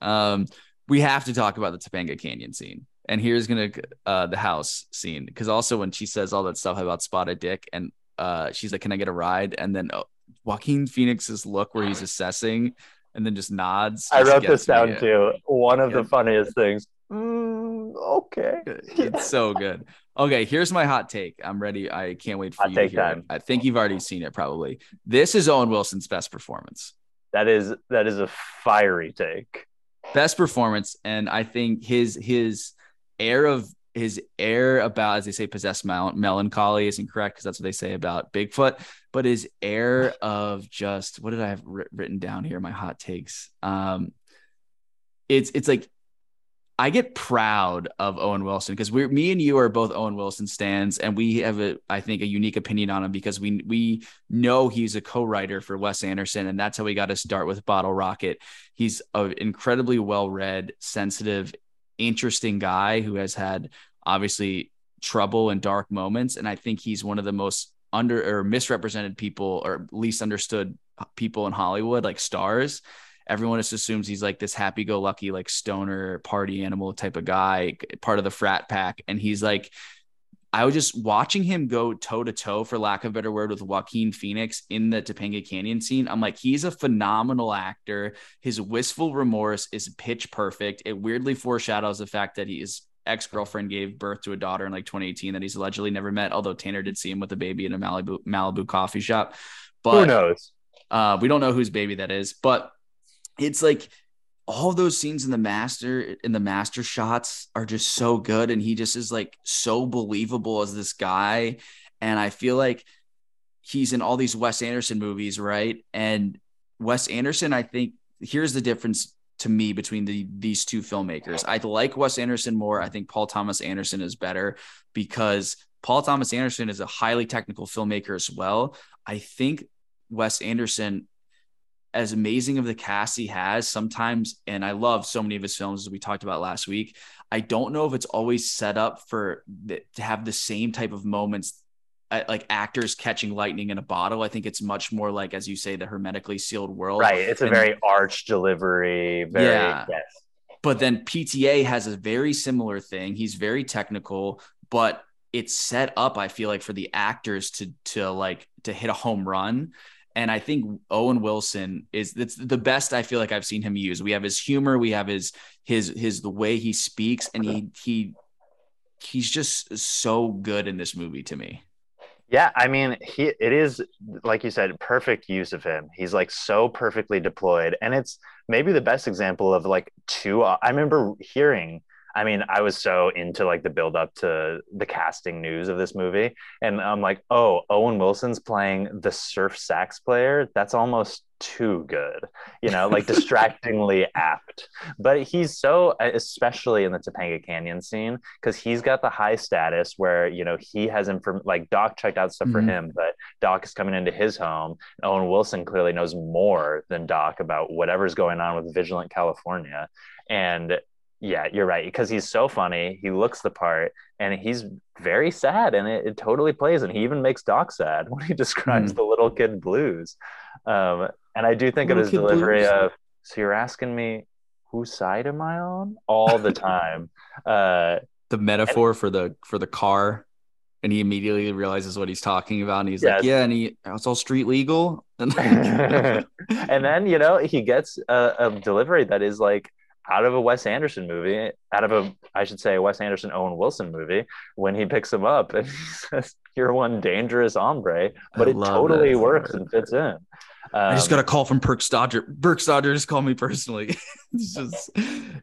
Um, we have to talk about the Topanga Canyon scene, and here's gonna uh the house scene because also when she says all that stuff about Spotted Dick, and uh, she's like, "Can I get a ride?" And then uh, Joaquin Phoenix's look where he's assessing, and then just nods. i wrote this down too one of Yeah. the funniest things Mm, okay It's so good. Okay, here's my hot take. I'm ready. I can't wait for Hot you to take hear time. it. I think you've already seen it probably. This is Owen Wilson's best performance. that is that is a fiery take Best performance, and I think his his air of his air about, as they say, possessed mel- melancholy isn't correct because that's what they say about Bigfoot. But his air of just what did I have writ- written down here? My hot takes. Um, it's it's like I get proud of Owen Wilson because we're me and you are both Owen Wilson stands, and we have a I think a unique opinion on him because we we know he's a co-writer for Wes Anderson, and that's how we got to start with Bottle Rocket. He's an incredibly well-read, sensitive, interesting guy who has had obviously trouble and dark moments, and I think he's one of the most under or misrepresented people or least understood people in Hollywood, like stars. Everyone just assumes he's like this happy-go-lucky like stoner party animal type of guy part of the frat pack. And he's like i was just watching him go toe to toe for lack of a better word with joaquin phoenix in the topanga canyon scene. I'm like he's a phenomenal actor. His wistful remorse is pitch perfect. It weirdly foreshadows the fact that his ex-girlfriend gave birth to a daughter in like 2018 that he's allegedly never met although tanner did see him with a baby in a malibu malibu coffee shop. But who knows? uh, we don't know whose baby that is, but it's like all those scenes in the master in the master shots are just so good, and he just is like so believable as this guy. And I feel like he's in all these Wes Anderson movies, right? And Wes Anderson, I think here's the difference to me between the these two filmmakers. I like Wes Anderson more. I think Paul Thomas Anderson is better because Paul Thomas Anderson is a highly technical filmmaker as well. I think Wes Anderson, as amazing of the cast he has, sometimes, and I love so many of his films as we talked about last week. I don't know if it's always set up for the, to have the same type of moments, uh, like actors catching lightning in a bottle. I think it's much more like, as you say, the hermetically sealed world. right it's a And- very arch delivery very Yeah. yes. But then PTA has a very similar thing. He's very technical, but it's set up, I feel like, for the actors to to like to hit a home run. And I think Owen Wilson is that's the best I feel like I've seen him use. We have his humor, we have his his his the way he speaks, and he he he's just so good in this movie to me. Yeah, I mean, he it is like you said, perfect use of him. He's like so perfectly deployed, and it's maybe the best example of like two. I remember hearing. I mean, I was so into like the build up to the casting news of this movie, and I'm like, oh, Owen Wilson's playing the surf sax player. That's almost too good, you know, like distractingly apt. But he's so, especially in the Topanga Canyon scene, because he's got the high status where you know he has inform like Doc checked out stuff for Mhm. him, but Doc is coming into his home. Owen Wilson clearly knows more than Doc about whatever's going on with Vigilant California, and Yeah, you're right. Because he's so funny. He looks the part and he's very sad and it, it totally plays. And he even makes Doc sad when he describes Mm. the little kid blues. Um, and I do think Little of his delivery blues. of, so you're asking me whose side am I on all the time? uh, The metaphor for the for the car, and he immediately realizes what he's talking about, and he's Yes. like, "Yeah," and he it's all street legal. And and then you know he gets a, a delivery that is like out of a Wes Anderson movie, out of a I should say a Wes Anderson Owen Wilson movie when he picks him up and he says, "You're one dangerous hombre," but I it totally that. works and fits in. I just Um, got a call from Burke Stodger. Burke Stodger just called me personally. it's just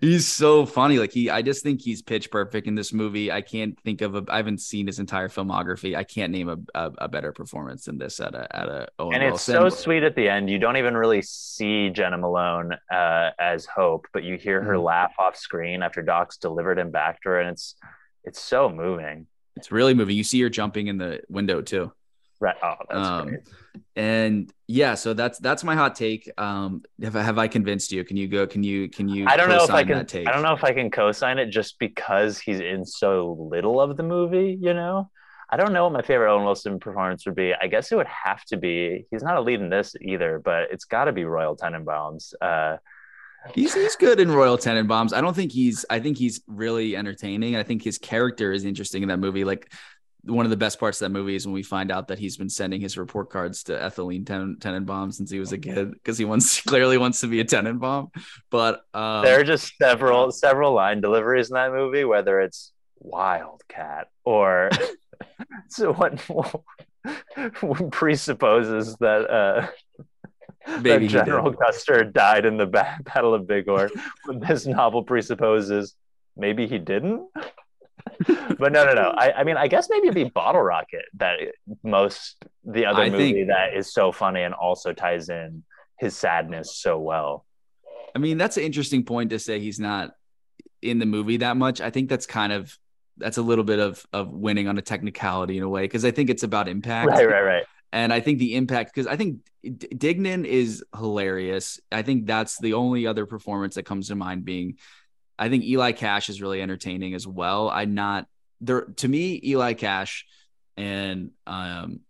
he's so funny. Like he, I just think he's pitch perfect in this movie. I can't think of a. I haven't seen his entire filmography. I can't name a, a, a better performance than this at a at a Owen and it's Wilson. so sweet at the end. You don't even really see Jena Malone uh, as Hope, but you hear her Mhm. laugh off screen after Doc's delivered him back to her, and it's it's so moving. It's really moving. You see her jumping in the window too. Right? Oh, that's Um, great. And yeah, so that's that's my hot take. Um, have I have I convinced you? Can you go? Can you can you? I don't know if I can. I don't know if I can co-sign it just because he's in so little of the movie. You know, I don't know what my favorite Owen Wilson performance would be. I guess it would have to be. He's not a lead in this either, but it's got to be Royal Tenenbaums. Uh, He's he's good in Royal Tenenbaums. I don't think he's. I think he's really entertaining. I think his character is interesting in that movie. Like one of the best parts of that movie is when we find out that he's been sending his report cards to Etheline Ten- Tenenbaum since he was a kid because he wants clearly wants to be a Tenenbaum. But um, there are just several several line deliveries in that movie, whether it's Wildcat or so what, what presupposes that. Uh, Maybe that General. Custer died in the Battle of Big Horn. When this novel presupposes maybe he didn't. but no, no, no. I, I mean, I guess maybe it'd be Bottle Rocket that most the other I movie think- that is so funny and also ties in his sadness so well. I mean, that's an interesting point to say he's not in the movie that much. I think that's kind of that's a little bit of of winning on a technicality in a way because I think it's about impact. Right, right, right. And I think the impact, because I think D- Dignan is hilarious. I think that's the only other performance that comes to mind being, I think Eli Cash is really entertaining as well. I'm not there to me, Eli Cash and, um,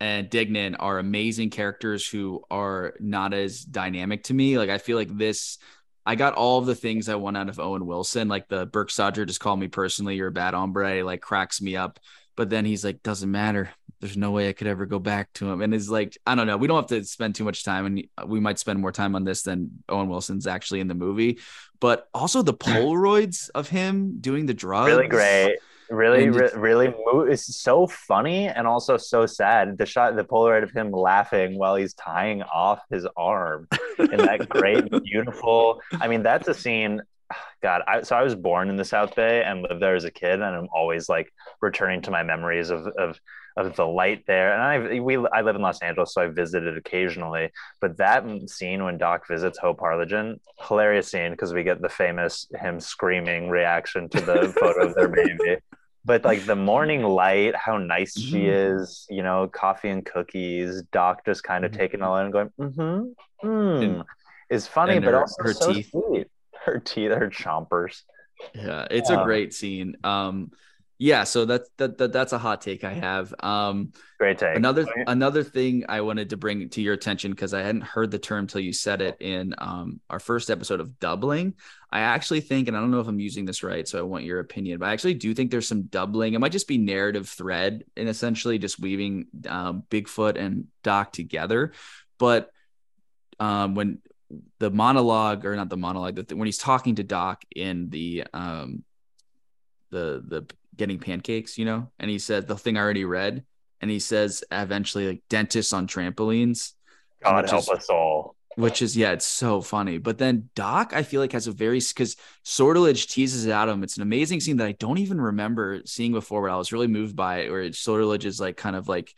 and Dignan are amazing characters who are not as dynamic to me. Like, I feel like this, I got all of the things I want out of Owen Wilson. Like the Burke Stodger just called me personally, you're a bad hombre, like cracks me up. But then he's like, doesn't matter there's no way I could ever go back to him. And it's like, I don't know. We don't have to spend too much time, and we might spend more time on this than Owen Wilson's actually in the movie. But also the Polaroids of him doing the drugs. Really great. Really, re- really, mo- it's so funny and also so sad. The shot, the Polaroid of him laughing while he's tying off his arm in that great, beautiful. I mean, that's a scene. God, I, so I was born in the South Bay and lived there as a kid, and I'm always like returning to my memories of of of the light there. And I we I live in Los Angeles, so I visited occasionally. But that scene when Doc visits Hope Harlingen, hilarious scene because we get the famous him screaming reaction to the photo of their baby. But like the morning light, how nice she Mhm. is, you know, coffee and cookies. Doc just kind of Mhm. taking all in and going, mm-hmm, mm, is funny, but her- also her so teeth. sweet. Her teeth, her chompers. Yeah, it's Yeah. a great scene. Um, yeah, so that's that, that that's a hot take I have. Um, Great take. another another thing I wanted to bring to your attention because I hadn't heard the term till you said it in um, our first episode of doubling. I actually think, and I don't know if I'm using this right, so I want your opinion, but I actually do think there's some doubling. It might just be narrative thread and essentially just weaving um, Bigfoot and Doc together. But um, when the monologue, or not the monologue, the, when he's talking to Doc in the um, the the getting pancakes, you know, and he said the thing I already read, and he says eventually like dentists on trampolines, God help is- us all. which is yeah, it's so funny. But then Doc, I feel like has a very because Sortilege teases it out of him. It's an amazing scene that I don't even remember seeing before, but I was really moved by it. Where Sortilege is like kind of like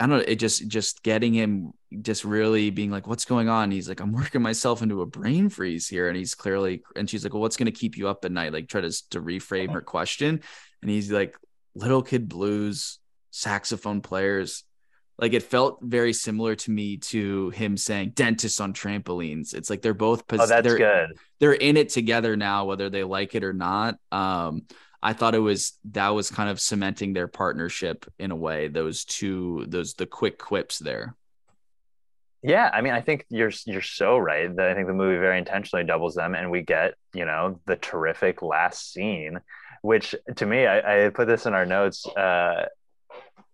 I don't know, it just just getting him just really being like, what's going on? He's like, I'm working myself into a brain freeze here. And he's clearly and she's like, Well, what's gonna keep you up at night? Like try to to reframe her question. And he's like, little kid blues, saxophone players. like it felt very similar to me to him saying dentists on trampolines. It's like they're both Oh, that's they're, good. they're in it together now, whether they like it or not. Um, I thought it was that was kind of cementing their partnership in a way. Those two, those the quick quips there. Yeah, I mean, I think you're you're so right. That I think the movie very intentionally doubles them, and we get you know the terrific last scene, which to me, I, I put this in our notes. Uh,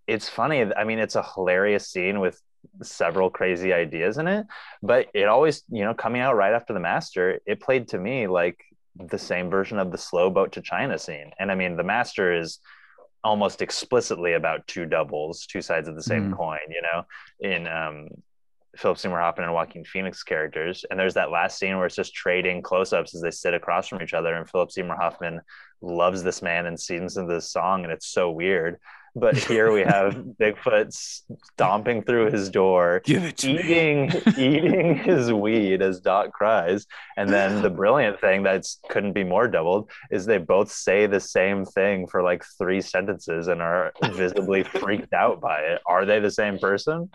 it's funny. I mean, it's a hilarious scene with several crazy ideas in it, but it always you know coming out right after the master, it played to me like the same version of the slow boat to China scene. And I mean, the master is almost explicitly about two doubles, two sides of the same Mhm. coin. You know, in um, Philip Seymour Hoffman and Joaquin Phoenix characters. And there's that last scene where it's just trading close ups as they sit across from each other. And Philip Seymour Hoffman loves this man and sings into this song. And it's so weird. But here we have Bigfoot stomping through his door, eating eating his weed as Doc cries. And then the brilliant thing that couldn't be more doubled is they both say the same thing for like three sentences and are visibly freaked out by it. Are they the same person?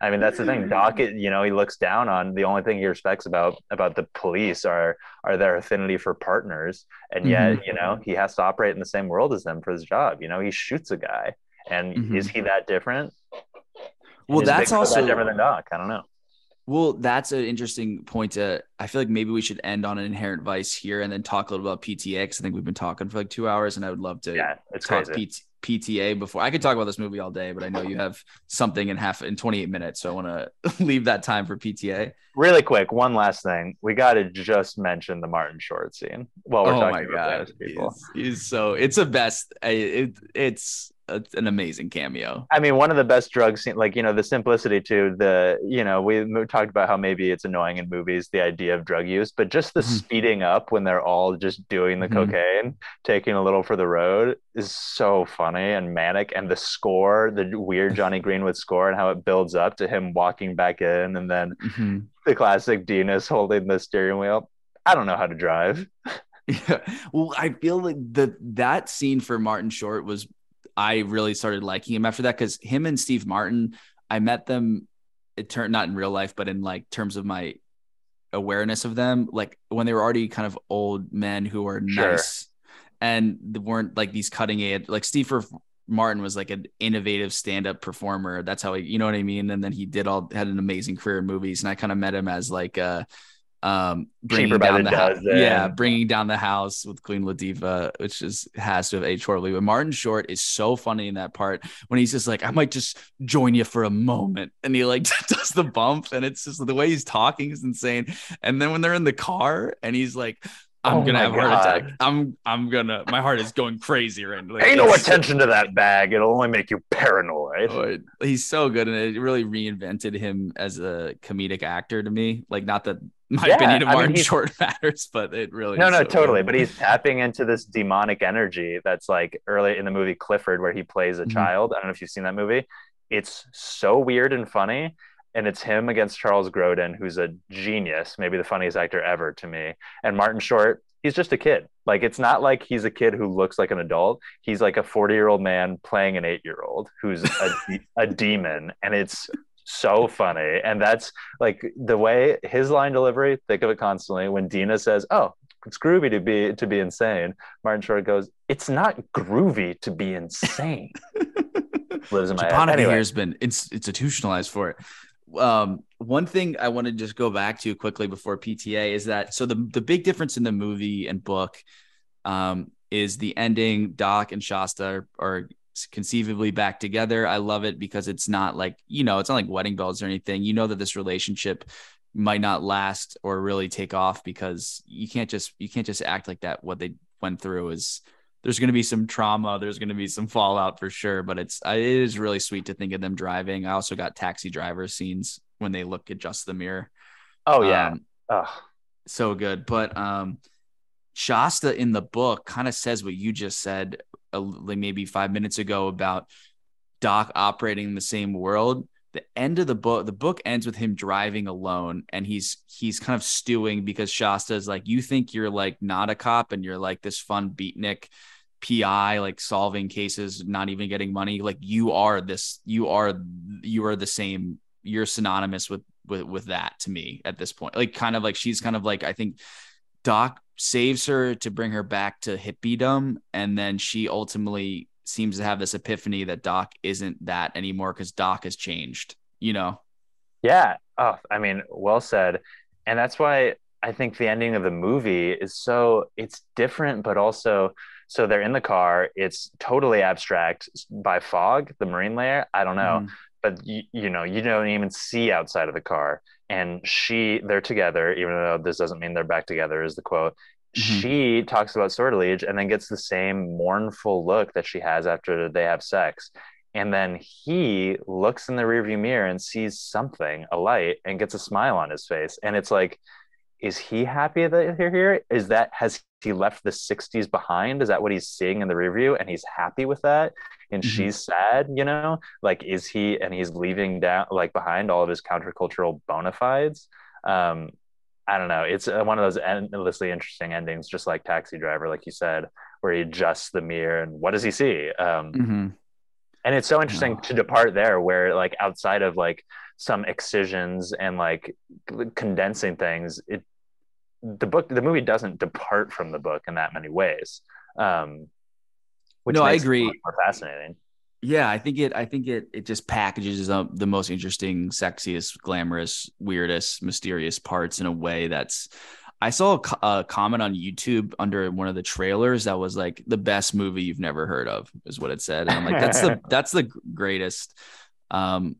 I mean, that's the thing. Doc, you know, he looks down on the only thing he respects about about the police are are their affinity for partners, and yet, you know, he has to operate in the same world as them for his job. You know, he shoots a guy, and Mhm. is he that different? Well, Is that's also that different than Doc. I don't know. Well, that's an interesting point. To I feel like maybe we should end on an inherent vice here and then talk a little about PTA because I think we've been talking for like two hours, and I would love to Yeah, it's talk crazy. PT, PTA before. I could talk about this movie all day, but I know you have something in half in 28 minutes, so I want to leave that time for PTA. Really quick, one last thing. We got to just mention the Martin Short scene while we're oh talking my about god, people. he's, he's so it's a best. It, it's an amazing cameo. I mean, one of the best drug scene, like you know, the simplicity to the, you know, we talked about how maybe it's annoying in movies the idea of drug use, but just the Mhm. speeding up when they're all just doing the Mhm. cocaine, taking a little for the road, is so funny and manic. And the score, the weird Jonny Greenwood score, and how it builds up to him walking back in, and then Mhm. the classic Denis holding the steering wheel. I don't know how to drive. Yeah. Well, I feel like the that scene for Martin Short was I really started liking him after that because him and Steve Martin, I met them it turned not in real life, but in like terms of my awareness of them, like when they were already kind of old men who are Sure. nice and they weren't like these cutting edge like Steve Martin was like an innovative stand-up performer. That's how he, you know what I mean. And then he did all had an amazing career in movies, and I kind of met him as like uh um bringing Cheaper down the the house. Yeah, bringing down the house with Queen Latifah, which is has to have aged horribly. But Martin Short is so funny in that part when he's just like, I might just join you for a moment, and he like does the bump, and it's just the way he's talking is insane. And then when they're in the car, and he's like. I'm Oh gonna have a heart attack. I'm I'm gonna my heart is going crazy right now. Like, Pay no attention to that bag. It'll only make you paranoid. Oh, he's so good, and it really reinvented him as a comedic actor to me. Like, not that my Yeah, opinion of I Martin he's- Short matters, but it really No, is no, so totally. good. But he's tapping into this demonic energy that's like early in the movie Clifford, where he plays a Mhm. child. I don't know if you've seen that movie. It's so weird and funny. And it's him against Charles Grodin, who's a genius, maybe the funniest actor ever to me. And Martin Short, he's just a kid. Like, it's not like he's a kid who looks like an adult. He's like a 40 year old man playing an eight year old who's a, a demon. And it's so funny. And that's like the way his line delivery, think of it constantly. When Dina says, Oh, it's groovy to be to be insane. Martin Short goes, "It's not groovy to be insane." Lives in my head. Japan Anyway, here has been ins- institutionalized for it. Um, one thing I want to just go back to quickly before PTA is that so the the big difference in the movie and book um, is the ending. Doc and Shasta are, are conceivably back together. I love it because it's not like you know it's not like wedding bells or anything. You know that this relationship might not last or really take off because you can't just you can't just act like that. What they went through is there's going to be some trauma. There's going to be some fallout for sure, but it's it is really sweet to think of them driving. I also got taxi driver scenes when they look at just the mirror. oh yeah, Um, so good. But um, Shasta in the book kind of says what you just said, uh, like maybe five minutes ago about Doc operating in the same world. The end of the book, the book ends with him driving alone, and he's he's kind of stewing because Shasta is like, you think you're like not a cop and you're like this fun beatnik PI, like solving cases, not even getting money. Like you are this, you are you are the same. You're synonymous with with with that to me at this point. Like kind of like she's kind of like I think Doc saves her to bring her back to hippiedom, and then she ultimately seems to have this epiphany that Doc isn't that anymore because Doc has changed. You know? Yeah. Oh, I mean, well said. And that's why I think the ending of the movie is so it's different, but also so they're in the car. It's totally abstract by fog, the marine layer. I don't know, mm. but you, you know, you don't even see outside of the car. And she, they're together, even though this doesn't mean they're back together. Is the quote. Mm-hmm. She talks about sortilege and then gets the same mournful look that she has after they have sex. And then he looks in the rearview mirror and sees something, a light, and gets a smile on his face. And it's like, is he happy that they're here? Is that has he left the 60s behind? Is that what he's seeing in the review? And he's happy with that? And mm-hmm. she's sad, you know? Like, is he and he's leaving down like behind all of his countercultural bona fides? Um, I don't know. It's uh, one of those endlessly interesting endings, just like Taxi Driver, like you said, where he adjusts the mirror and what does he see? Um, mm-hmm. And it's so interesting to depart there, where like outside of like some excisions and like condensing things, it the book the movie doesn't depart from the book in that many ways um which no i agree more fascinating yeah i think it i think it it just packages up the most interesting sexiest glamorous weirdest mysterious parts in a way that's i saw a, a comment on youtube under one of the trailers that was like the best movie you've never heard of is what it said. And i'm like that's the that's the greatest. Um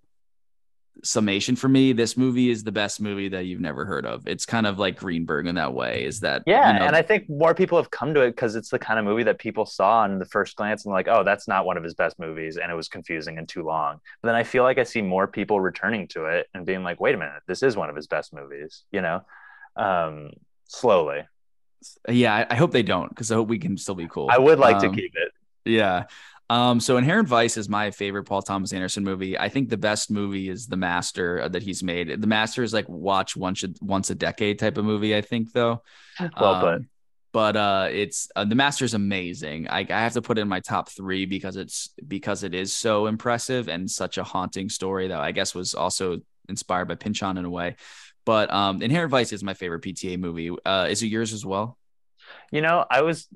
summation for me this movie is the best movie that you've never heard of. It's kind of like greenberg in that way is that yeah you know, and i think more people have come to it because it's the kind of movie that people saw on the first glance and like oh that's not one of his best movies and it was confusing and too long. But then i feel like i see more people returning to it and being like wait a minute this is one of his best movies you know um slowly. Yeah i, hope they don't because i hope we can still be cool. I would like um, to keep it. yeah um, so Inherent Vice is my favorite Paul Thomas Anderson movie. I think the best movie is The Master uh, that he's made. The Master is like watch once a, once a decade type of movie. I think though. Well, um, but but uh, it's uh, The Master is amazing. I, I have to put it in my top three because it's because it is so impressive and such a haunting story that I guess was also inspired by Pynchon in a way. But um, Inherent Vice is my favorite PTA movie. Uh, is it yours as well? You know, I was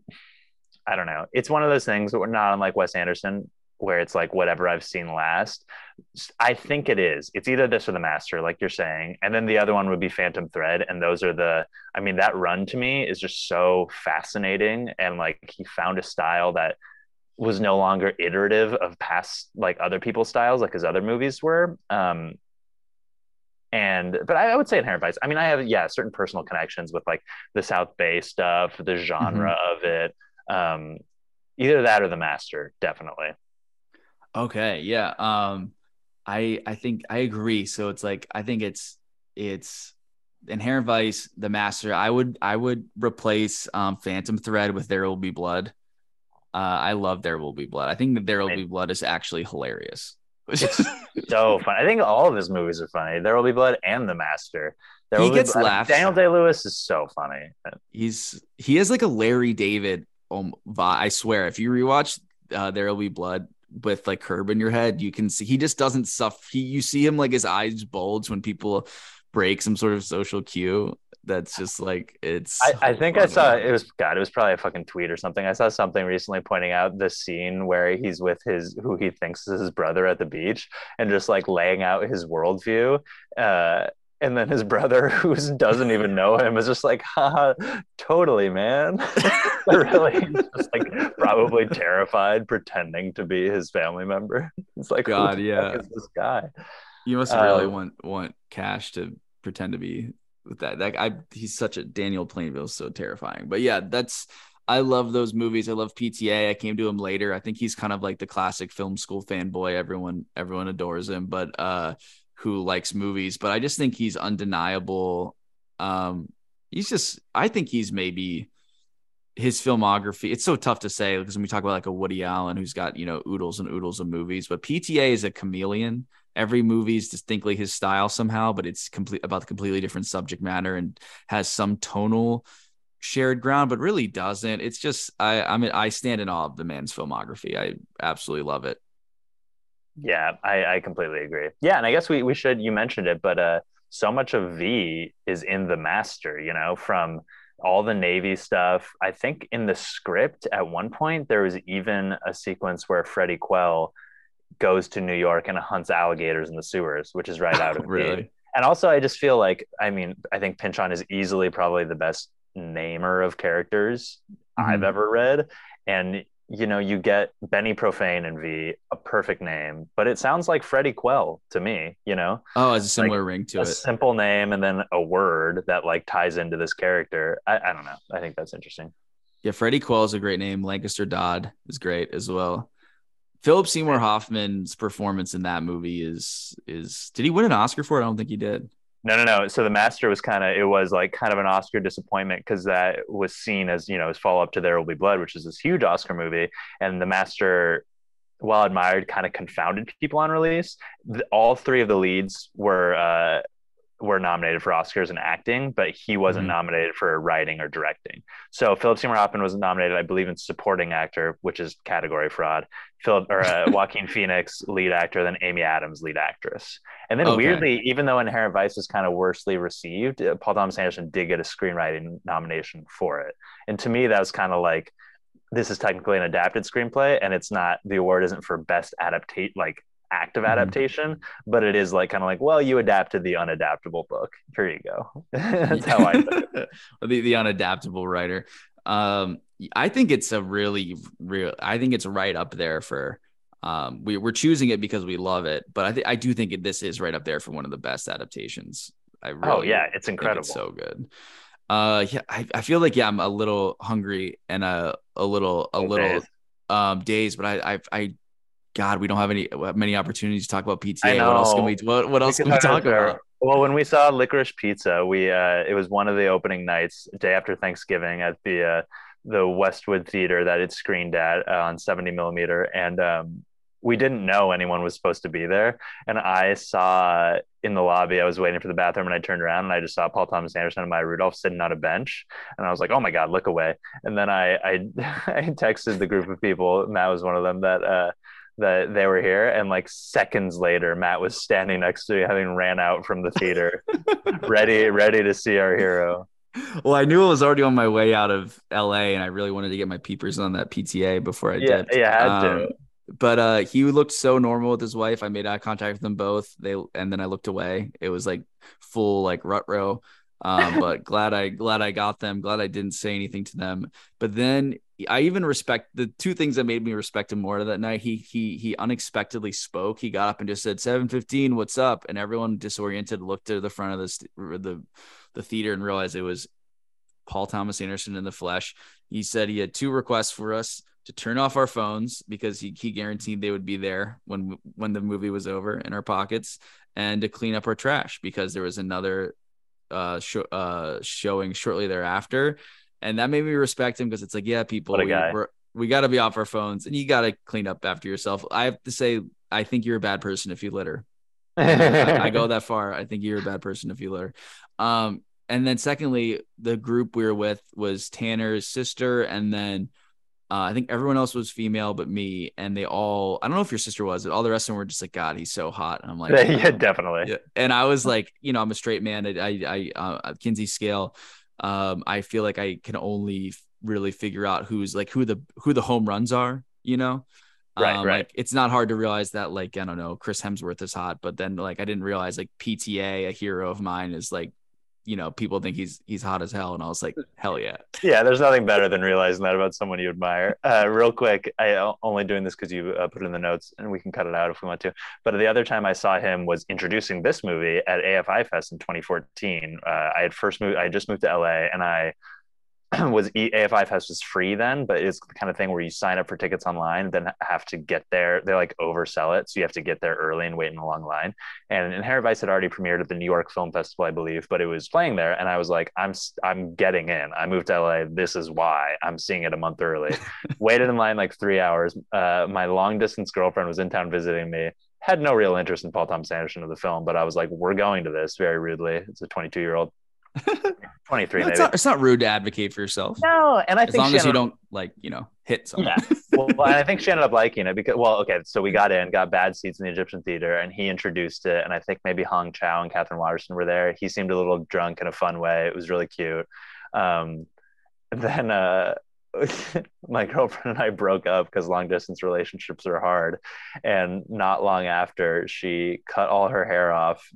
I don't know. It's one of those things that we're not unlike Wes Anderson, where it's like whatever I've seen last. I think it is. It's either this or The Master, like you're saying, and then the other one would be Phantom Thread. And those are the. I mean, that run to me is just so fascinating, and like he found a style that was no longer iterative of past like other people's styles, like his other movies were. Um, and but I, I, would say Inherent Vice. I mean, I have yeah certain personal connections with like the South Bay stuff, the genre mm-hmm. of it um, either that or the master, definitely. Okay, yeah. Um, I I think I agree. So it's like I think it's it's Inherent Vice, the master. I would I would replace um, Phantom Thread with There Will Be Blood. Uh, I love There Will Be Blood. I think that There Will Be Blood is actually hilarious. it's so fun. I think all of his movies are funny. There Will Be Blood and The Master. There he gets laughs. Daniel Day Lewis is so funny. He's he has like a Larry David um, I swear, if you rewatch uh, There Will Be Blood with like Curb in your head, you can see he just doesn't suffer. He, you see him like his eyes bulge when people break some sort of social cue. That's just like it's. I, I think I saw it was God. It was probably a fucking tweet or something. I saw something recently pointing out the scene where he's with his who he thinks is his brother at the beach and just like laying out his worldview. Uh, and then his brother who doesn't even know him is just like haha totally man really just like probably terrified pretending to be his family member it's like god yeah this guy you must really um, want want cash to pretend to be with that like i he's such a daniel plainview so terrifying but yeah that's I love those movies. I love PTA. I came to him later. I think he's kind of like the classic film school fanboy. Everyone everyone adores him. But uh who likes movies, but I just think he's undeniable. Um, he's just, I think he's maybe his filmography. It's so tough to say because when we talk about like a Woody Allen who's got, you know, oodles and oodles of movies, but PTA is a chameleon. Every movie is distinctly his style somehow, but it's complete about the completely different subject matter and has some tonal shared ground, but really doesn't. It's just I I mean I stand in awe of the man's filmography. I absolutely love it. Yeah, I, I completely agree. Yeah, and I guess we we should you mentioned it, but uh so much of V is in the master, you know, from all the Navy stuff. I think in the script at one point there was even a sequence where Freddie Quell goes to New York and hunts alligators in the sewers, which is right out of really. V. And also, I just feel like, I mean, I think Pynchon is easily probably the best namer of characters Mhm. I've ever read. And you know, you get Benny Profane and V, a perfect name, but it sounds like Freddie Quell to me, you know, Oh, it's a similar ring to a it. simple name and then a word that like ties into this character. I, I don't know. I think that's interesting. Yeah, Freddie Quell is a great name. Lancaster Dodd is great as well. Philip Seymour Hoffman's performance in that movie is is did he win an Oscar for it? I don't think he did. No, no, no. So the Master was kind of it was like kind of an Oscar disappointment because that was seen as you know as follow up to There Will Be Blood, which is this huge Oscar movie, and the Master, while admired, kind of confounded people on release. The, all three of the leads were uh, were nominated for Oscars in acting, but he wasn't Mhm. nominated for writing or directing. So Philip Seymour Hoffman was nominated, I believe, in supporting actor, which is category fraud. Philip or uh, Joaquin Phoenix, lead actor, then Amy Adams, lead actress. And then Okay. weirdly, even though Inherent Vice was kind of worsely received, uh, Paul Thomas Anderson did get a screenwriting nomination for it. And to me, that was kind of like this is technically an adapted screenplay, and it's not the award isn't for best adaptate like active Mhm. adaptation, but it is like kind of like, well, you adapted the unadaptable book. Here you go. That's how I the the unadaptable writer. Um, I think it's a really real. I think it's right up there for. Um, we we're choosing it because we love it, but I think I do think it, this is right up there for one of the best adaptations. I really, Oh yeah, it's incredible. it's so good. Uh, yeah, I, I feel like yeah, I'm a little hungry and a a little a Little um dazed, but I I I. God, we don't have any many opportunities to talk about PTA. What else can we what, what else could can we talk about-? Well, when we saw Licorice Pizza, we uh, it was one of the opening nights, day after Thanksgiving, at the uh, the Westwood Theater that it screened at uh, on 70 millimeter, and um, we didn't know anyone was supposed to be there. And I saw in the lobby, I was waiting for the bathroom, and I turned around and I just saw Paul Thomas Anderson and Maya Rudolph sitting on a bench, and I was like, "Oh my God, look away!" And then I I, I texted the group of people. Matt was one of them that. Uh, that they were here and like seconds later matt was standing next to me having ran out from the theater ready ready to see our hero Well, I knew I was already on my way out of LA, and I really wanted to get my peepers on that PTA before I yeah dipped. yeah had Um, But uh, he looked so normal with his wife. I made eye contact with them both. They and then I looked away. It was like full like rut row. Um, but glad I glad I got them. Glad I didn't say anything to them. But then I even respect the two things that made me respect him more that night. He he he unexpectedly spoke. He got up and just said seven fifteen. What's up? And everyone disoriented looked to the front of the the the theater and realized it was Paul Thomas Anderson in the flesh. He said he had two requests for us to turn off our phones because he, he guaranteed they would be there when when the movie was over in our pockets and to clean up our trash because there was another uh, show, uh showing shortly thereafter and that made me respect him because it's like yeah people we, we're, we got to be off our phones and you got to clean up after yourself i have to say i think you're a bad person if you litter I, I go that far. I think you're a bad person if you litter. Um, and then secondly, the group we were with was Tanner's sister, and then uh, I think everyone else was female but me, and they all I don't know if your sister was, but all the rest of them were just like, God, he's so hot. And I'm like, yeah definitely yeah. And I was like, you know, I'm a straight man. I, I, I uh, Kinsey scale. Um, I feel like I can only really figure out who's like who the who the home runs are. You know, Right, um, right. Like it's not hard to realize that like I don't know, Chris Hemsworth is hot, but then like I didn't realize like PTA, a hero of mine, is like, you know, people think he's he's hot as hell, and I was like, hell yeah. yeah there's nothing better than realizing that about someone you admire. Uh, real quick i only doing this because you uh, put it in the notes and we can cut it out if we want to. But the other time i saw him was introducing this movie at afi fest in 2014 uh, i had first moved i had just moved to la and i was AFI Fest was free then, but it's the kind of thing where you sign up for tickets online, then have to get there. They like oversell it, so you have to get there early and wait in a long line. And Inherent Vice had already premiered at the New York Film Festival, I believe, but it was playing there, and I was like, I'm I'm getting in. I moved to LA. This is why I'm seeing it a month early. Waited in line like three hours. Uh, my long distance girlfriend was in town visiting me. Had no real interest in Paul Thomas Anderson of the film, but I was like, "We're going to this." Very rudely, it's a 22 year old. 23 No, maybe. it's, not, it's not rude to advocate for yourself. no, and I think as think long she as you ended- don't like, you know, hit someone. Yeah. well, well, and I think she ended up liking it because, well, okay, so we got in, got bad seats in the Egyptian theater, and he introduced it. And I think maybe Hong Chau and Katherine Waterston were there. He seemed a little drunk in a fun way. It was really cute. Um, then uh, my girlfriend and I broke up because long distance relationships are hard. And not long after, she cut all her hair off.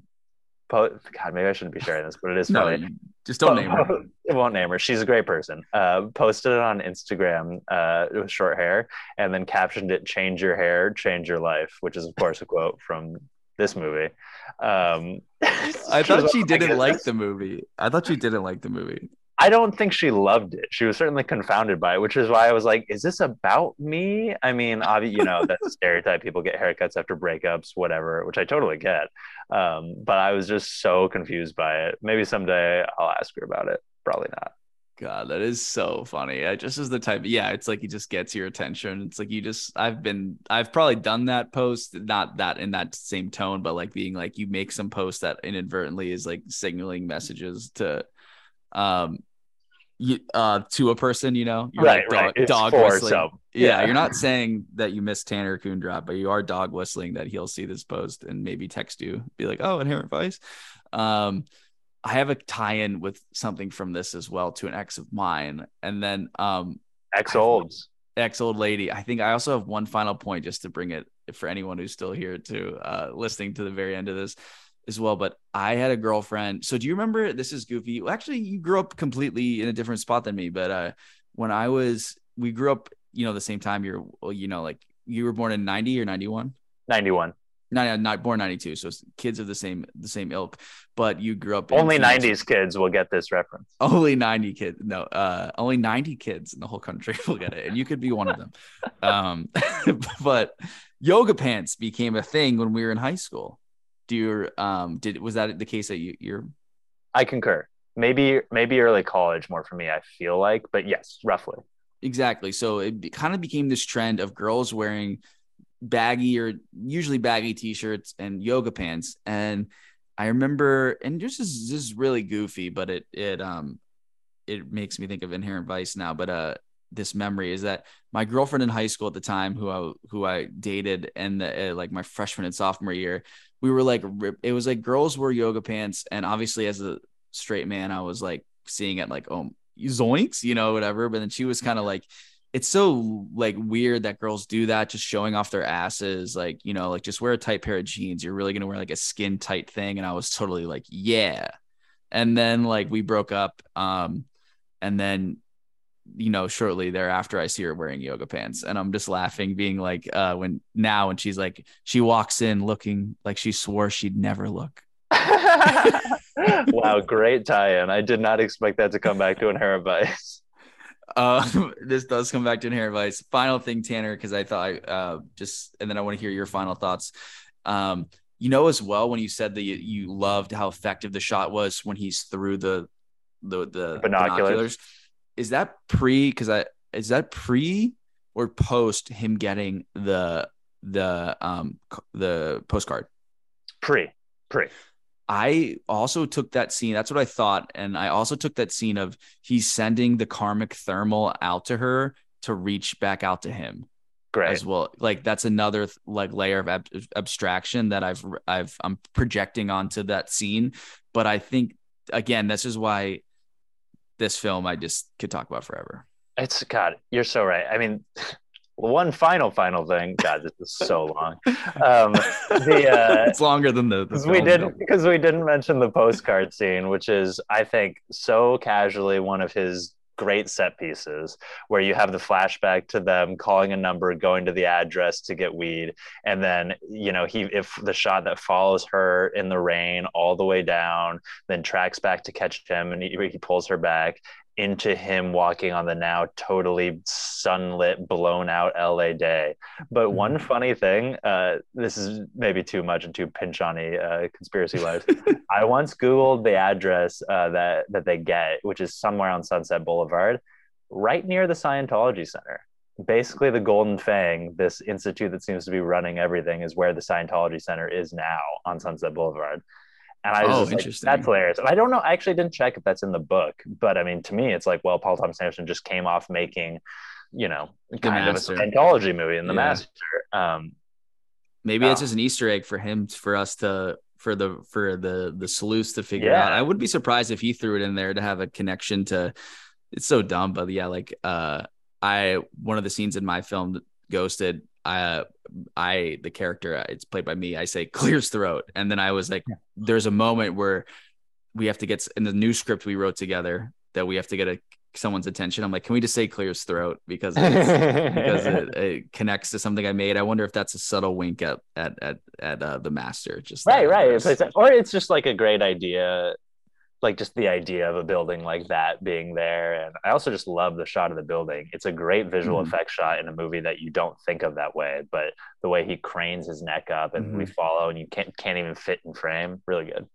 Po- God, maybe I shouldn't be sharing this, but it is no, funny you- just don't name her. it won't name her. She's a great person. Uh, posted it on Instagram uh, with short hair, and then captioned it "Change your hair, change your life," which is of course a quote from this movie. Um, I thought she didn't like the movie. I thought she didn't like the movie. I don't think she loved it. She was certainly confounded by it, which is why I was like, "Is this about me?" I mean, obviously, you know, that's a stereotype. People get haircuts after breakups, whatever, which I totally get. Um, but I was just so confused by it. Maybe someday I'll ask her about it. Probably not. God, that is so funny. I just is the type. Yeah, it's like he just gets your attention. It's like you just. I've been. I've probably done that post, not that in that same tone, but like being like you make some post that inadvertently is like signaling messages to, um, uh to a person. You know, You're right, like right. dog, It's dog for whistling. some. Yeah, you're not saying that you miss Tanner Kundrop, but you are dog whistling that he'll see this post and maybe text you, be like, "Oh, inherent vice." Um, I have a tie-in with something from this as well to an ex of mine, and then um, ex olds. ex old lady. I think I also have one final point just to bring it for anyone who's still here to uh, listening to the very end of this as well. But I had a girlfriend. So do you remember? This is goofy. Well, actually, you grew up completely in a different spot than me. But uh, when I was, we grew up, you know, the same time. You're, well, you know, like you were born in ninety or ninety one. 91. No, no, not born ninety two. So kids of the same the same ilk. But you grew up Only teenage- 90s kids will get this reference. only 90 kids no uh only 90 kids in the whole country will get it and you could be one of them um but yoga pants became a thing when we were in high school do you um did was that the case that you you're I concur. Maybe maybe early college more for me, I feel like, but yes, roughly. exactly so it kind of became this trend of girls wearing baggy or usually baggy t-shirts and yoga pants and i remember and this is this is really goofy but it it um it makes me think of inherent vice now but uh this memory is that my girlfriend in high school at the time who i who i dated and uh, like my freshman and sophomore year we were like it was like girls wore yoga pants and obviously as a straight man i was like seeing it like oh zoinks you know whatever but then she was kind of like it's so like weird that girls do that just showing off their asses like you know like just wear a tight pair of jeans you're really gonna wear like a skin tight thing and i was totally like yeah. And then like we broke up um and then you know shortly thereafter i see her wearing yoga pants and i'm just laughing being like uh when now and she's like she walks in looking like she swore she'd never look wow, great tie-in. I did not expect that to come back to Inherent Vice. Uh, this does come back to inherent vice. Final thing, Tanner, because I thought I uh, just, and then I want to hear your final thoughts. Um, you know, as well, when you said that you, you loved how effective the shot was when he's through the the the Binoculars. Is that pre? Because I is that pre or post him getting the the um the postcard? Pre. Pre. I also took that scene. That's what I thought. And I also took that scene of he's sending the karmic thermal out to her to reach back out to him Great. as well. Like that's another like layer of ab- abstraction that I've I've I'm projecting onto that scene. But I think again, this is why this film I just could talk about forever. It's God, you're so right. I mean, one final, final thing. God, this is so long. Um, the uh, it's longer than the, the because we did though. because we didn't mention the postcard scene, which is I think so casually one of his great set pieces where you have the flashback to them calling a number going to the address to get weed. And then you know he if the shot that follows her in the rain all the way down then tracks back to catch him and he, he pulls her back into him walking on the now totally sunlit blown out la day but one funny thing uh, this is maybe too much and too Pynchon uh, conspiracy wise I once Googled the address uh, that that they get, which is somewhere on Sunset Boulevard, right near the Scientology Center. Basically, the Golden Fang, this institute that seems to be running everything, is where the Scientology Center is now on Sunset Boulevard. And I was Oh, just like, interesting. that's hilarious. And I don't know. I actually didn't check if that's in the book, but I mean, to me, it's like, well, Paul Thomas Anderson just came off making, you know, kind Master. of a Scientology movie in The Yeah. Master. Um, Maybe it's Oh. just an Easter egg for him for us to for the for the the sleuths to figure Yeah. out. I would be surprised if he threw it in there to have a connection to. It's so dumb, but yeah, like uh, I one of the scenes in my film Ghosted, I I the character it's played by me. I say clears throat, and then I was like, there's a moment where we have to get in the new script we wrote together that we have to get a someone's attention. I'm like, can we just say clears throat because because it, it connects to something I made. I wonder if that's a subtle wink at at at, at uh, the master. Just right, right. It's or it's just like a great idea, like just the idea of a building like that being there. And I also just love the shot of the building. It's a great visual Mhm. effect shot in a movie that you don't think of that way, but the way he cranes his neck up and we Mhm. follow and you can't can't even fit in frame, really good.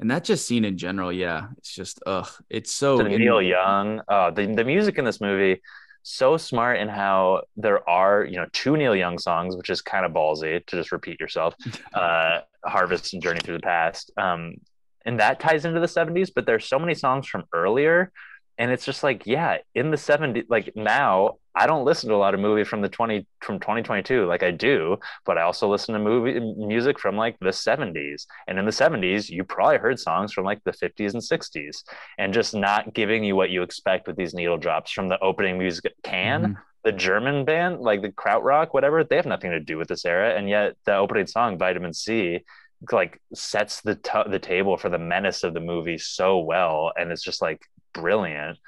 and that just scene in general, yeah, it's just ugh, it's so to Neil Young. Uh, the the music in this movie so smart in how there are you know two Neil Young songs, which is kind of ballsy to just repeat yourself. Uh, Harvest and Journey Through the Past, um, and that ties into the '70s. But there's so many songs from earlier, and it's just like yeah, in the '70s, like now. I don't listen to a lot of movie from the 20 from 2022 like I do, but I also listen to movie music from like the 70s. And in the 70s, you probably heard songs from like the 50s and 60s and just not giving you what you expect with these needle drops from the opening music can Mhm. the german band like the krautrock whatever they have nothing to do with this era and yet the opening song vitamin c like sets the t- the table for the menace of the movie so well and it's just like brilliant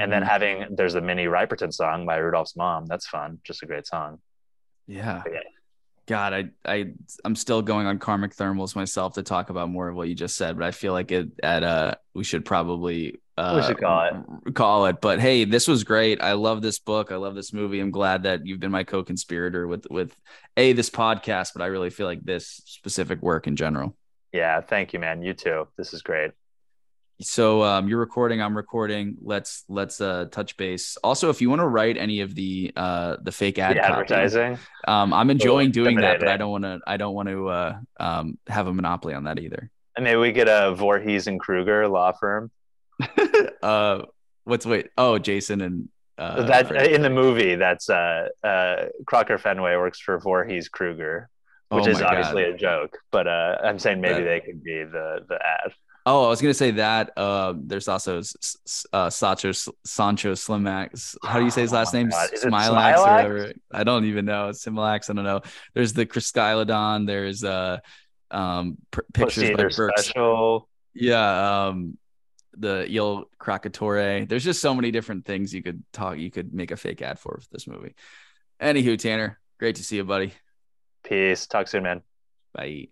and then Mhm. having there's a Minnie Riperton song by Rudolph's mom that's fun just a great song yeah. Yeah. God, I I I'm still going on karmic thermals myself to talk about more of what you just said, but I feel like it at uh we should probably uh We should call it. call it. But hey, this was great. I love this book. I love this movie. I'm glad that you've been my co-conspirator with with a this podcast, but I really feel like this specific work in general. yeah thank you man you too this is great so um, you're recording i'm recording. Let's let's uh touch base. Also if you want to write any of the uh the fake ad the copy, advertising? um i'm enjoying doing that but i don't want to i don't want to uh um have a monopoly on that either. And maybe we get a Voorhees and Krueger law firm. Uh what's wait oh jason and uh that Fred- in the movie that's uh uh Crocker Fenway works for Voorhees Krueger which Oh is my God. obviously a joke but uh I'm saying maybe That- they could be the the ad Oh, I was gonna say that. Uh, there's also uh, Sancho Sancho Slimax. How do you say his Oh last my name? It Smilax or whatever. I don't even know. Similax. I don't know. There's the Chryskylodon. There's uh, um, pr- pictures by Burks. special Yeah. Um, the Il Krakatore. There's just so many different things you could talk. You could make a fake ad for this movie. Anywho, Tanner, great to see you, buddy. peace talk soon man Bye.